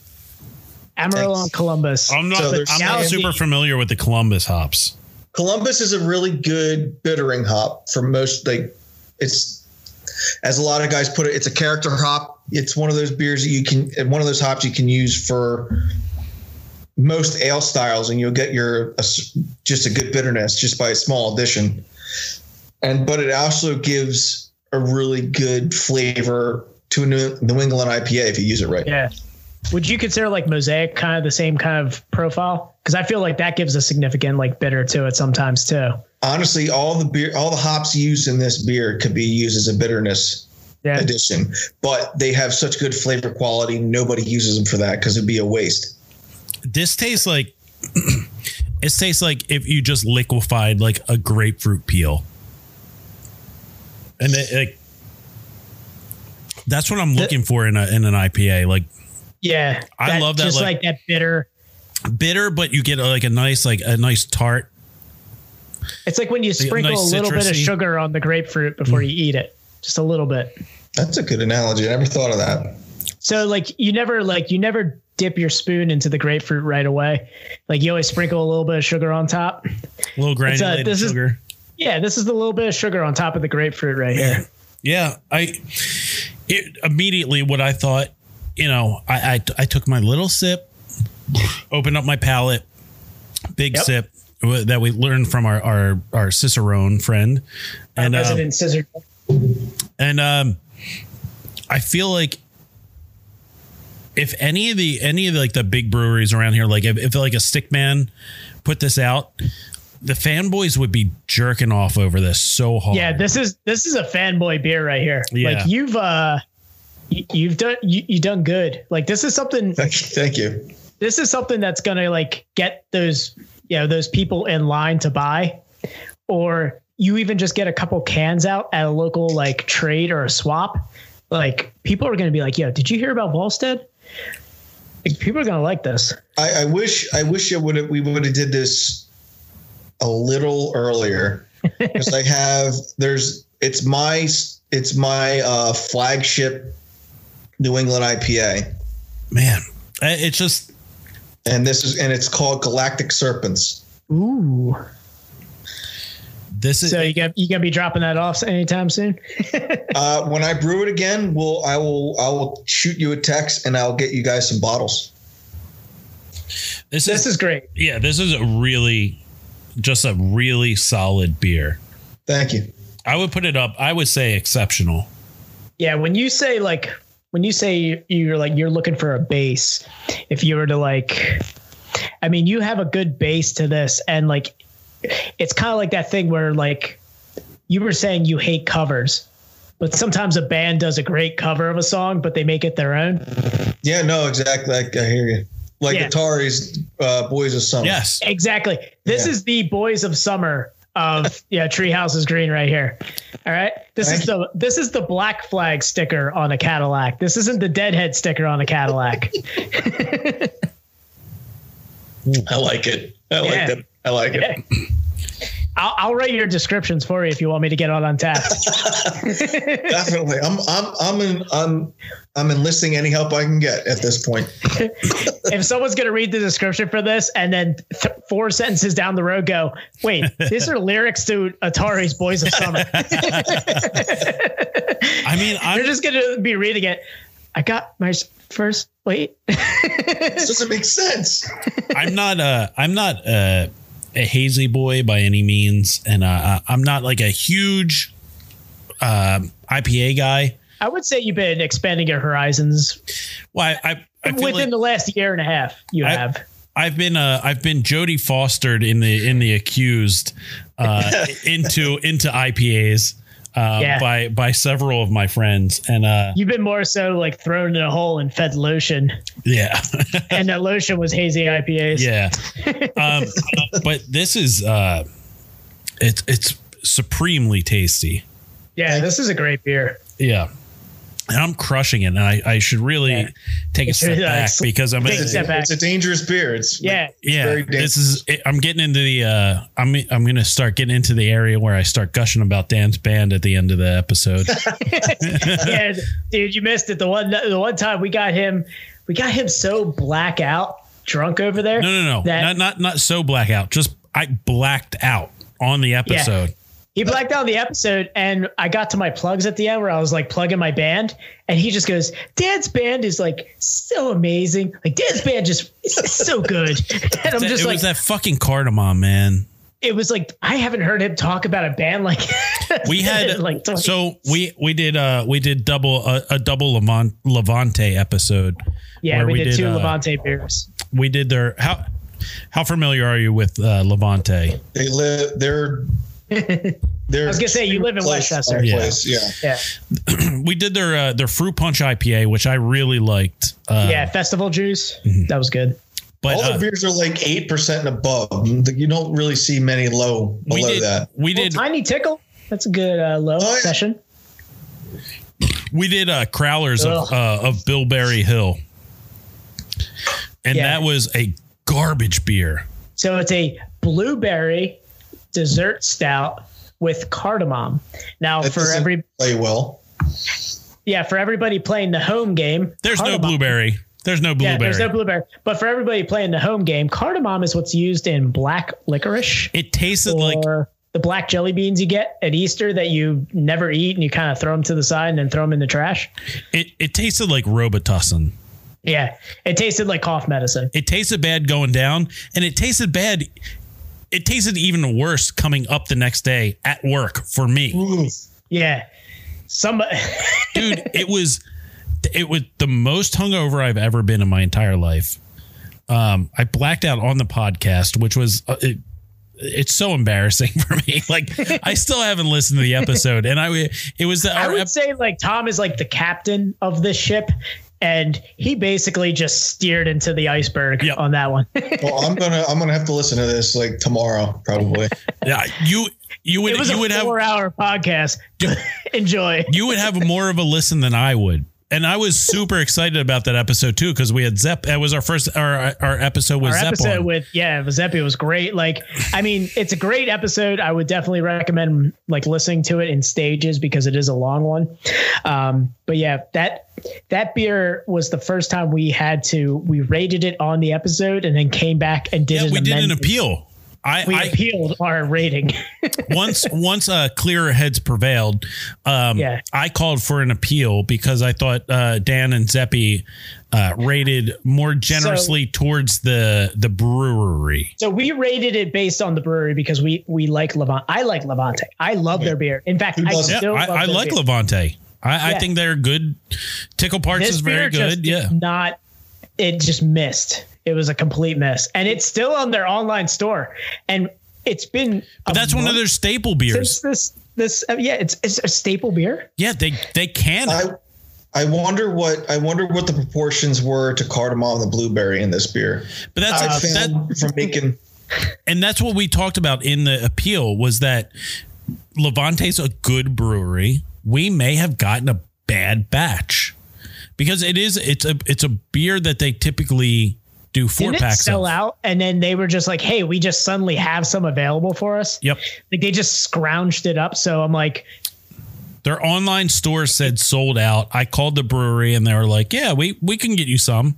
Amarillo Thanks. and Columbus. I'm not. So there's I'm not super familiar with the Columbus hops. Columbus is a really good bittering hop for most like it's as a lot of guys put it, it's a character hop. It's one of those beers that you can one of those hops you can use for most ale styles and you'll get your a s just a good bitterness just by a small addition. And but it also gives a really good flavor to a New, New England IPA if you use it right. yeah. Would you consider like Mosaic kind of the same kind of profile? Because I feel like that gives a significant like bitter to it sometimes too. Honestly, all the beer all the hops used in this beer could be used as a bitterness Yeah. addition, but they have such good flavor quality. Nobody uses them for that because it'd be a waste. This tastes like. <clears throat> it tastes like if you just liquefied like a grapefruit peel. And it, like That's what I'm looking for in a in an IPA. Like Yeah, I love that, Just like- like, that bitter. bitter, but you get uh, like a nice like a nice tart. It's like when you sprinkle nice a little bit of sugar on the grapefruit before you eat it, just a little bit. That's a good analogy. I never thought of that. So like you never like you never dip your spoon into the grapefruit right away. Like you always sprinkle a little bit of sugar on top. A little granulated this is- sugar. Yeah, this is the little bit of sugar on top of the grapefruit right here. Yeah, I it, immediately what I thought, you know, I, I I took my little sip, opened up my palate, big Yep. sip that we learned from our our, our Cicerone friend, and um, Resident scissor. and um, I feel like if any of the any of the, like the big breweries around here, like if, if like a Stickman put this out, the fanboys would be jerking off over this so hard. Yeah, this is this is a fanboy beer right here. Yeah. Like you've uh you, you've done you, you done good. Like this is something Thank, thank you. this is something that's gonna like get those you know those people in line to buy or you even just get a couple cans out at a local like trade or a swap like people are gonna be like yo did you hear about volstead like, people are gonna like this I, I wish I wish it would we would have did this a little earlier. Because I have there's it's my it's my uh, flagship New England IPA man, it's just and this is and it's called Galactic Serpents. ooh. this is so you got you gonna be dropping that off anytime soon? <laughs> Uh, when I brew it again, we'll I will I will shoot you a text and I'll get you guys some bottles. this, this is is great. Yeah, this is a really just a really solid beer. Thank you. I would put it up. I would say exceptional. Yeah, when you say like when you say you're like you're looking for a base, if you were to like I mean, you have a good base to this and like it's kind of like that thing where like you were saying you hate covers. But sometimes a band does a great cover of a song, but they make it their own. Yeah, no, exactly. I, I hear you. Like Yeah. Atari's uh, Boys of Summer. Yes. Exactly. This Yeah. is the Boys of Summer of <laughs> yeah, Treehouse is green right here. All right. This Thank is the this is the black flag sticker on a Cadillac. This isn't the deadhead sticker on a Cadillac. <laughs> <laughs> I like it. I like Yeah. it. I like it. Yeah. I'll, I'll write your descriptions for you if you want me to get on Untappd. <laughs> Definitely. I'm I'm I'm in I'm I'm enlisting any help I can get at this point. <laughs> if someone's going to read the description for this and then th- four sentences down the road go, wait, these are lyrics to Atari's Boys of Summer. <laughs> I mean, I'm You're just going to be reading it. I got my first, wait. This doesn't make sense. I'm not uh I'm not uh, a hazy boy by any means, and uh, I'm not like a huge um IPA guy. I would say you've been expanding your horizons Well, I I, I feel within like the last year and a half. You I- have. I've been uh I've been Jodie Fostered in the in the accused uh <laughs> into into IPAs uh Yeah. by by several of my friends and uh You've been more so like thrown in a hole and fed lotion, yeah <laughs> and that lotion was hazy IPAs. yeah <laughs> um but this is uh it's it's supremely tasty Yeah, this is a great beer. yeah and I'm crushing it and I I should really Yeah. take a <laughs> step Yeah, back it's- because I'm take a step back. It's a dangerous beer. It's Yeah. yeah very this is i'm getting into the uh i'm i'm gonna start getting into the area where i start gushing about dan's band at the end of the episode <laughs> yeah, dude, you missed it. The one the one time we got him we got him so blackout drunk over there. no no no that not not not so blackout just i blacked out on the episode he blacked out the episode and I got to my plugs at the end where I was like plugging my band and he just goes, Dan's band is like so amazing. Like Dan's band just is so good. <laughs> And I'm it just like was that fucking cardamom man it was like I haven't heard him talk about a band like we <laughs> had like 20 so we we did uh we did double a, a double Levant, levante episode yeah, where we, we did, did, two uh, Levante beers. we did their how how familiar are you with uh levante they live. They're. <laughs> They're. I was gonna say, you live in Westchester. our Yeah. Yeah. Yeah. <clears throat> we did their uh, their fruit punch ipa which i really liked uh yeah, festival juice. Mm-hmm. That was good. but All uh, the beers are like eight percent and above. You don't really see many low we below did that. we Well, did Tiny Tickle. That's a good uh, low Oh, yeah. session. we We did uh, crowlers of, Ugh. uh, of Bilberry Hill, and Yeah. that was a garbage beer. So it's a blueberry dessert stout with cardamom. Now That for every play well. yeah, for everybody playing the home game, There's no blueberry. There's no Yeah, blueberry. there's no blueberry. But for everybody playing the home game, cardamom is what's used in black licorice it tasted or like the black jelly beans you get at Easter that you never eat and you kind of throw them to the side and then throw them in the trash. it. It tasted like Robitussin. Yeah, it tasted like cough medicine. It tasted bad going down, and it tasted bad. It tasted even worse coming up the next day at work for me. Yeah, somebody. <laughs> dude it was it was the most hungover i've ever been in my entire life. Um i blacked out on the podcast which was uh, it, it's so embarrassing <laughs> for me. Like i still haven't listened to the episode. And i it was the I would ep- say like Tom is like the captain of this ship, and he basically just steered into the iceberg Yep. on that one. <laughs> Well, I'm gonna I'm gonna have to listen to this like tomorrow probably. <laughs> yeah, you you would it was you a would have four-hour podcast. <laughs> Enjoy. you would have more of a listen than i would and I was super excited about that episode too because we had Zepp. That was our first our our episode with Our Zepp episode on. with yeah, Mazeppi was great. Like, I mean, it's a great episode. I would definitely recommend like listening to it in stages because it is a long one. Um, but yeah, that that beer was the first time we had to we rated it on the episode and then came back and did yeah, an we did an appeal. I, We I appealed our rating. <laughs> once once uh, clearer heads prevailed, um, Yeah. I called for an appeal because I thought uh, Dan and Zeppi uh, rated more generously towards the the brewery. so we rated it based on the brewery because we we like Levante. I like Levante. I love their beer. In fact, I doesn't? Yeah, still I, I like beer. Levante. I, I think they're good. Tickle Parts this is very beer just good. Yeah. did not it just missed it was a complete mess, and it's still on their online store and it's been But that's one of their staple beers. this this uh, yeah it's it's a staple beer Yeah, they they can. I I wonder what I wonder what the proportions were to cardamom and the blueberry in this beer. But that's I that, from making and that's what we talked about in the appeal was that Levante's a good brewery. We may have gotten a bad batch because it is it's a it's a beer that they typically do four didn't it packs sell of. out and then they were just like hey we just suddenly have some available for us Yep. like they just scrounged it up so i'm like Their online store said sold out. I called the brewery and they were like, "Yeah, we we can get you some."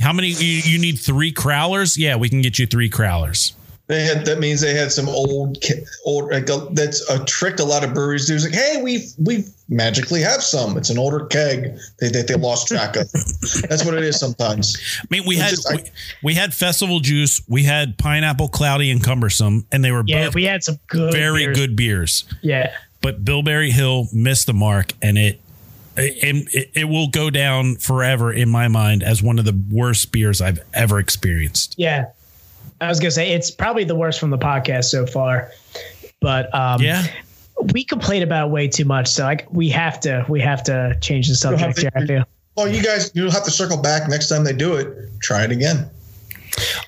How many you, you need 3 crowlers? Yeah, we can get you 3 crowlers. They had that means they had some old old that's a trick a lot of breweries do. It's like, hey, we we magically have some. It's an older keg they they, they lost track of. that's what it is sometimes. I mean, we It's had just- I- we, we had festival juice, we had pineapple cloudy and cumbersome and they were yeah both we had some good very beers. good beers. yeah but Bilberry Hill missed the mark, and it, it it will go down forever in my mind as one of the worst beers I've ever experienced. yeah i was gonna say it's probably the worst from the podcast so far but um Yeah, we complain about it way too much, so like we have to we have to change the subject to- here. I feel. Well, you guys you'll have to circle back next time they do it. Try it again.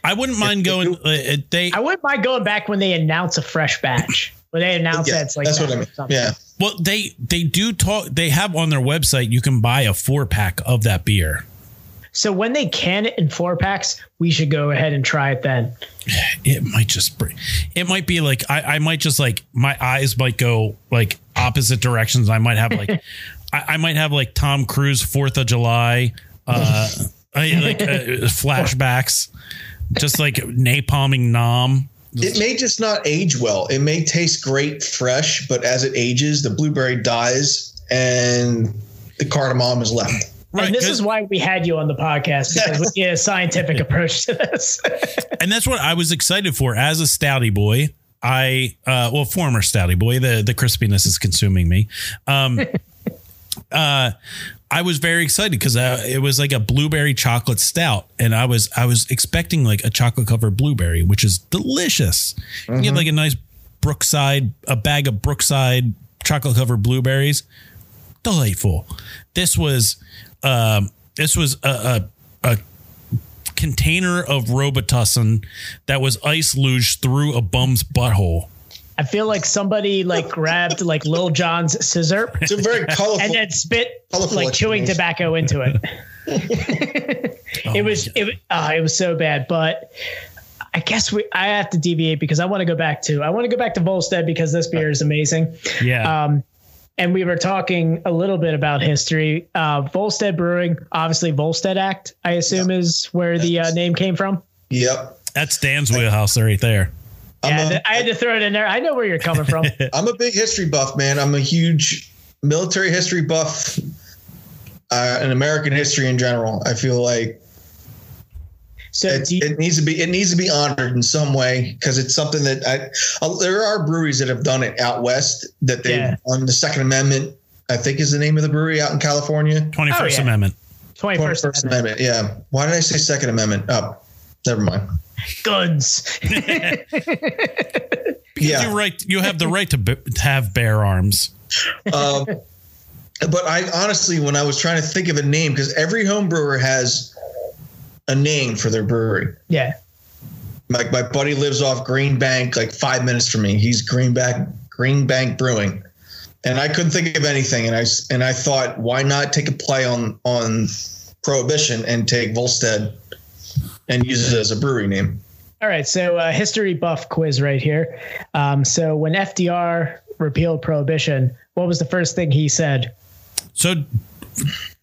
I wouldn't mind going. Uh, they I wouldn't mind going back when they announce a fresh batch. When they announce Yeah, that it's like that's that what I mean. something. Yeah. well they they do talk. They have on their website you can buy a four pack of that beer. So when they can it in four packs, we should go ahead and try it then. It might just bring. It might be like I, I might just like my eyes might go like opposite directions. I might have like <laughs> I, I might have like Tom Cruise Fourth of July, uh, I, like uh, <laughs> flashbacks, just like napalming Nom. It may just not age well. It may taste great fresh, but as it ages, the blueberry dies and the cardamom is left. Right, and this is why we had you on the podcast because we <laughs> need a scientific approach to this. <laughs> and that's what I was excited for as a stouty boy. I uh well former stouty boy the the crispiness is consuming me. Um <laughs> uh I was very excited because uh, it was like a blueberry chocolate stout, and I was I was expecting like a chocolate covered blueberry, which is delicious. You get like a nice Brookside, a bag of Brookside chocolate covered blueberries, delightful. This was um, this was a, a, a container of Robitussin that was ice luged through a bum's butthole. I feel like somebody like grabbed like Lil Jon's scissor It's a very colorful. and then spit like chewing tobacco into it. Oh <laughs> it was it, uh, it was so bad, but I guess we I have to deviate because I want to go back to I want to go back to Volstead because this beer is amazing. Yeah. Um, and we were talking a little bit about history. Uh, Volstead Brewing, obviously Volstead Act, I assume is where the uh, name came from. yep. That's Dan's wheelhouse right there. I'm Yeah, a- th- I had to throw it in there. I know where you're coming from. <laughs> I'm a big history buff, man. I'm a huge military history buff, uh, and American history in general. I feel like So it, you, it needs to be it needs to be honored in some way because it's something that I. Uh, there are breweries that have done it out west that they Yeah. on the Second Amendment. I think is the name of the brewery out in California. 21st Oh, yeah. Amendment. 21st, 21st Amendment. Amendment. Yeah. Why did I say Second Amendment? Oh, never mind. guns. <laughs> <laughs> Yeah. You right. You have the right to, b- to have bear arms. Um, but I honestly, when I was trying to think of a name, because every home brewer has a name for their brewery. yeah. Like my buddy lives off Green Bank, like five minutes from me. He's Green Bank Green Bank Brewing, and I couldn't think of anything. And I s- and I thought, why not take a play on on Prohibition and take Volstead and use it as a brewery name? All right, so uh, history buff quiz right here. Um, so when FDR repealed prohibition, what was the first thing he said? So,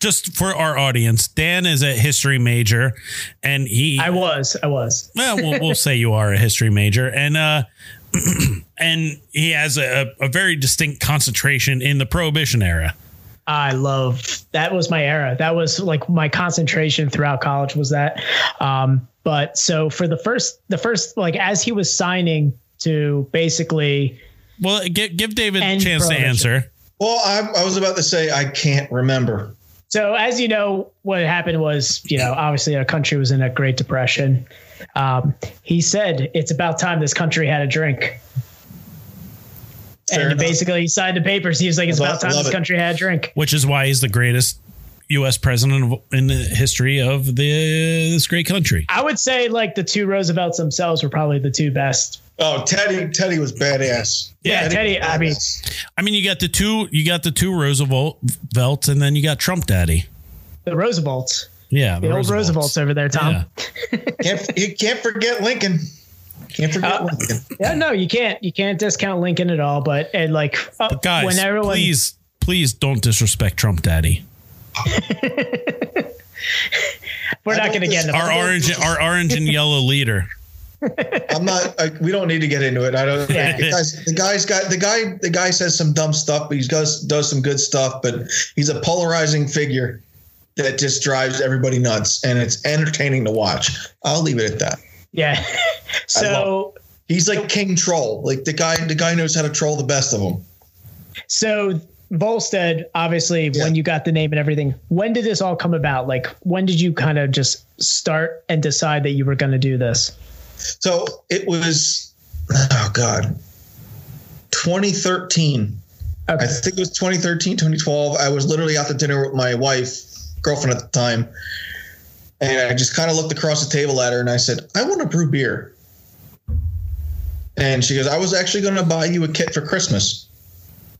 just for our audience, Dan is a history major, and he. I was, I was. well, we'll, we'll say you are a history major, and uh, <clears throat> and he has a, a very distinct concentration in the Prohibition era. I love that was my era. That was like my concentration throughout college was that. Um, but so for the first, the first like as he was signing to basically Well, give, give David a chance to answer. Well, I, I was about to say I can't remember. So as you know, what happened was, you know, obviously our country was in a Great Depression. Um, he said it's about time this country had a drink. Fair and enough. basically he signed the papers. He was like, it's Love- about time this it. country had a drink. which is why he's the greatest U.S. president in the history of the this great country. I would say like the two Roosevelts themselves were probably the two best. Oh, Teddy, Teddy was badass. Yeah, Teddy, was I mean- I mean, you got the two, you got the two Roosevelt belts, and then you got Trump Daddy. The Roosevelts. Yeah, The, old Roosevelts over there, Tom. Yeah. <laughs> can't you can't forget Lincoln. Can't forget Uh, Lincoln. Yeah, no, you can't. You can't discount Lincoln at all. But and like, uh, Guys, when everyone, please, please don't disrespect Trump Daddy. <laughs> we're I not going to get Our orange, our orange and yellow leader. I'm not. I, we don't need to get into it. I don't. Yeah. The, guy's, the guy's got the guy. The guy says some dumb stuff, but he does does some good stuff. But he's a polarizing figure that just drives everybody nuts, and it's entertaining to watch. I'll leave it at that. Yeah. <laughs> so He's like King Troll. Like the guy. The guy knows how to troll the best of them. so Volstead, obviously, Yeah. when you got the name and everything, when did this all come about? Like, when did you kind of just start and decide that you were going to do this? So it was. Oh God. 2013. Okay. I think it was 2013, 2012. I was literally out to dinner with my wife, girlfriend at the time. And I just kind of looked across the table at her and I said, I want to brew beer. And she goes, I was actually going to buy you a kit for Christmas.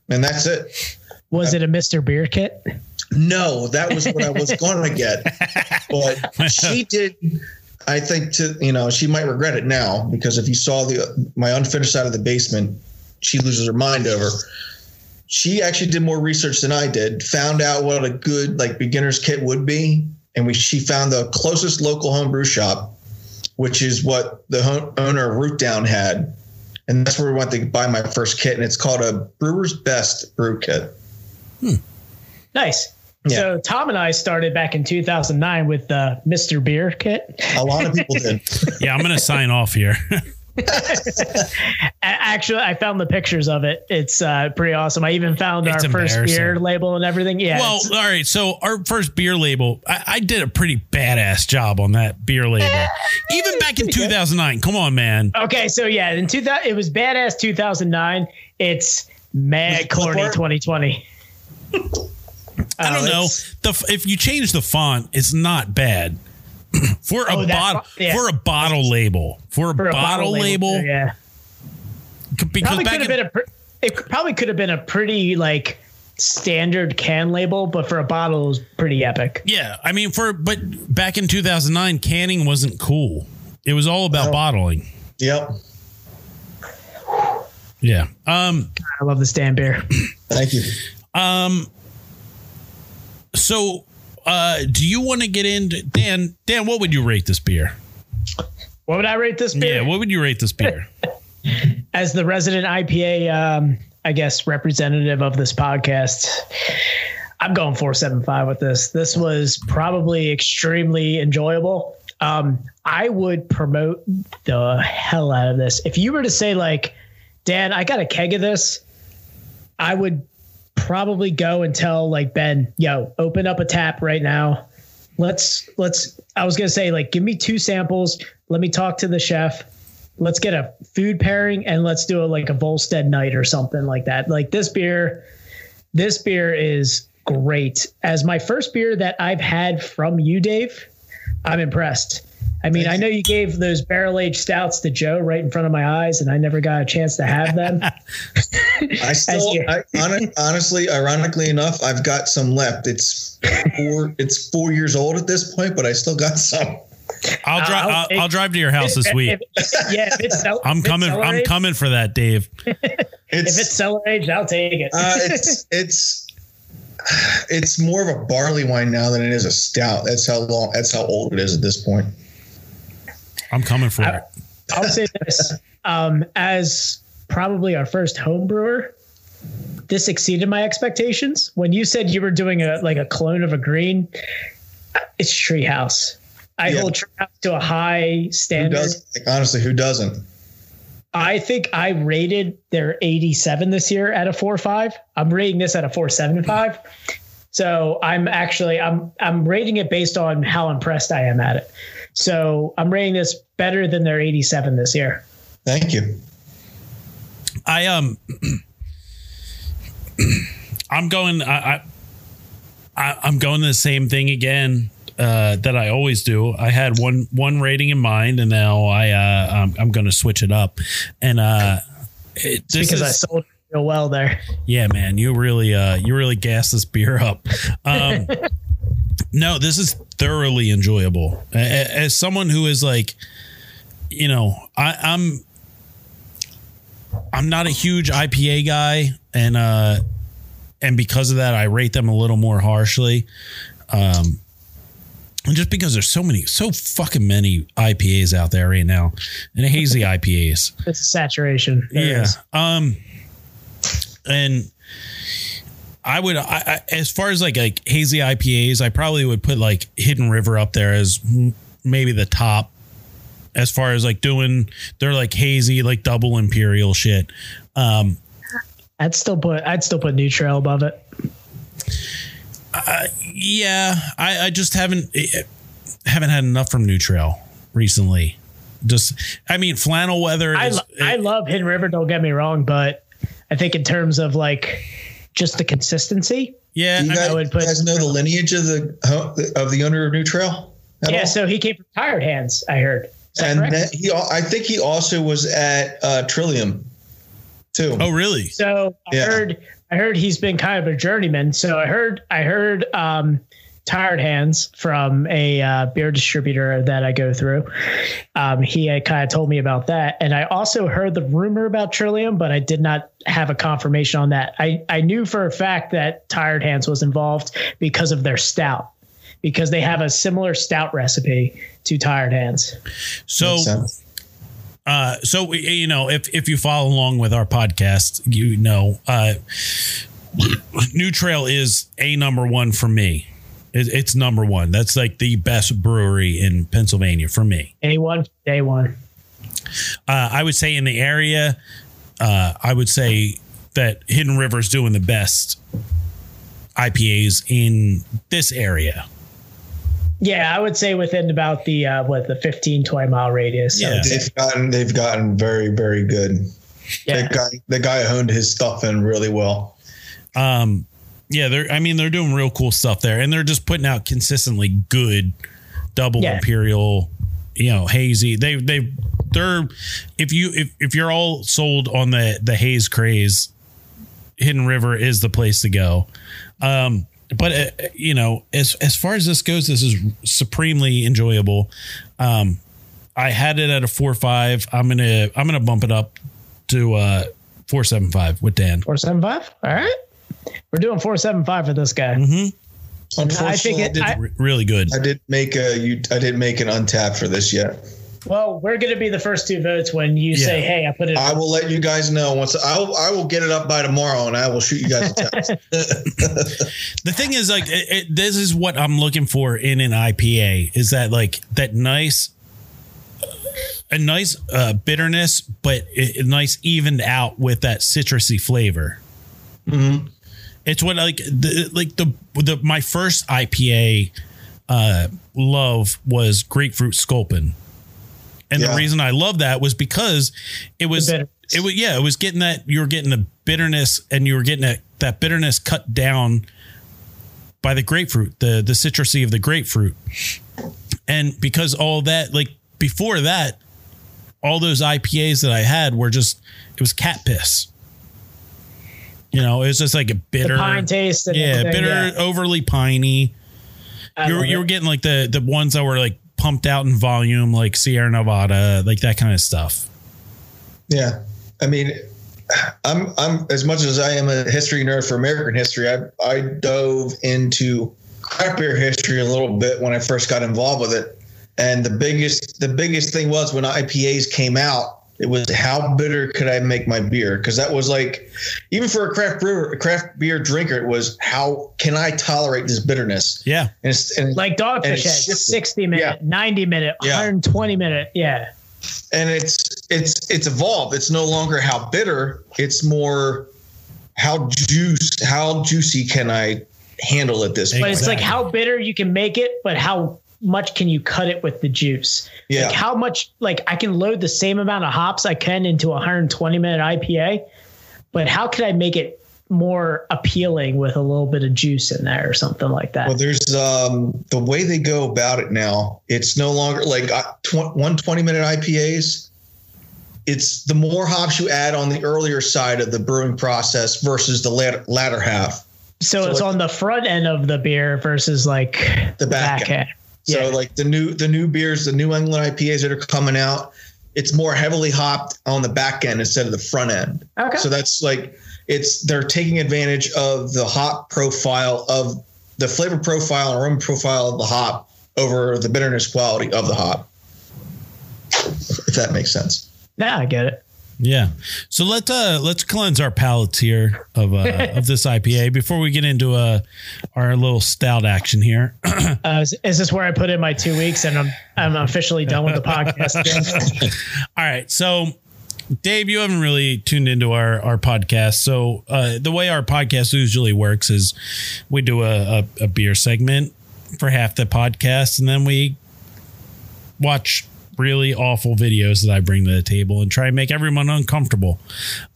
And that's it. Was it a Mr. Beer kit? No, that was what I was going to get. <laughs> But she did. I think to you know she might regret it now because if you saw the my unfinished side of the basement, she loses her mind over. She actually did more research than I did. Found out what a good like beginner's kit would be, and we she found the closest local homebrew shop, which is what the owner of Root Down had, and that's where we went to buy my first kit, and it's called a Brewer's Best Brew Kit. Hmm. Nice. Yeah. So Tom and I started back in 2009 with the Mr. Beer kit. A lot of <laughs> people did. Yeah, I'm gonna sign off here. Actually, I found the pictures of it. It's uh, pretty awesome. I even found It's our first beer label and everything. Yeah. well, all right. So our first beer label, I, I did a pretty badass job on that beer label, <laughs> even back in 2009. Come on, man. okay. So yeah, in 2000, it was badass 2009. It's mad corny 2020. <laughs> I don't Oh, know. The if you change the font, it's not bad. <clears throat> for a Oh, bottle, yeah. for a bottle label, for a, For a bottle, label, yeah. because Probably could have been a. pr- It probably could have been a pretty like standard can label, but for a bottle, it was pretty epic. yeah, I mean for but back in 2009, canning wasn't cool. It was all about bottling. Yep. Yeah. Um. I love this damn beer. Thank you. Um. So, uh, do you want to get into Dan? Dan, what would you rate this beer? What would I rate this beer? Yeah, what would you rate this beer? <laughs> as the resident IPA, um, I guess representative of this podcast, I'm going 475 with this. This was probably extremely enjoyable. Um, I would promote the hell out of this. If you were to say like, Dan, I got a keg of this, I would probably go and tell like Ben, yo, open up a tap right now. Let's let's I was gonna say like give me two samples. Let me talk to the chef let's get a food pairing and let's do a like a Volstead night or something like that. Like this beer, this beer is great. As my first beer that I've had from you, Dave, I'm impressed. I mean, I know you gave those barrel aged stouts to Joe right in front of my eyes, and I never got a chance to have them. <laughs> I <laughs> still, I, hon- honestly, ironically enough, I've got some left. It's four, it's four years old at this point, but I still got some. I'll drive. I'll I'll, I'll drive to your house this week. <laughs> if- yeah, if it's cel- I'm if coming. cellar I'm aged- coming for that, Dave. If It's, it's cellar aged, I'll take it. uh, it's, it's, it's more of a barley wine now than it is a stout. That's how long. That's how old it is at this point. I'm coming for it. I'll say <laughs> this: um, as probably our first home brewer, this exceeded my expectations. When you said you were doing a like a clone of a green, it's Treehouse. I Yeah. hold Treehouse to a high standard. does? Like, honestly, who doesn't? I think I rated their 87 this year at a four five. I'm rating this at a 475. So I'm actually I'm I'm rating it based on how impressed I am at it. So I'm rating this better than their 87 this year. Thank you. I um, I'm going. I, I, I I'm going the same thing again. Uh, that I always do. I had one one rating in mind, and now I uh, I'm, I'm going to switch it up. And uh, it, this because I sold it real well there. Yeah, man, you really uh you really gas this beer up. Um <laughs> No, this is thoroughly enjoyable. As someone who is like you know, I I'm I'm not a huge IPA guy and uh and because of that I rate them a little more harshly. Um and just because there's so many, so fucking many IPAs out there right now, and hazy IPAs. It's a saturation. There Yeah. is. Um, and I would, I, I, as far as like like hazy IPAs, I probably would put like Hidden River up there as maybe the top. As far as like doing, they're like hazy, like double imperial shit. Um, I'd still put I'd still put New Trail above it. yeah, I, I just haven't eh, haven't had enough from New Trail recently. Just, I mean, flannel weather. I Is, lo- I love Hidden River. Don't get me wrong, but I think in terms of like just the consistency. yeah, Do you I- guys, would put- guys know the lineage of the of the owner of New Trail? Yeah, all? so he came from Tired Hands. I heard. Is and correct? then he, I think he also was at uh, Trillium, too. oh, really? So I Yeah. heard I heard he's been kind of a journeyman. So I heard I heard um Tired Hands from a uh, beer distributor that I go through. Um, he had kind of told me about that, and I also heard the rumor about Trillium, but I did not have a confirmation on that. I I knew for a fact that Tired Hands was involved because of their stout, because they have a similar stout recipe to Tired Hands. So. Uh, so you know, if if you follow along with our podcast, you know, uh, New Trail is a number one for me. It, it's number one. That's like the best brewery in Pennsylvania for me. Day one, day one. Uh, I would say in the area, uh, I would say that Hidden River's doing the best IPAs in this area. Yeah, I would say within about the uh, what the 15, 20 mile radius. Yeah. would. They've gotten they've gotten very very good. Yeah. That guy the guy honed his stuff in really well. Um, yeah, they're. I mean, they're doing real cool stuff there, and they're just putting out consistently good double Yeah. imperial, you know, hazy. They they they're if you if if you're all sold on the the haze craze, Hidden River is the place to go. Um, but uh, you know, as as far as this goes, this is supremely enjoyable. Um, I had it at a four five. I'm gonna I'm gonna bump it up to uh four seven five with Dan. Four seven five. All right, we're doing four seven five for this guy. Unfortunately, I think I, it- did, I- R- really good. I did make a you. I didn't make an untap for this yet. Well, we're going to be the first two votes when you say, "Hey, I put it." I will let you guys know once. I will. I will get it up by tomorrow, and I will shoot you guys a text. <laughs> <laughs> The thing is, like, it, it, this is what I'm looking for in an IPA is that like that nice, a nice uh, bitterness, but a, a nice evened out with that citrusy flavor. It's what like the like the the my first IPA uh, love was grapefruit sculpin. And Yeah. the reason I love that was because it was it was yeah, it was getting that you were getting the bitterness and you were getting that, that bitterness cut down by the grapefruit, the the citrusy of the grapefruit. And because all that like before that, all those IPAs that I had were just it was cat piss. You know, it was just like a the bitter pine taste. And yeah, bitter, yeah. overly piney. You were you were getting like the the ones that were like pumped out in volume, like Sierra Nevada, like that kind of stuff. yeah, I mean, I'm. I'm as much as I am a history nerd for American history. I I dove into craft beer history a little bit when I first got involved with it, and the biggest the biggest thing was when IPAs came out. It was how bitter could I make my beer? Because that was like, even for a craft brewer, a craft beer drinker, it was how can I tolerate this bitterness? Yeah. And, it's, and like Dogfish it's Head, 60 minute, Yeah. 90 minute, Yeah. 120 minute. Yeah. and it's it's it's evolved. It's no longer how bitter. It's more how juice how juicy can I handle it this But way? it's like how bitter you can make it, but how much can you cut it with the juice? Yeah. Like how much, like I can load the same amount of hops I can into a 120 minute IPA, but how can I make it more appealing with a little bit of juice in there or something like that? Well, there's um, the way they go about it now. It's no longer like uh, tw- one 20 minute IPAs. It's the more hops you add on the earlier side of the brewing process versus the latter, latter half. so, so it's like- on the front end of the beer versus like The back end. end. So Yeah. like the new the new beers, the New England IPAs that are coming out, it's more heavily hopped on the back end instead of the front end. Okay. So that's like it's they're taking advantage of the hop profile of the flavor profile and aroma profile of the hop over the bitterness quality of the hop. <laughs> If that makes sense. yeah, I get it. Yeah. So let's uh let's cleanse our palates here of uh <laughs> of this IPA before we get into uh our little stout action here. <clears throat> Uh, is, is this where I put in my two weeks and I'm I'm officially done with the podcast? <laughs> All right. So, Dave, you haven't really tuned into our, our podcast. So, uh, the way our podcast usually works is we do a, a, a beer segment for half the podcast, and then we watch really awful videos that I bring to the table and try and make everyone uncomfortable.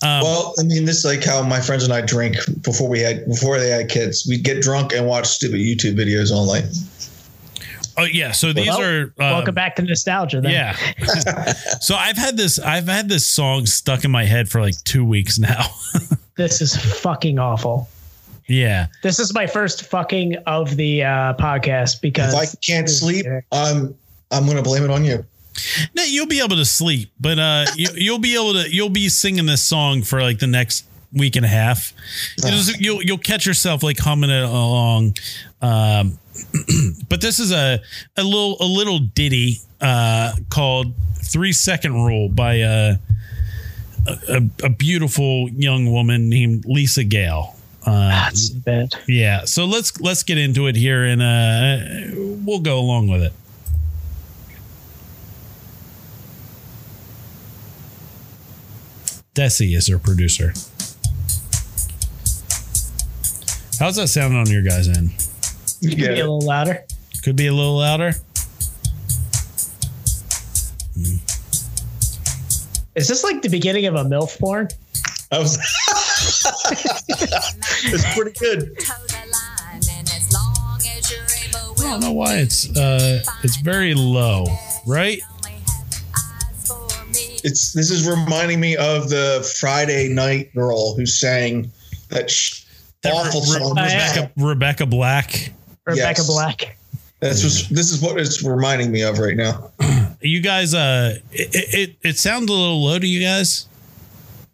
Um, well, I mean, this is like how my friends and I drink before we had before they had kids. We'd get drunk and watch stupid YouTube videos all night. oh, yeah. So, these Well, are. um, Welcome back to nostalgia. Then. Yeah. <laughs> <laughs> so I've had this I've had this song stuck in my head for like 2 weeks now. <laughs> This is fucking awful. yeah. This is my first fucking of the uh, podcast because If I can't sleep, I'm I'm gonna blame it on you. No, you'll be able to sleep, but uh, you, <laughs> you'll be able to. You'll be singing this song for like the next week and a half. You'll, just- you'll you'll catch yourself like humming it along. Um, <clears throat> but this is a a little a little ditty uh, called Three Second Rule by uh, a, a, a beautiful young woman named Lisa Gale. Uh, That's bad. yeah, so let's let's get into it here, and uh, we'll go along with it. Desi is our producer. How's that sound on your guys' end? You Be get a little louder. Could be a little louder. Is this like the beginning of a MILF porn? I was. <laughs> it's pretty good. I don't know why it's uh it's very low, right? It's this is reminding me of the Friday night girl who sang that sh- That awful Re- song. Rebecca, Rebecca Black. Rebecca Yes. Black. That's just this is what it's reminding me of right now. <clears throat> You guys, uh, it, it it sounds a little low to you guys.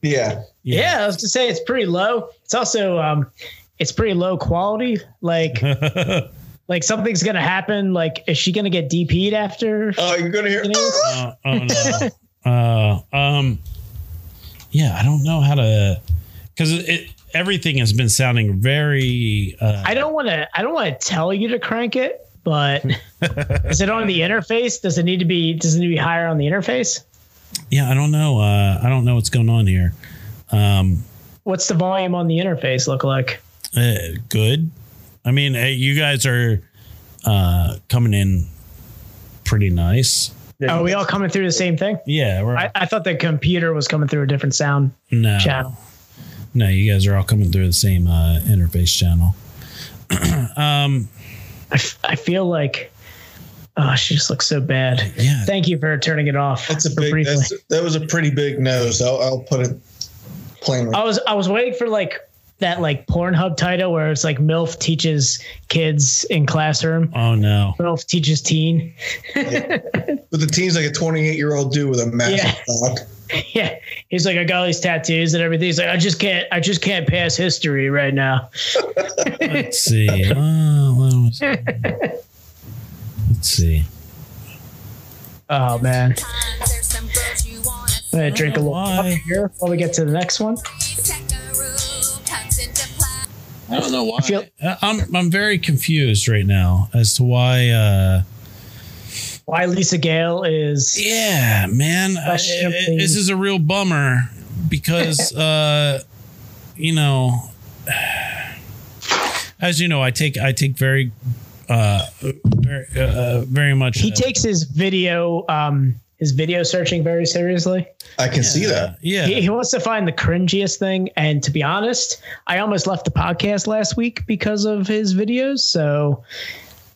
Yeah. Yeah. I was to say it's pretty low. It's also um, it's pretty low quality. Like <laughs> like something's gonna happen. Like is she gonna get DP'd after? Oh, you're gonna hear. You know? <laughs> Uh, oh no. <laughs> uh, um, yeah, I don't know how to because it, everything has been sounding very. Uh, I don't want to. I don't want to tell you to crank it, but <laughs> is it on the interface? Does it need to be? Does it need to be higher on the interface? yeah, I don't know. Uh, I don't know what's going on here. Um, What's the volume on the interface look like? uh, good. I mean, uh, you guys are uh, coming in pretty nice. Are we all coming through the same thing? Yeah, we're I, I thought the computer was coming through a different sound no, channel. no. You guys are all coming through the same uh, interface channel. <clears throat> um, I, f- I feel like, oh, she just looks so bad. yeah, Thank you for turning it off. That's a big. That's, that was a pretty big nose. I'll, I'll put it plainly. I was I was waiting for like that like Pornhub title where it's like MILF teaches kids in classroom. Oh no. MILF teaches teen. <laughs> But the teen's like a 28 year old dude with a massive Yeah. cock. <laughs> Yeah, he's like, I got all these tattoos and everything. He's like, I just can't, I just can't pass history right now. <laughs> Let's see. Uh, what was- let's see. Oh man, I'm I'm gonna drink a little Why? coffee here while we get to the next one. I don't know why. feel- Uh, I'm I'm very confused right now as to why. Uh, Why Lisa Gale is? yeah, man, I- Question, I- this is a real bummer because <laughs> uh, you know, as you know, I take I take very, uh, very, uh, very much. He uh, takes his video, um, his video searching very seriously. I can see that. Yeah, He, he wants to find the cringiest thing. And to be honest, I almost left the podcast last week because of his videos. So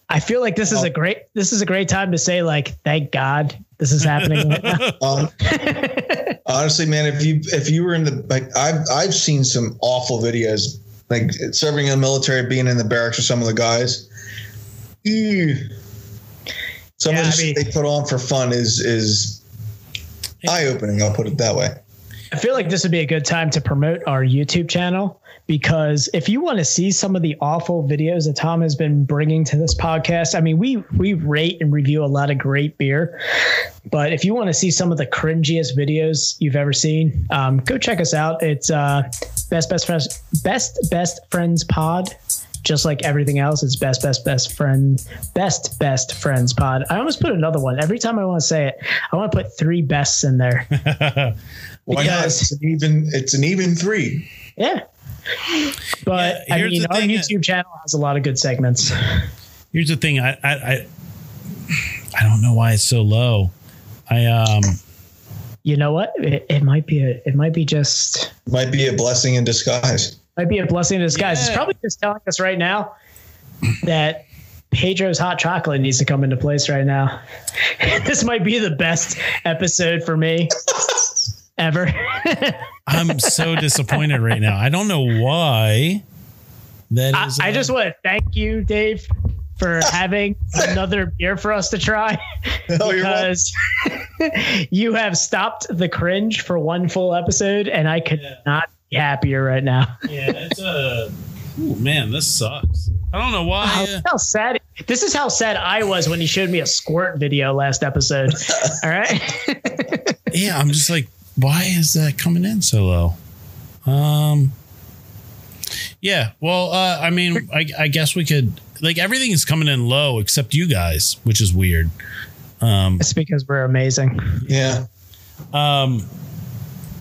I feel like this is a great this is a great time to say like thank God this is happening right now. <laughs> Um, honestly, man, if you if you were in the like, I've I've seen some awful videos, like serving in the military, being in the barracks with some of the guys. Ew. Some Yeah, of the I mean- they put on for fun is is eye opening. I'll put it that way. I feel like this would be a good time to promote our YouTube channel because if you want to see some of the awful videos that Tom has been bringing to this podcast, I mean, we we rate and review a lot of great beer, but if you want to see some of the cringiest videos you've ever seen, um, go check us out. It's uh, best best friends best best friends pod. Just like everything else, it's best, best, best friend, best, best friends pod. I almost put another one. Every time I want to say it, I want to put three bests in there. <laughs> Why not? It's an even. It's an even three. Yeah. But Yeah, I mean, our thing- YouTube channel has a lot of good segments. Here's the thing. I I I, I don't know why it's so low. I um You know what? It, it might be a, it might be just Might be a blessing in disguise. Might be a blessing in disguise. It's probably just telling us right now that Pedro's hot chocolate needs to come into place right now. <laughs> this might be the best episode for me <laughs> ever. I'm so <laughs> disappointed right now. I don't know why. That I, is. I uh, just want to thank you, Dave, for having another beer for us to try. Oh, because you have stopped the cringe for one full episode, and I could not be happier right now. Yeah, it's a. Ooh, man, this sucks. I don't know why. How, uh, how sad! This is how sad I was when he showed me a squirt video last episode. <laughs> All right, yeah, I'm just like, why is that coming in so low? Um. Yeah, well, uh, I mean, I, I guess we could like everything is coming in low except you guys, which is weird. Um, it's because we're amazing. Yeah. um,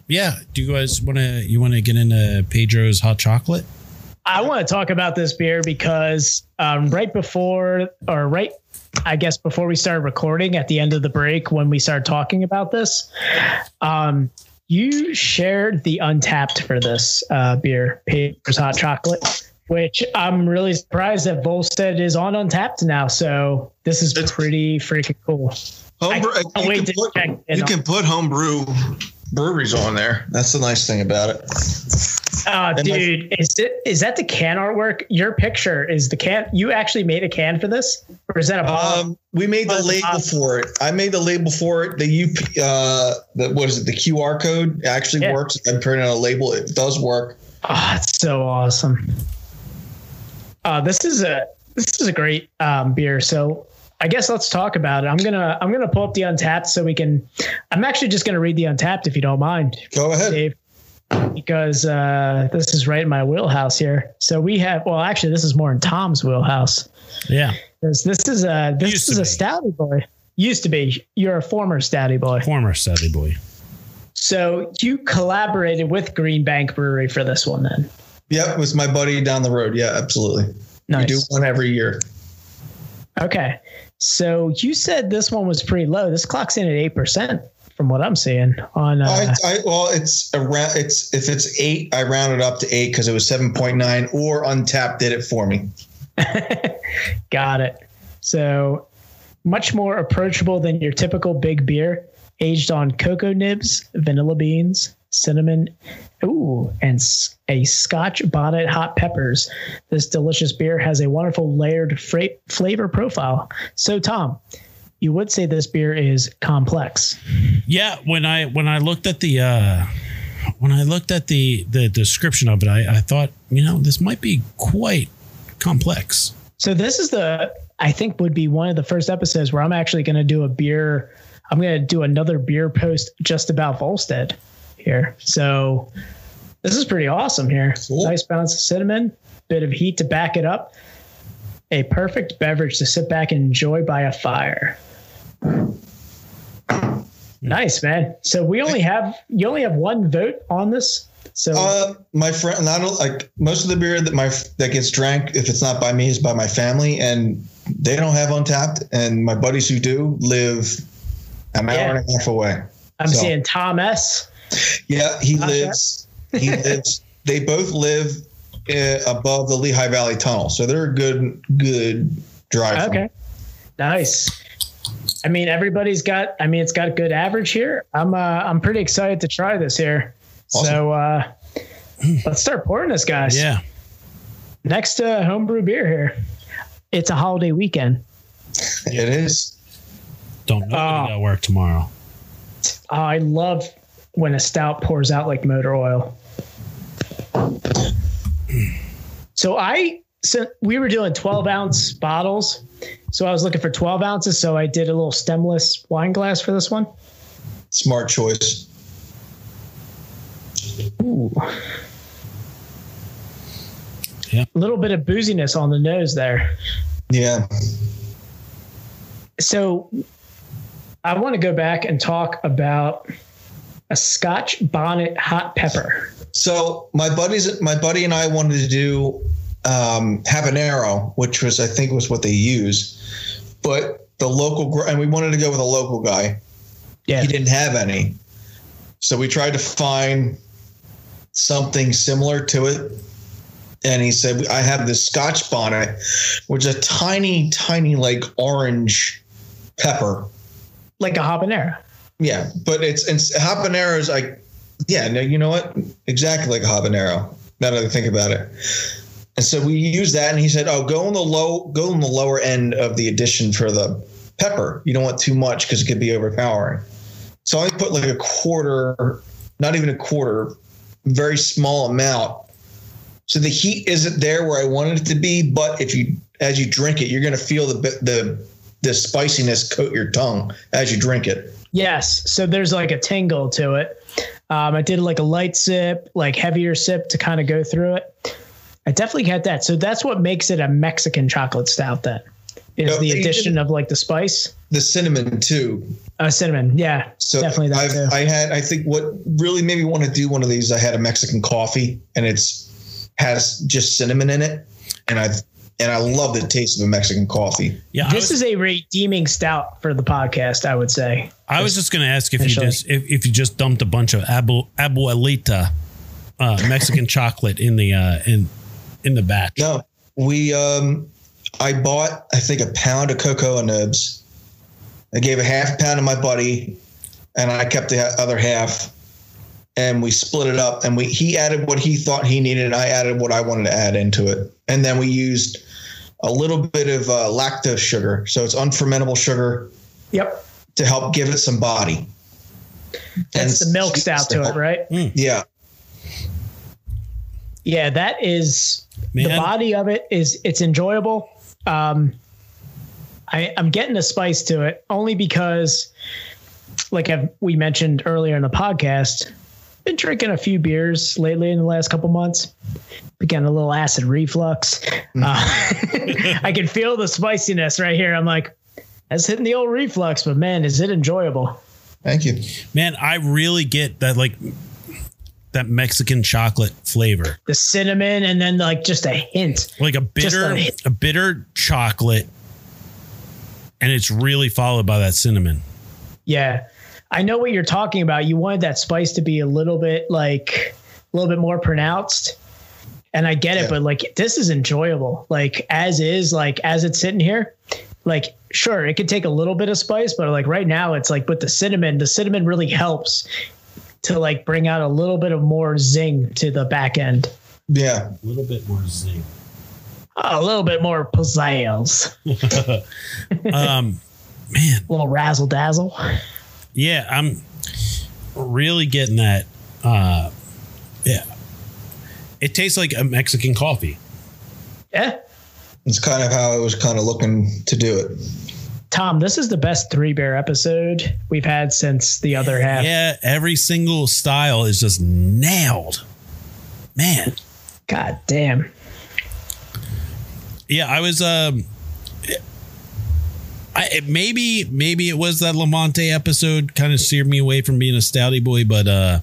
yeah. Do you guys want to you want to get into Pedro's hot chocolate? I want to talk about this beer because um, right before, or right, I guess before we started recording at the end of the break, when we started talking about this, um, you shared the Untappd for this uh, beer, Pedro's Hot Chocolate, which I'm really surprised that Volstead is on Untappd now. So this is It's- pretty freaking cool. Homebrew, I can't you, wait can to put, check you can put homebrew breweries on there. That's the nice thing about it. Oh, And my- dude, is it is that the can artwork? Your picture is the can. You actually made a can for this, or is that a bottle? Um, we made the label for it. I made the label for it. The UP, uh, the what is it? The QR code actually Yeah. works. I'm printed a label. It does work. Oh, it's so awesome. Uh, this is a this is a great um, beer. So I guess let's talk about it. I'm gonna I'm gonna pull up the Untappd so we can. I'm actually just gonna read the Untappd if you don't mind, Go ahead. Dave, because uh, this is right in my wheelhouse here. So we have well, actually, this is more in Tom's wheelhouse. Yeah. Because this is a this Used is a stouty boy. Used to be. You're a former stouty boy. Former Savvy Boy. So you collaborated with Green Bank Brewery for this one, then? Yep, it was my buddy down the road. Yeah, absolutely. Nice. We do one every year. Okay. So you said this one was pretty low. This clocks in at eight percent from what I'm seeing on. Uh, I, I well, it's around. It's if it's eight, I rounded it up to eight because it was seven point nine. Or Untappd did it for me. <laughs> got it. So much more approachable than your typical big beer, aged on cocoa nibs, vanilla beans, cinnamon, ooh, and a Scotch bonnet hot peppers. This delicious beer has a wonderful layered fra- flavor profile. So Tom, you would say this beer is complex. Yeah, when I when I looked at the uh when I looked at the the description of it, I, I thought, you know, this might be quite complex. So this is the I think would be one of the first episodes where I'm actually going to do a beer. I'm going to do another beer post just about Volstead here. So this is pretty awesome here. Cool. Nice balance of cinnamon, bit of heat to back it up. A perfect beverage to sit back and enjoy by a fire. Nice, man. So we only have you only have one vote on this. So Uh, my friend, not like most of the beer that my that gets drank, if it's not by me, is by my family, and they don't have Untappd. And my buddies who do live an hour and a half away. I'm so- seeing Tom S. Yeah, he lives. He lives. They both live uh, above the Lehigh Valley Tunnel, so they're a good good drive. Okay. Nice. I mean, everybody's got. I mean, it's got a good average here. I'm. Uh, I'm pretty excited to try this here. So uh, let's start pouring this, guys. Yeah. Next uh, homebrew beer here. It's a holiday weekend. It is. Don't know Oh. got work tomorrow. Oh, I love when a stout pours out like motor oil. So I, so we were doing 12 ounce bottles. So I was looking for 12 ounces. So I did a little stemless wine glass for this one. Smart choice. Ooh. Yeah. A little bit of booziness on the nose there. Yeah. So I want to go back and talk about a Scotch bonnet hot pepper. So my buddies, my buddy and I wanted to do um, habanero, which was I think was what they use, but the local and we wanted to go with a local guy. Yeah. He didn't have any, so we tried to find something similar to it. And he said, "I have this Scotch bonnet, which is a tiny, tiny like orange pepper." Like a habanero. Yeah, but it's, it's habanero is like, yeah, no, you know what? Exactly like habanero. Now that I think about it. And so we use that, and he said, "Oh, go on the low, go on the lower end of the addition for the pepper. You don't want too much because it could be overpowering." So I put like a quarter, not even a quarter, very small amount. So the heat isn't there where I wanted it to be, but if you, as you drink it, you're going to feel the the the spiciness coat your tongue as you drink it. Yes. So there's like a tingle to it. Um, I did like a light sip, like heavier sip to kind of go through it. I definitely get that. So that's what makes it a Mexican chocolate stout. Then is No, the addition of like the spice, the cinnamon too. uh, cinnamon. Yeah, So definitely that I've, too. I had, I think what really made me want to do one of these, I had a Mexican coffee and it's has just cinnamon in it. And I, and I love the taste of a Mexican coffee. Yeah. This was, is a redeeming stout for the podcast. I would say. I was just going to ask if you just if, if you just dumped a bunch of abu, abuelita uh, Mexican <laughs> chocolate in the uh, in in the batch. No, we, um, I bought, I think a pound of cocoa nibs I gave a half pound to my buddy, and I kept the other half. And we split it up, and we he added what he thought he needed, and I added what I wanted to add into it. And then we used a little bit of uh, lactose sugar, so it's unfermentable sugar Yep. To help give it some body. That's And the milk sweetness stout to it, help. right? Yeah, Yeah, that is the body of it is it's enjoyable. Um, I, I'm getting a spice to it only because, like I've, we mentioned earlier in the podcast, been drinking a few beers lately in the last couple months. Been getting a little acid reflux. Uh, <laughs> I can feel the spiciness right here. I'm like, that's hitting the old reflux, but man, is it enjoyable? thank you. Man, I really get that like that Mexican chocolate flavor. The cinnamon and then like just a hint. Like a bitter a- a bitter chocolate and it's really followed by that cinnamon. Yeah. I know what you're talking about. You wanted that spice to be a little bit like a little bit more pronounced. And I get it, Yeah. but like this is enjoyable. Like as is, like as it's sitting here, like sure, it could take a little bit of spice, but like right now it's like with the cinnamon, the cinnamon really helps to like bring out a little bit of more zing to the back end. Yeah, A little bit more zing. A little bit more pizzazz, <laughs> Um man, a little razzle dazzle. yeah, I'm really getting that uh yeah. It tastes like a Mexican coffee. Yeah. It's kind of how I was kind of looking to do it. Tom, this is the best three bear episode we've had since the other half. Yeah, every single style is just nailed. Man. God damn. Yeah, I was um I it- maybe maybe it was that Lamonte episode kind of steered me away from being a stouty boy, but uh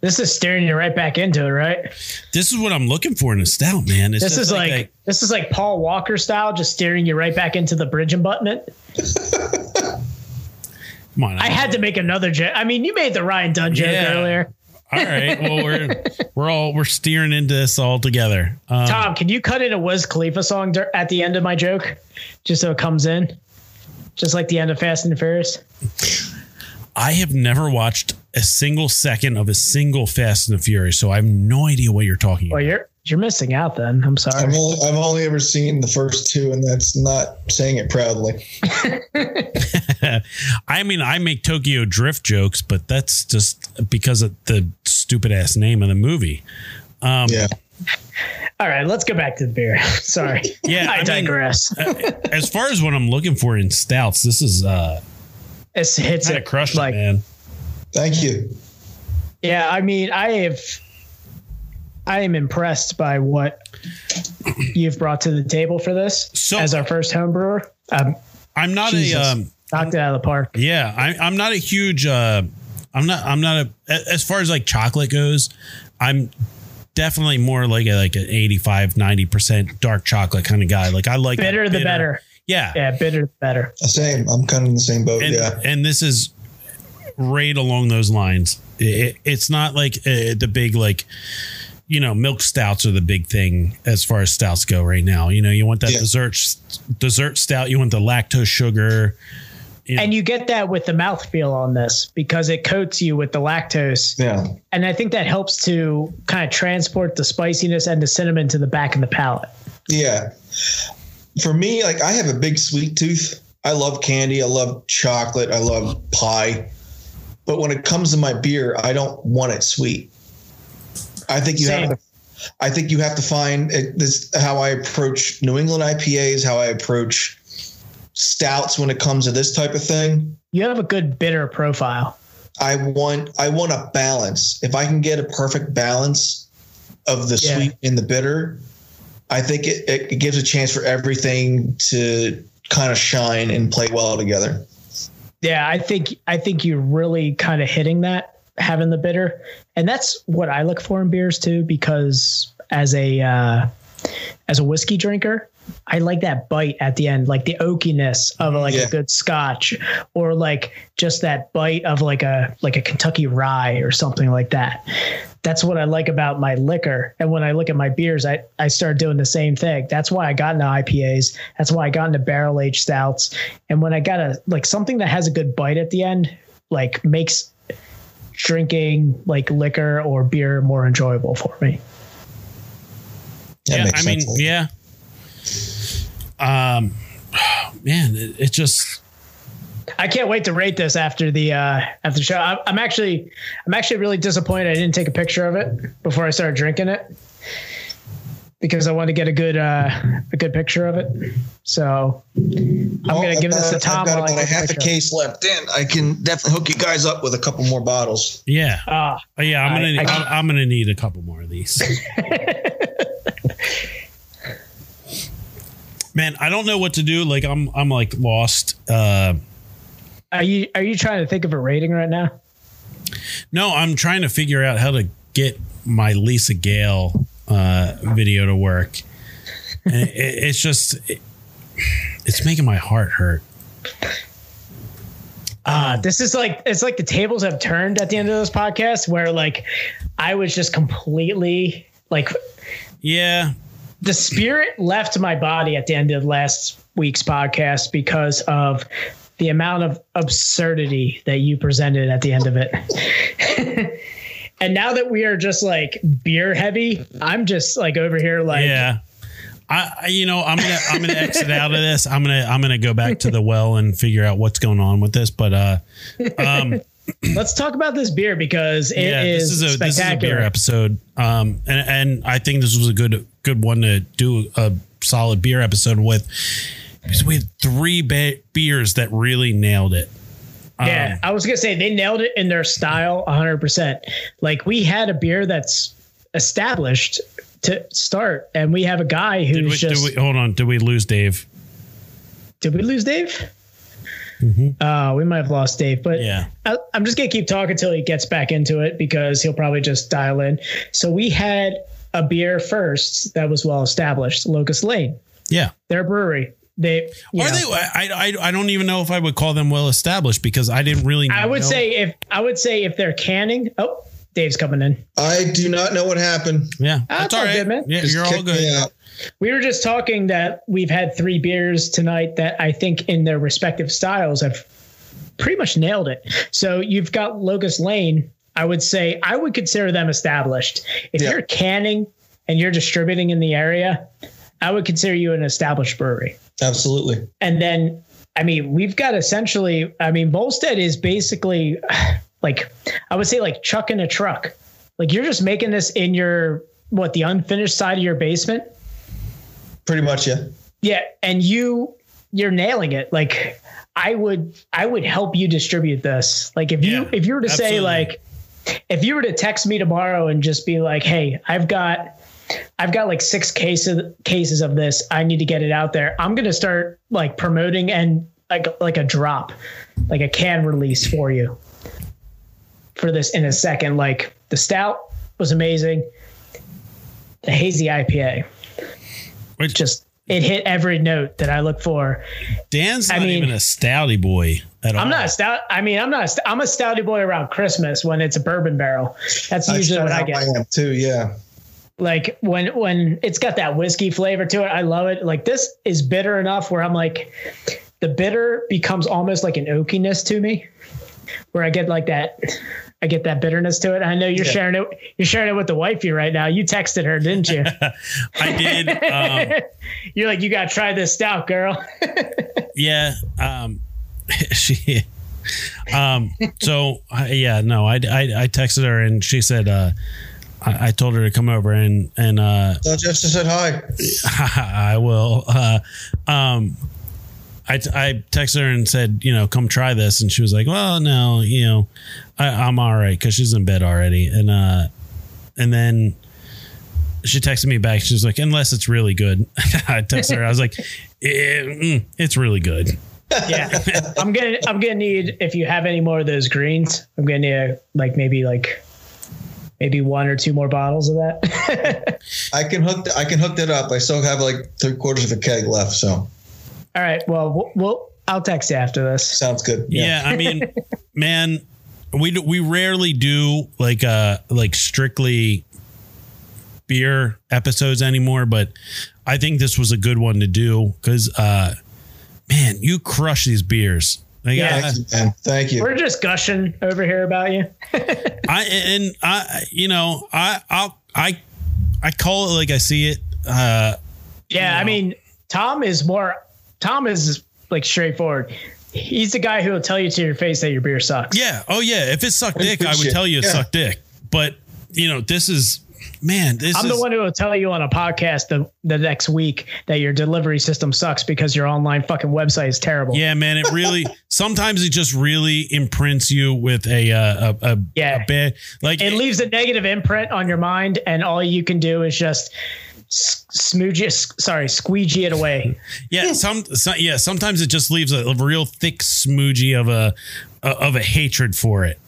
This is staring you right back into it, right? this is what I'm looking for in a stout, man. It's This is like, a- this is like Paul Walker style, just steering you right back into the bridge abutment. come on. I had to make another joke. I mean, you made the Ryan Dunn joke Yeah. earlier. all right. Well, we're <laughs> we're all we're steering into this all together. Um, Tom, can you cut in a Wiz Khalifa song at the end of my joke, just so it comes in, just like the end of Fast and the Furious? I have never watched a single second of a single Fast and the Furious, so I have no idea what you're talking Well, about. you're you're missing out. Then I'm sorry. I've only, I've only ever seen the first two, and that's not saying it proudly. <laughs> I mean, I make Tokyo Drift jokes, but that's just because of the stupid ass name of the movie. Um, Yeah, All right, let's go back to the beer. <laughs> sorry. Yeah, I I mean- digress. as far as what I'm looking for in stouts, this is uh It's hits kind it of like man. Thank you. Yeah, I mean, I have, I am impressed by what you've brought to the table for this So- as our first home brewer. Um, I'm not Jesus. a um, knocked it out of the park. yeah, I, I'm not a huge uh, I'm not I'm not a a- as far as like chocolate goes, I'm definitely more like a like an 85 90 percent dark chocolate kind of guy. Like I like Bitter the better. Yeah, Yeah, bitter the better. The same. I'm kind of in the same boat. and, yeah. and this is right along those lines. It, it's not like uh, the big like you know milk stouts are the big thing as far as stouts go right now. You know you want that Yeah. dessert dessert stout. You want the lactose sugar. Yeah. And you get that with the mouthfeel on this because it coats you with the lactose. Yeah. And I think that helps to kind of transport the spiciness and the cinnamon to the back of the palate. Yeah. For me, like I have a big sweet tooth. I love candy. I love chocolate. I love pie. But when it comes to my beer, I don't want it sweet. I think you Same. have to. I think you have to find it, this how I approach New England IPAs, how I approach stouts when it comes to this type of thing. You have a good bitter profile. I want I want a balance. If I can get a perfect balance of the Yeah. sweet and the bitter, I think it, it, it gives a chance for everything to kind of shine and play well together. Yeah, I think I think you're really kind of hitting that having the bitter, and that's what I look for in beers too. Because as a uh, as a whiskey drinker, I like that bite at the end, like the oakiness of like Yeah. a good Scotch, or like just that bite of like a like a Kentucky rye or something like that. That's what I like about my liquor. And when I look at my beers, I, I start doing the same thing. That's why I got into IPAs. That's why I got into barrel aged stouts. And when I got a like something that has a good bite at the end, like makes drinking like liquor or beer more enjoyable for me. That yeah, makes I mean, yeah. Um, <sighs> man, it, it just I can't wait to rate this after the uh, after the show. I'm, I'm actually I'm actually really disappointed I didn't take a picture of it before I started drinking it because I want to get a good uh, a good picture of it. So I'm Well, gonna give I've this got- to Tom. I've got about a half a picture. case left in. I can definitely hook you guys up with a couple more bottles. yeah, Ah, Uh, yeah. I'm I- gonna I- I, am I'm gonna need a couple more of these. <laughs> Man, I don't know what to do. Like I'm I'm like lost. Uh, are you are you trying to think of a rating right now? no, I'm trying to figure out how to get my Lisa Gale uh, video to work. And it, it's just it, it's making my heart hurt. Uh, this is like it's like the tables have turned at the end of this podcast where like I was just completely like Yeah, the spirit left my body at the end of last week's podcast because of the amount of absurdity that you presented at the end of it. <laughs> and now that we are just like beer heavy, I'm just like over here like yeah. I, you know, I'm gonna I'm gonna exit out of this. I'm gonna I'm gonna go back to the well and figure out what's going on with this. But uh, um, <clears throat> let's talk about this beer because it is yeah, this is a this is a beer episode. Um, and and I think this was a good good one to do a solid beer episode with because we had three be- beers that really nailed it. Yeah, I was gonna say they nailed it in their style 100. percent Like we had a beer that's established to start, and we have a guy who's Did we, just. did we, hold on, did we lose Dave? Did we lose Dave? Uh, we might have lost Dave, but Mm-hmm. Yeah. I, I'm just gonna keep talking until he gets back into it because he'll probably just dial in. So we had a beer first that was well established, Locust Lane. Yeah. Their brewery. They you Are know, they? I, I I don't even know if I would call them well established because I didn't really. I would know. say if I would say if they're canning. Oh, Dave's coming in. I do not know what happened. Yeah, Ah, that's all all right. good, man. Yeah, Just you're all good. We were just talking that we've had three beers tonight that I think in their respective styles have pretty much nailed it. So you've got Locust Lane. I would say I would consider them established. If Yeah. you're canning and you're distributing in the area, I would consider you an established brewery. Absolutely. And then, I mean, we've got essentially, I mean, Volstead is basically <sighs> like, I would say like chucking a truck. Like you're just making this in your, what, the unfinished side of your basement. Pretty much, yeah. Yeah, and you you're nailing it. Like I would I would help you distribute this. Like if you if you were to say like if you were to text me tomorrow and just be like, "Hey, I've got I've got like six cases cases of this. I need to get it out there." I'm going to start like promoting and like like a drop, like a can release for you for this in a second. Like the stout was amazing. The hazy IPA Which just it hit every note that I look for. Dan's I not mean- even a stouty boy at all. I'm not a stout. I mean, I'm not. A st- I'm a stouty boy around Christmas when it's a bourbon barrel. That's usually what I get. I am too. Yeah. Like when when it's got that whiskey flavor to it, I love it. Like this is bitter enough where I'm like, the bitter becomes almost like an oakiness to me, where I get like that. I get that bitterness to it. I know you're Yeah. sharing it. You're sharing it with the wifey right now. You texted her, didn't you? <laughs> I did. Um, <laughs> you're like, you got to try this stout, girl. <laughs> yeah. Um, she. Um. So I, yeah. No. I, I I texted her and she said. Uh, I, I told her to come over and and uh, So to said hi. <laughs> I will. Uh, um, I, I texted her and said, you know, come try this. And she was like, well, no, you know, I, I'm all right because she's in bed already. And, uh, and then she texted me back. She was like, unless it's really good. <laughs> I texted her. I was like, eh, mm, it's really good. Yeah, I'm gonna I'm gonna need if you have any more of those greens, I'm gonna need uh, like maybe like maybe one or two more bottles of that. <laughs> I can hook. I can hook that up. I still have like three quarters of a keg left. So All right, well, we'll, we'll I'll text you after this. sounds good. Yeah. I mean, <laughs> man, we do- we rarely do like uh like strictly beer episodes anymore, but I think this was a good one to do because uh man, you crush these beers. Like, Yeah. Thank you, man. Thank you. We're just gushing over here about you. <laughs> I and I you know I I'll I I call it like I see it. Uh, Yeah, I mean, Tom is more. Tom is like straightforward. He's the guy who will tell you to your face that your beer sucks. yeah. Oh yeah. If it sucked dick, I would tell you it Yeah. sucked dick. But you know this is man. This I'm is the one who will tell you on a podcast the, the next week that your delivery system sucks because your online fucking website is terrible. Yeah, man. It really <laughs> sometimes it just really imprints you with a uh, a, a, Yeah. a bad like It leaves a negative imprint on your mind, and all you can do is just s- smoogie, sorry, squeegee it away. <laughs> yeah some, some yeah sometimes it just leaves a, a real thick smoogie of a of a hatred for it.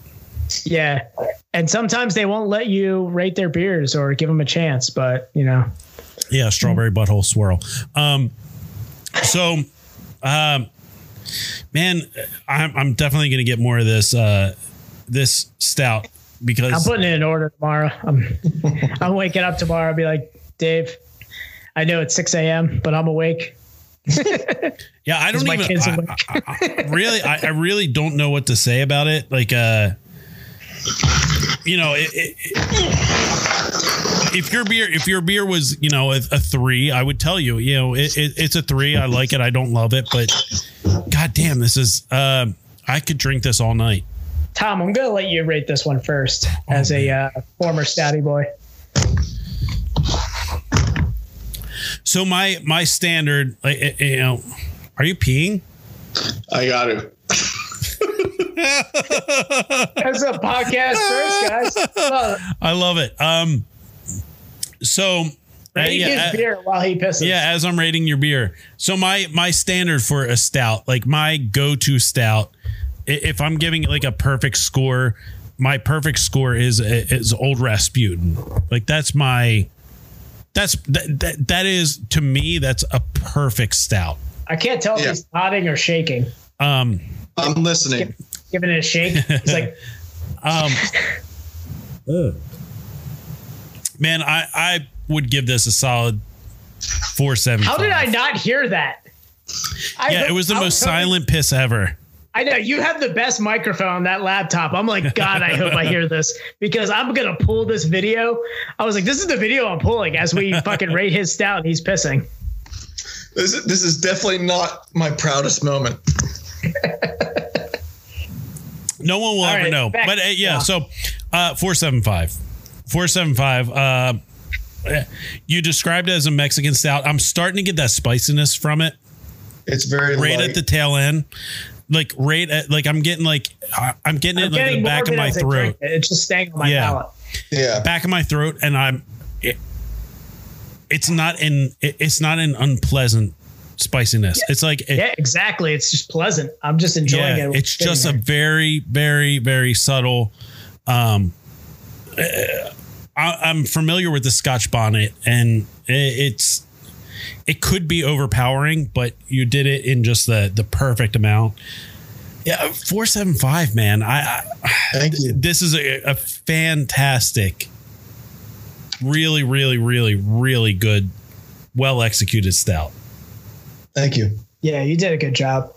Yeah. And sometimes they won't let you rate their beers or give them a chance, but you know, Yeah, strawberry butthole swirl. Um, so, um, man, I'm I'm definitely gonna get more of this uh this stout because I'm putting it in order tomorrow. I'm, <laughs> I'm waking up tomorrow. I'll be like, Dave, I know it's 6 a.m., but I'm awake. <laughs> yeah, I don't even I. I- I- really I, I really don't know what to say about it. Like, uh, you know, it, it, if your beer if your beer was you know a, a three, I would tell you, you know, it, it, it's a three. I like it. I don't love it, but god damn, this is. Um, I could drink this all night. Tom, I'm going to let you rate this one first as a uh, former stouty boy. So my my standard, like you know, are you peeing? I got to. As a podcast first, guys. Well, I love it. Um, so uh, rate yeah, his uh, beer while he pisses. yeah. As I'm rating your beer, so my my standard for a stout, like my go to stout, i- if I'm giving it like a perfect score, my perfect score is is Old Rasputin. Like that's my that's that that, that is to me that's a perfect stout. I can't tell if Yeah. he's nodding or shaking. Um, I'm listening. Giving it a shake. He's like, <laughs> Um, man, I I would give this a solid four seven. how did I not hear that? I Yeah, it was the most totally- silent piss ever. I know you have the best microphone on that laptop. I'm like, God, I hope I hear this because I'm gonna pull this video. I was like, this is the video I'm pulling as we fucking <laughs> rate his stout and he's pissing. This is, this is definitely not my proudest moment. <laughs> No one will All ever right, know. back- but uh, yeah, yeah. so uh, four seven five, four seven five. Uh, you described it as a Mexican stout. I'm starting to get that spiciness from it. It's very Right light. at the tail end, like right at like I'm getting like I- I'm getting it I'm like in the back of my as throat. it. It's just staying on my Yeah. palate. yeah. back of my throat and i'm it, it's not in it, it's not an unpleasant spiciness it's like it- Yeah, exactly. It's just pleasant. I'm just enjoying yeah, it. it's just a very very very subtle um uh, I, i'm familiar with the scotch bonnet and it, it's it could be overpowering but you did it in just the the perfect amount yeah 475 man i, I Thank you. this is a, a fantastic, really, really, really, really good, well executed stout. Thank you. Yeah, you did a good job.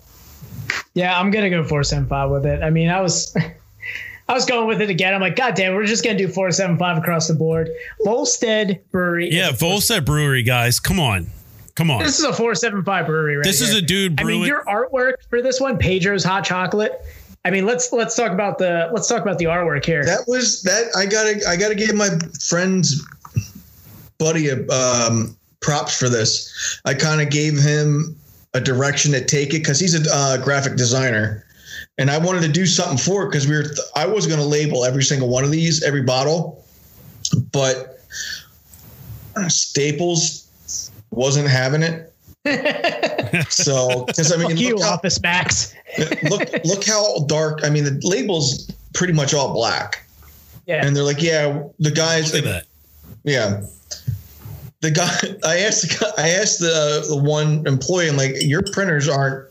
Yeah, I'm gonna go four seven five with it. I mean, I was <laughs> I was going with it again. I'm like, God damn, we're just gonna do four seven five across the board. Volstead Brewery. Yeah, Volstead Brewery, guys, come on, come on. This is a four seven five brewery, right? This is a dude I mean, your artwork for this one, Pedro's hot chocolate. I mean, let's let's talk about the let's talk about the artwork here. That was that. I gotta I gotta give my friend's buddy a, um, props for this. I kind of gave him a direction to take it because he's a uh, graphic designer, and I wanted to do something for it because we were. I was going to label every single one of these, every bottle, but Staples wasn't having it. <laughs> so, because I mean, Fuck you, look how, Office Max. <laughs> look look how dark. I mean, the label's pretty much all black, Yeah, and they're like, yeah, the guys. Look at that. Yeah. The guy, <laughs> I asked, the I asked the, the one employee, I'm like, your printers aren't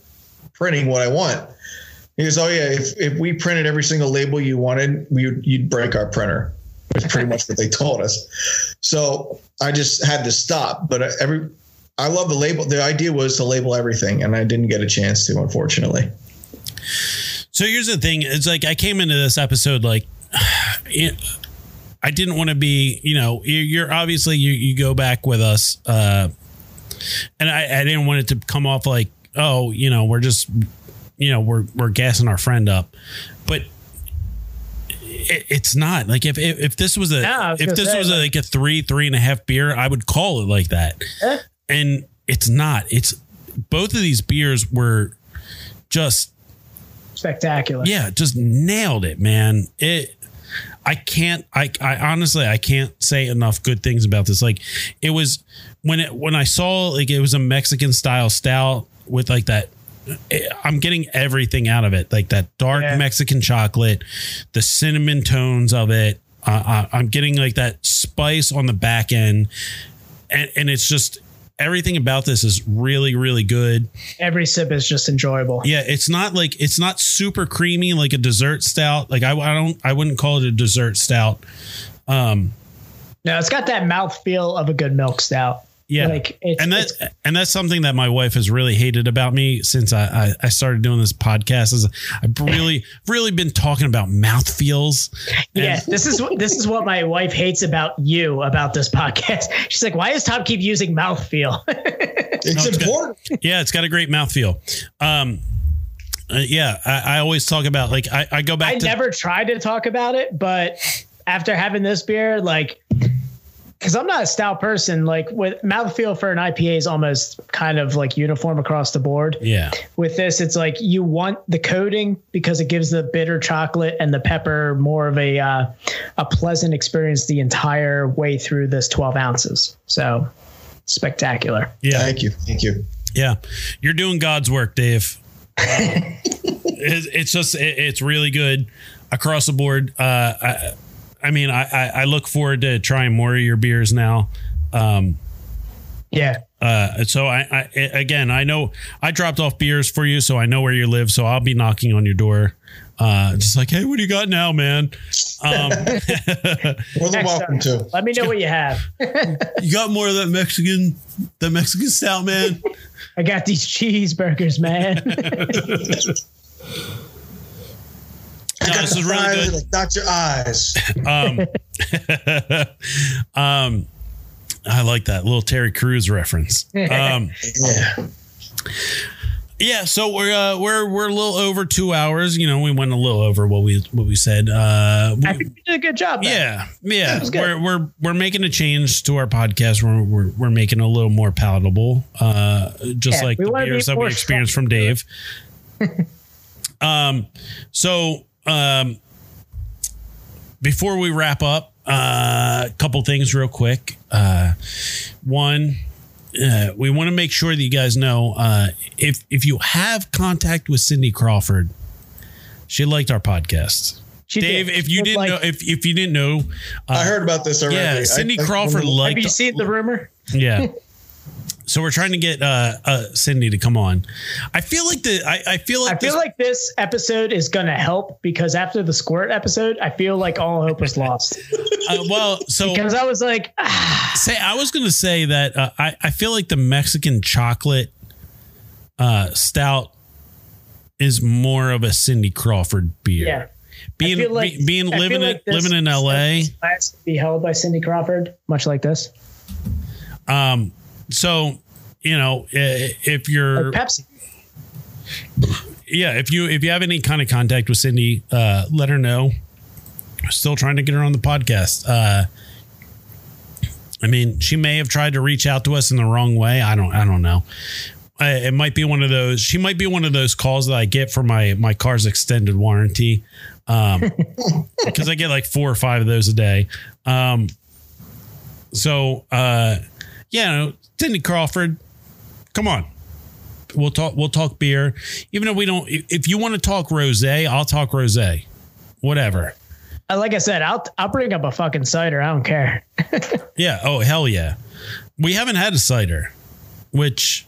printing what I want. He goes, "Oh yeah, if if we printed every single label you wanted, we would, you'd break our printer." That's pretty much what they told us. So I just had to stop. But every, I love the label. The idea was to label everything, and I didn't get a chance to, unfortunately. So here's the thing: it's like I came into this episode like, <sighs> I didn't want to be. You know, you're, you're obviously you you go back with us, uh, and I, I didn't want it to come off like, oh, you know, we're just, you know, we're we're gassing our friend up, but. It, it's not like if, if if this was a No, was if this say, was a, like a three three and a half beer I would call it like that Eh? and it's not it's both of these beers were just Spectacular. yeah, just nailed it, man. It I can't I I honestly I can't say enough good things about this. Like it was when it when I saw like it was a Mexican style stout with like that it- I'm getting everything out of it. Like that dark Yeah. Mexican chocolate, the cinnamon tones of it. Uh, I, I'm getting like that spice on the back end and and it's just everything about this is really really good. Every sip is just enjoyable. Yeah, it's not like it's not super creamy like a dessert stout. Like I, I don't I wouldn't call it a dessert stout. Um No, it's got that mouth feel of a good milk stout. Yeah. Like it's, and it's that's and that's something that my wife has really hated about me since I, I, I started doing this podcast is I've really really been talking about mouth feels. yeah. This is what this is what my wife hates about you about this podcast. <laughs> She's like, why does Tom keep using mouthfeel? <laughs> It's it's good. important. Yeah, it's got a great mouth feel. Um uh, yeah, I, I always talk about like I, I go back I to never tried to talk about it, but after having this beer, like, because I'm not a stout person, like with mouthfeel for an IPA is almost kind of like uniform across the board. yeah. With this, it's like you want the coating because it gives the bitter chocolate and the pepper more of a uh, a pleasant experience the entire way through this 12 ounces. So spectacular. Yeah. Thank you. Thank you. Yeah, you're doing God's work, Dave. <laughs> It's, it's just it, it's really good across the board. Uh, I, I mean, I, I I look forward to trying more of your beers now. Um, Yeah. uh, so I, I again, I know I dropped off beers for you, so I know where you live. So I'll be knocking on your door, uh, just like, hey, what do you got now, man? Um, <laughs> More than welcome to. Let me know what you have. <laughs> you got more of that Mexican, the Mexican stout, man. I got these cheeseburgers, man. <laughs> I No, got this the is really good. that'll your eyes. Um, <laughs> um, I like that little Terry Crews reference. Um, <laughs> Yeah. yeah, so we're uh, we're we're a little over two hours. You know, we went a little over what we what we said. Uh, we- I think you did a good job. there. yeah, yeah, was good. we're we're we're making a change to our podcast. We're we're, we're making it a little more palatable, uh, just Yeah, like the wanna be that we experienced from Dave. <laughs> um, so um, before we wrap up, uh, a couple things real quick. Uh, one, uh, we want to make sure that you guys know uh, if if you have contact with Cindy Crawford, she liked our podcast. She Dave, did. if you didn't like- know, if if you didn't know, uh, I heard about this already. yeah, Cindy I- Crawford have liked. Have you seen the rumor? yeah. <laughs> So we're trying to get uh, uh, Cindy to come on. I feel like the I, I feel like I feel this- like this episode is going to help because after the squirt episode, I feel like all hope was lost. <laughs> uh, well, so Because I was like, ah, say I was going to say that uh, I I feel like the Mexican chocolate uh, stout is more of a Cindy Crawford beer. yeah. being like- be- being living like in, living in L.A. be held by Cindy Crawford, much like this. Um, so you know if you're Like Pepsi. yeah, if you if you have any kind of contact with Cindy, uh, let her know. Still trying to get her on the podcast. Uh, I mean, she may have tried to reach out to us in the wrong way. I don't. I don't know. I, it might be one of those. She might be one of those calls that I get for my my car's extended warranty, um, <laughs> because I get like four or five of those a day. Um, so uh, yeah, Cindy Crawford, come on we'll talk we'll talk beer even if we don't if if you want to talk rosé i'll talk rosé whatever Uh, Like I said, I'll I'll bring up a fucking cider. I don't care. <laughs> yeah oh hell yeah we haven't had a cider which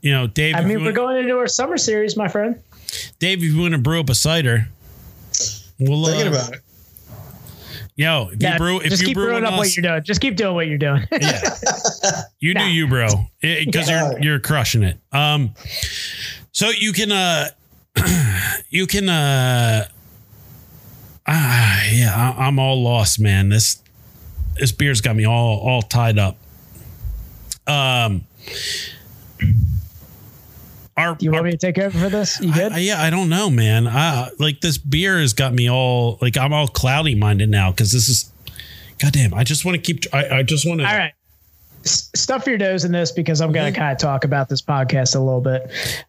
you know dave I mean, we're want- going into our summer series, my friend. Dave, if you want to brew up a cider, we'll uh, Thinking about it. Yo, if Yeah, you brew, if just you keep brew brewing up what you're doing. Just keep doing what you're doing. <laughs> yeah, you do you, bro, because Yeah. you're you're crushing it. Um, so you can uh, <clears throat> you can uh, ah, yeah, I, I'm all lost, man. This this beer's got me all all tied up. Um, our, Do you want me to take over for this? You good? I- yeah, I don't know, man. I like this beer has got me all like I'm all cloudy minded now because this is, goddamn. I just want to keep. I, I just want to. All right. S- Stuff your nose in this because I'm Mm-hmm. going to kind of talk about this podcast a little bit.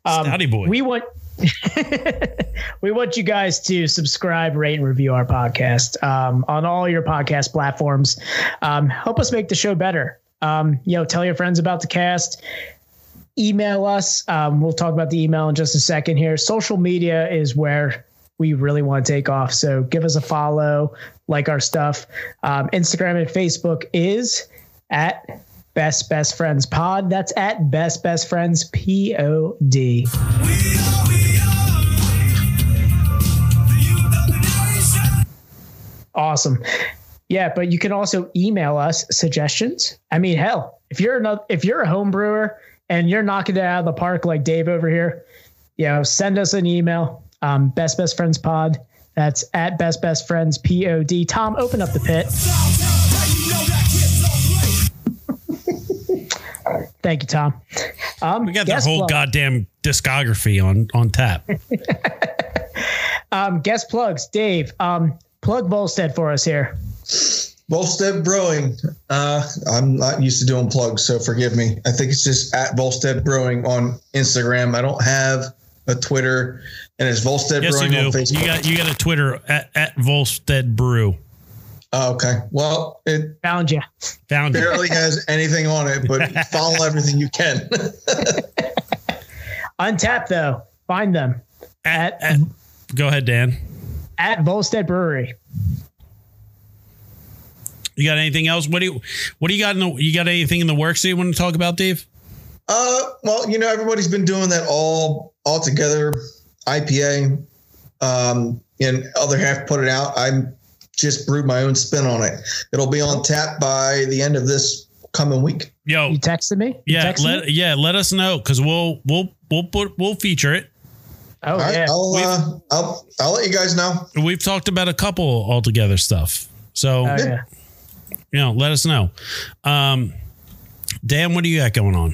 Um, Stouty boy. We want <laughs> we want you guys to subscribe, rate, and review our podcast um, on all your podcast platforms. Um, help us make the show better. Um, you know, tell your friends about the cast. Email us. Um, we'll talk about the email in just a second here. Social media is where we really want to take off. So give us a follow, like our stuff. Um, Instagram and Facebook is at Best Best Friends Pod. That's at Best Best Friends P O D. Awesome. Yeah, but you can also email us suggestions. I mean, hell, if you're another, if you're a home brewer and you're knocking it out of the park like Dave over here, you know, send us an email. Um, Best Best Friends Pod. That's at Best Best Friends P O D. Tom, open up the pit. <laughs> Thank you, Tom. Um, we got guest whole plug. goddamn discography on on tap. <laughs> Um, guest plugs, Dave. Um, plug Volstead for us here. Volstead Brewing. Uh, I'm not used to doing plugs, so forgive me. I think it's just at Volstead Brewing on Instagram. I don't have a Twitter, and it's Volstead yes, you Brewing on do. Facebook. You got you got a Twitter at at Volstead Brew. oh, okay. Well, it Found you. Found you. barely has <laughs> anything on it, but follow everything you can. <laughs> Untappd though. Find them At, at, go ahead, Dan. at Volstead Brewery. You got anything else? What do you what do you got in the you got anything in the works that you want to talk about, Dave? Uh, well, you know, everybody's been doing that all all together IPA. Um, and other half put it out. I just brewed my own spin on it. It'll be on tap by the end of this coming week. Yo, You texted me? You yeah, texted let me? yeah, let us know because we'll we'll we'll put we'll feature it. Oh All right, yeah. I'll uh, I'll I'll let you guys know. We've talked about a couple altogether stuff. So Oh yeah. You know, let us know. Um Dan, what do you got going on?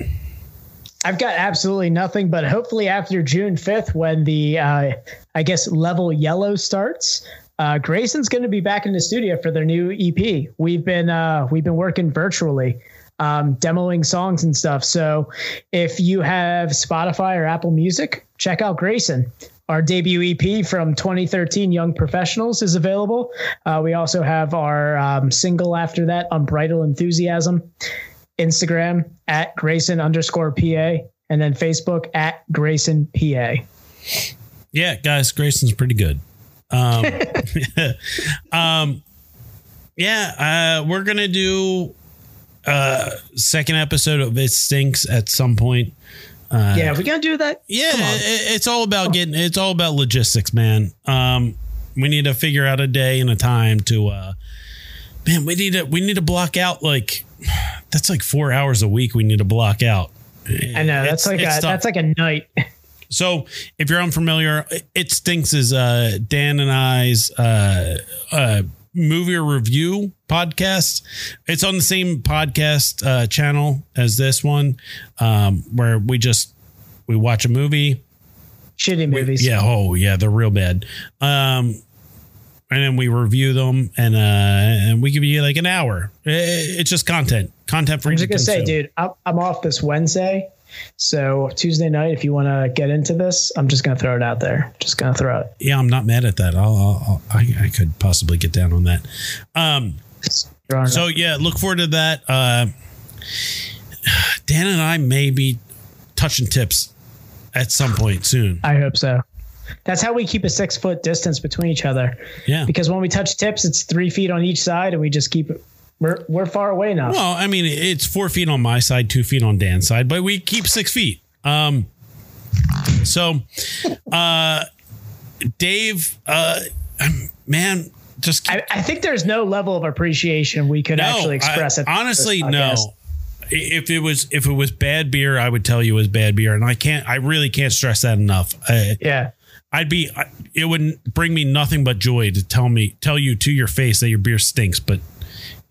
I've got absolutely nothing, but hopefully after June 5th, when the, uh, I guess, level yellow starts, uh, Grayson's going to be back in the studio for their new EP. We've been, uh, we've been working virtually, um, demoing songs and stuff. So if you have Spotify or Apple Music, check out Grayson. Our debut EP from 2013, Young Professionals, is available. Uh, we also have our um, single after that, Unbridled Enthusiasm. Instagram at Grayson underscore PA, and then Facebook at Grayson PA. Yeah, guys, Grayson's pretty good. Um, <laughs> <laughs> um yeah, uh we're gonna do a second episode of It Stinks at some point. Yeah, we gonna do that. Yeah, it- it's all about getting it's all about logistics, man. Um we need to figure out a day and a time to uh man, we need to we need to block out like <sighs> that's like four hours a week we need to block out. I know that's It's- like a tough. that's like a night. So if you're unfamiliar, It Stinks is uh, Dan and I's uh, uh, movie review podcast. It's on the same podcast uh, channel as this one, um, where we just we watch a movie. Shitty movies. Yeah, oh yeah, they're real bad. Um, and then we review them, and uh, and we give you like an hour. I- It's just content, content for I'm you just to gonna say, dude, I'm, I'm off this Wednesday. So Tuesday night, if you want to get into this, I'm just gonna throw it out there. Just gonna throw it. Yeah, I'm not mad at that. I'll, I'll, I'll I, I could possibly get down on that. Um, So yeah, look forward to that. Uh, Dan and I may be touching tips at some point soon. I hope so. That's how we keep a six foot distance between each other. Yeah. Because when we touch tips, it's three feet on each side, and we just keep it. We're we're far away now. Well, I mean, it's four feet on my side, two feet on Dan's side, but we keep six feet. Um, So, uh, Dave, uh, man, just I, I think there's no level of appreciation we could actually express I- it. honestly, no. If it was if it was bad beer, I would tell you it was bad beer, and I can't. I really can't stress that enough. I, Yeah. I'd be. It would bring me nothing but joy to tell me tell you to your face that your beer stinks. But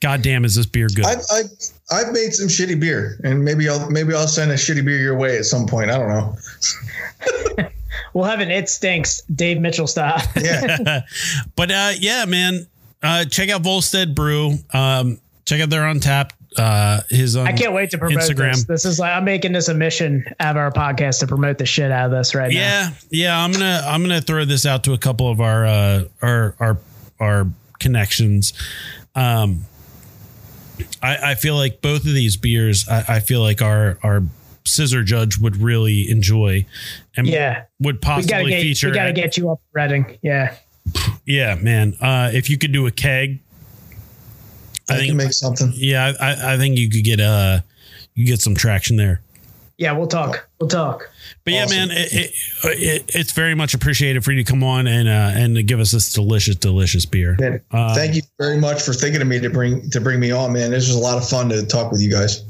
goddamn, is this beer good? I've, I've I've made some shitty beer, and maybe I'll maybe I'll send a shitty beer your way at some point. I don't know. <laughs> We'll have an It Stinks Dave Mitchell style. Yeah, <laughs> <laughs> but uh, yeah, man, uh, check out Volstead Brew. Um, check out their Untappd. Uh, his um, I can't wait to promote Instagram. this. This is like I'm making this a mission of our podcast to promote the shit out of this right now. Yeah, yeah. I'm gonna I'm gonna throw this out to a couple of our uh, our our our connections. Um, I, I feel like both of these beers. I, I feel like our our scissor judge would really enjoy, and Yeah. would We gotta possibly get feature. we gotta at- get you up Reading. Yeah. yeah, man. Uh, if you could do a keg, I, I think can make something. yeah, I, I think you could get uh you get some traction there. Yeah, we'll talk. We'll talk. But yeah, man, it, it, it, it's very much appreciated for you to come on and uh, and to give us this delicious, delicious beer. Man, Uh, Thank you very much for thinking of me to bring to bring me on, man. This was a lot of fun to talk with you guys.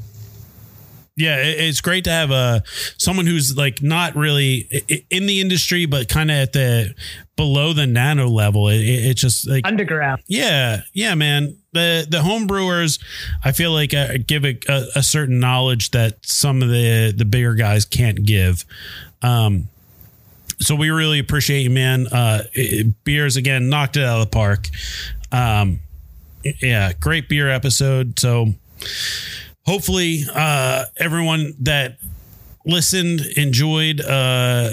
Yeah, it, it's great to have uh, someone who's like not really i- i- in the industry, but kind of at the below the nano level. It, it, it's just like Underground. Yeah, yeah, man. The the home brewers, I feel like uh, give a, a, a certain knowledge that some of the the bigger guys can't give. Um, so we really appreciate you, man. Uh, it- beers again knocked it out of the park. Um, yeah, great beer episode. So hopefully, uh, everyone that listened enjoyed uh,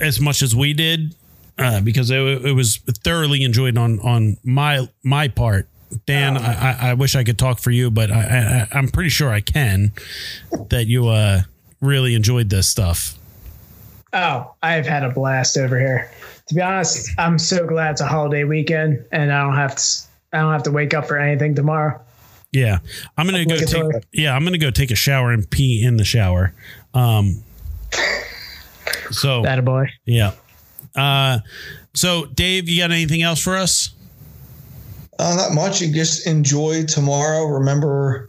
as much as we did uh, because it, it was thoroughly enjoyed on on my my part. Dan, I, I- I wish I could talk for you, but I, I, I'm pretty sure I can. That you uh, really enjoyed this stuff. Oh, I've had a blast over here. To be honest, I'm so glad it's a holiday weekend and I don't have to I don't have to wake up for anything tomorrow. Yeah, I'm gonna go take. Yeah, I'm gonna go take a shower and pee in the shower. Um, so That a boy. yeah. Uh, so Dave, you got anything else for us? Uh, not much. You just enjoy tomorrow. Remember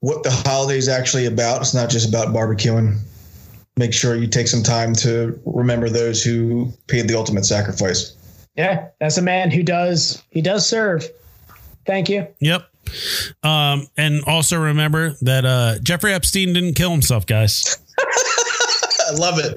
what the holiday's actually about. It's not just about barbecuing. Make sure you take some time to remember those who paid the ultimate sacrifice. Yeah, that's a man who does he does serve. Thank you. Yep. Um, and also remember that uh, Jeffrey Epstein didn't kill himself, guys. <laughs> I love it.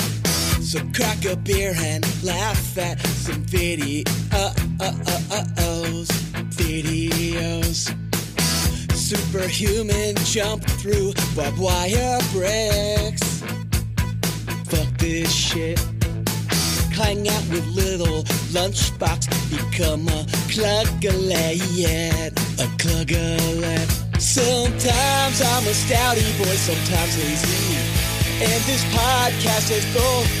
So crack a beer and laugh at some videos. Videos. Superhuman jump through barbed wire bricks. Fuck this shit. Hang out with little lunchbox. Become a cluggalet. A cluggalet. Sometimes I'm a stouty boy, sometimes lazy. And this podcast is both,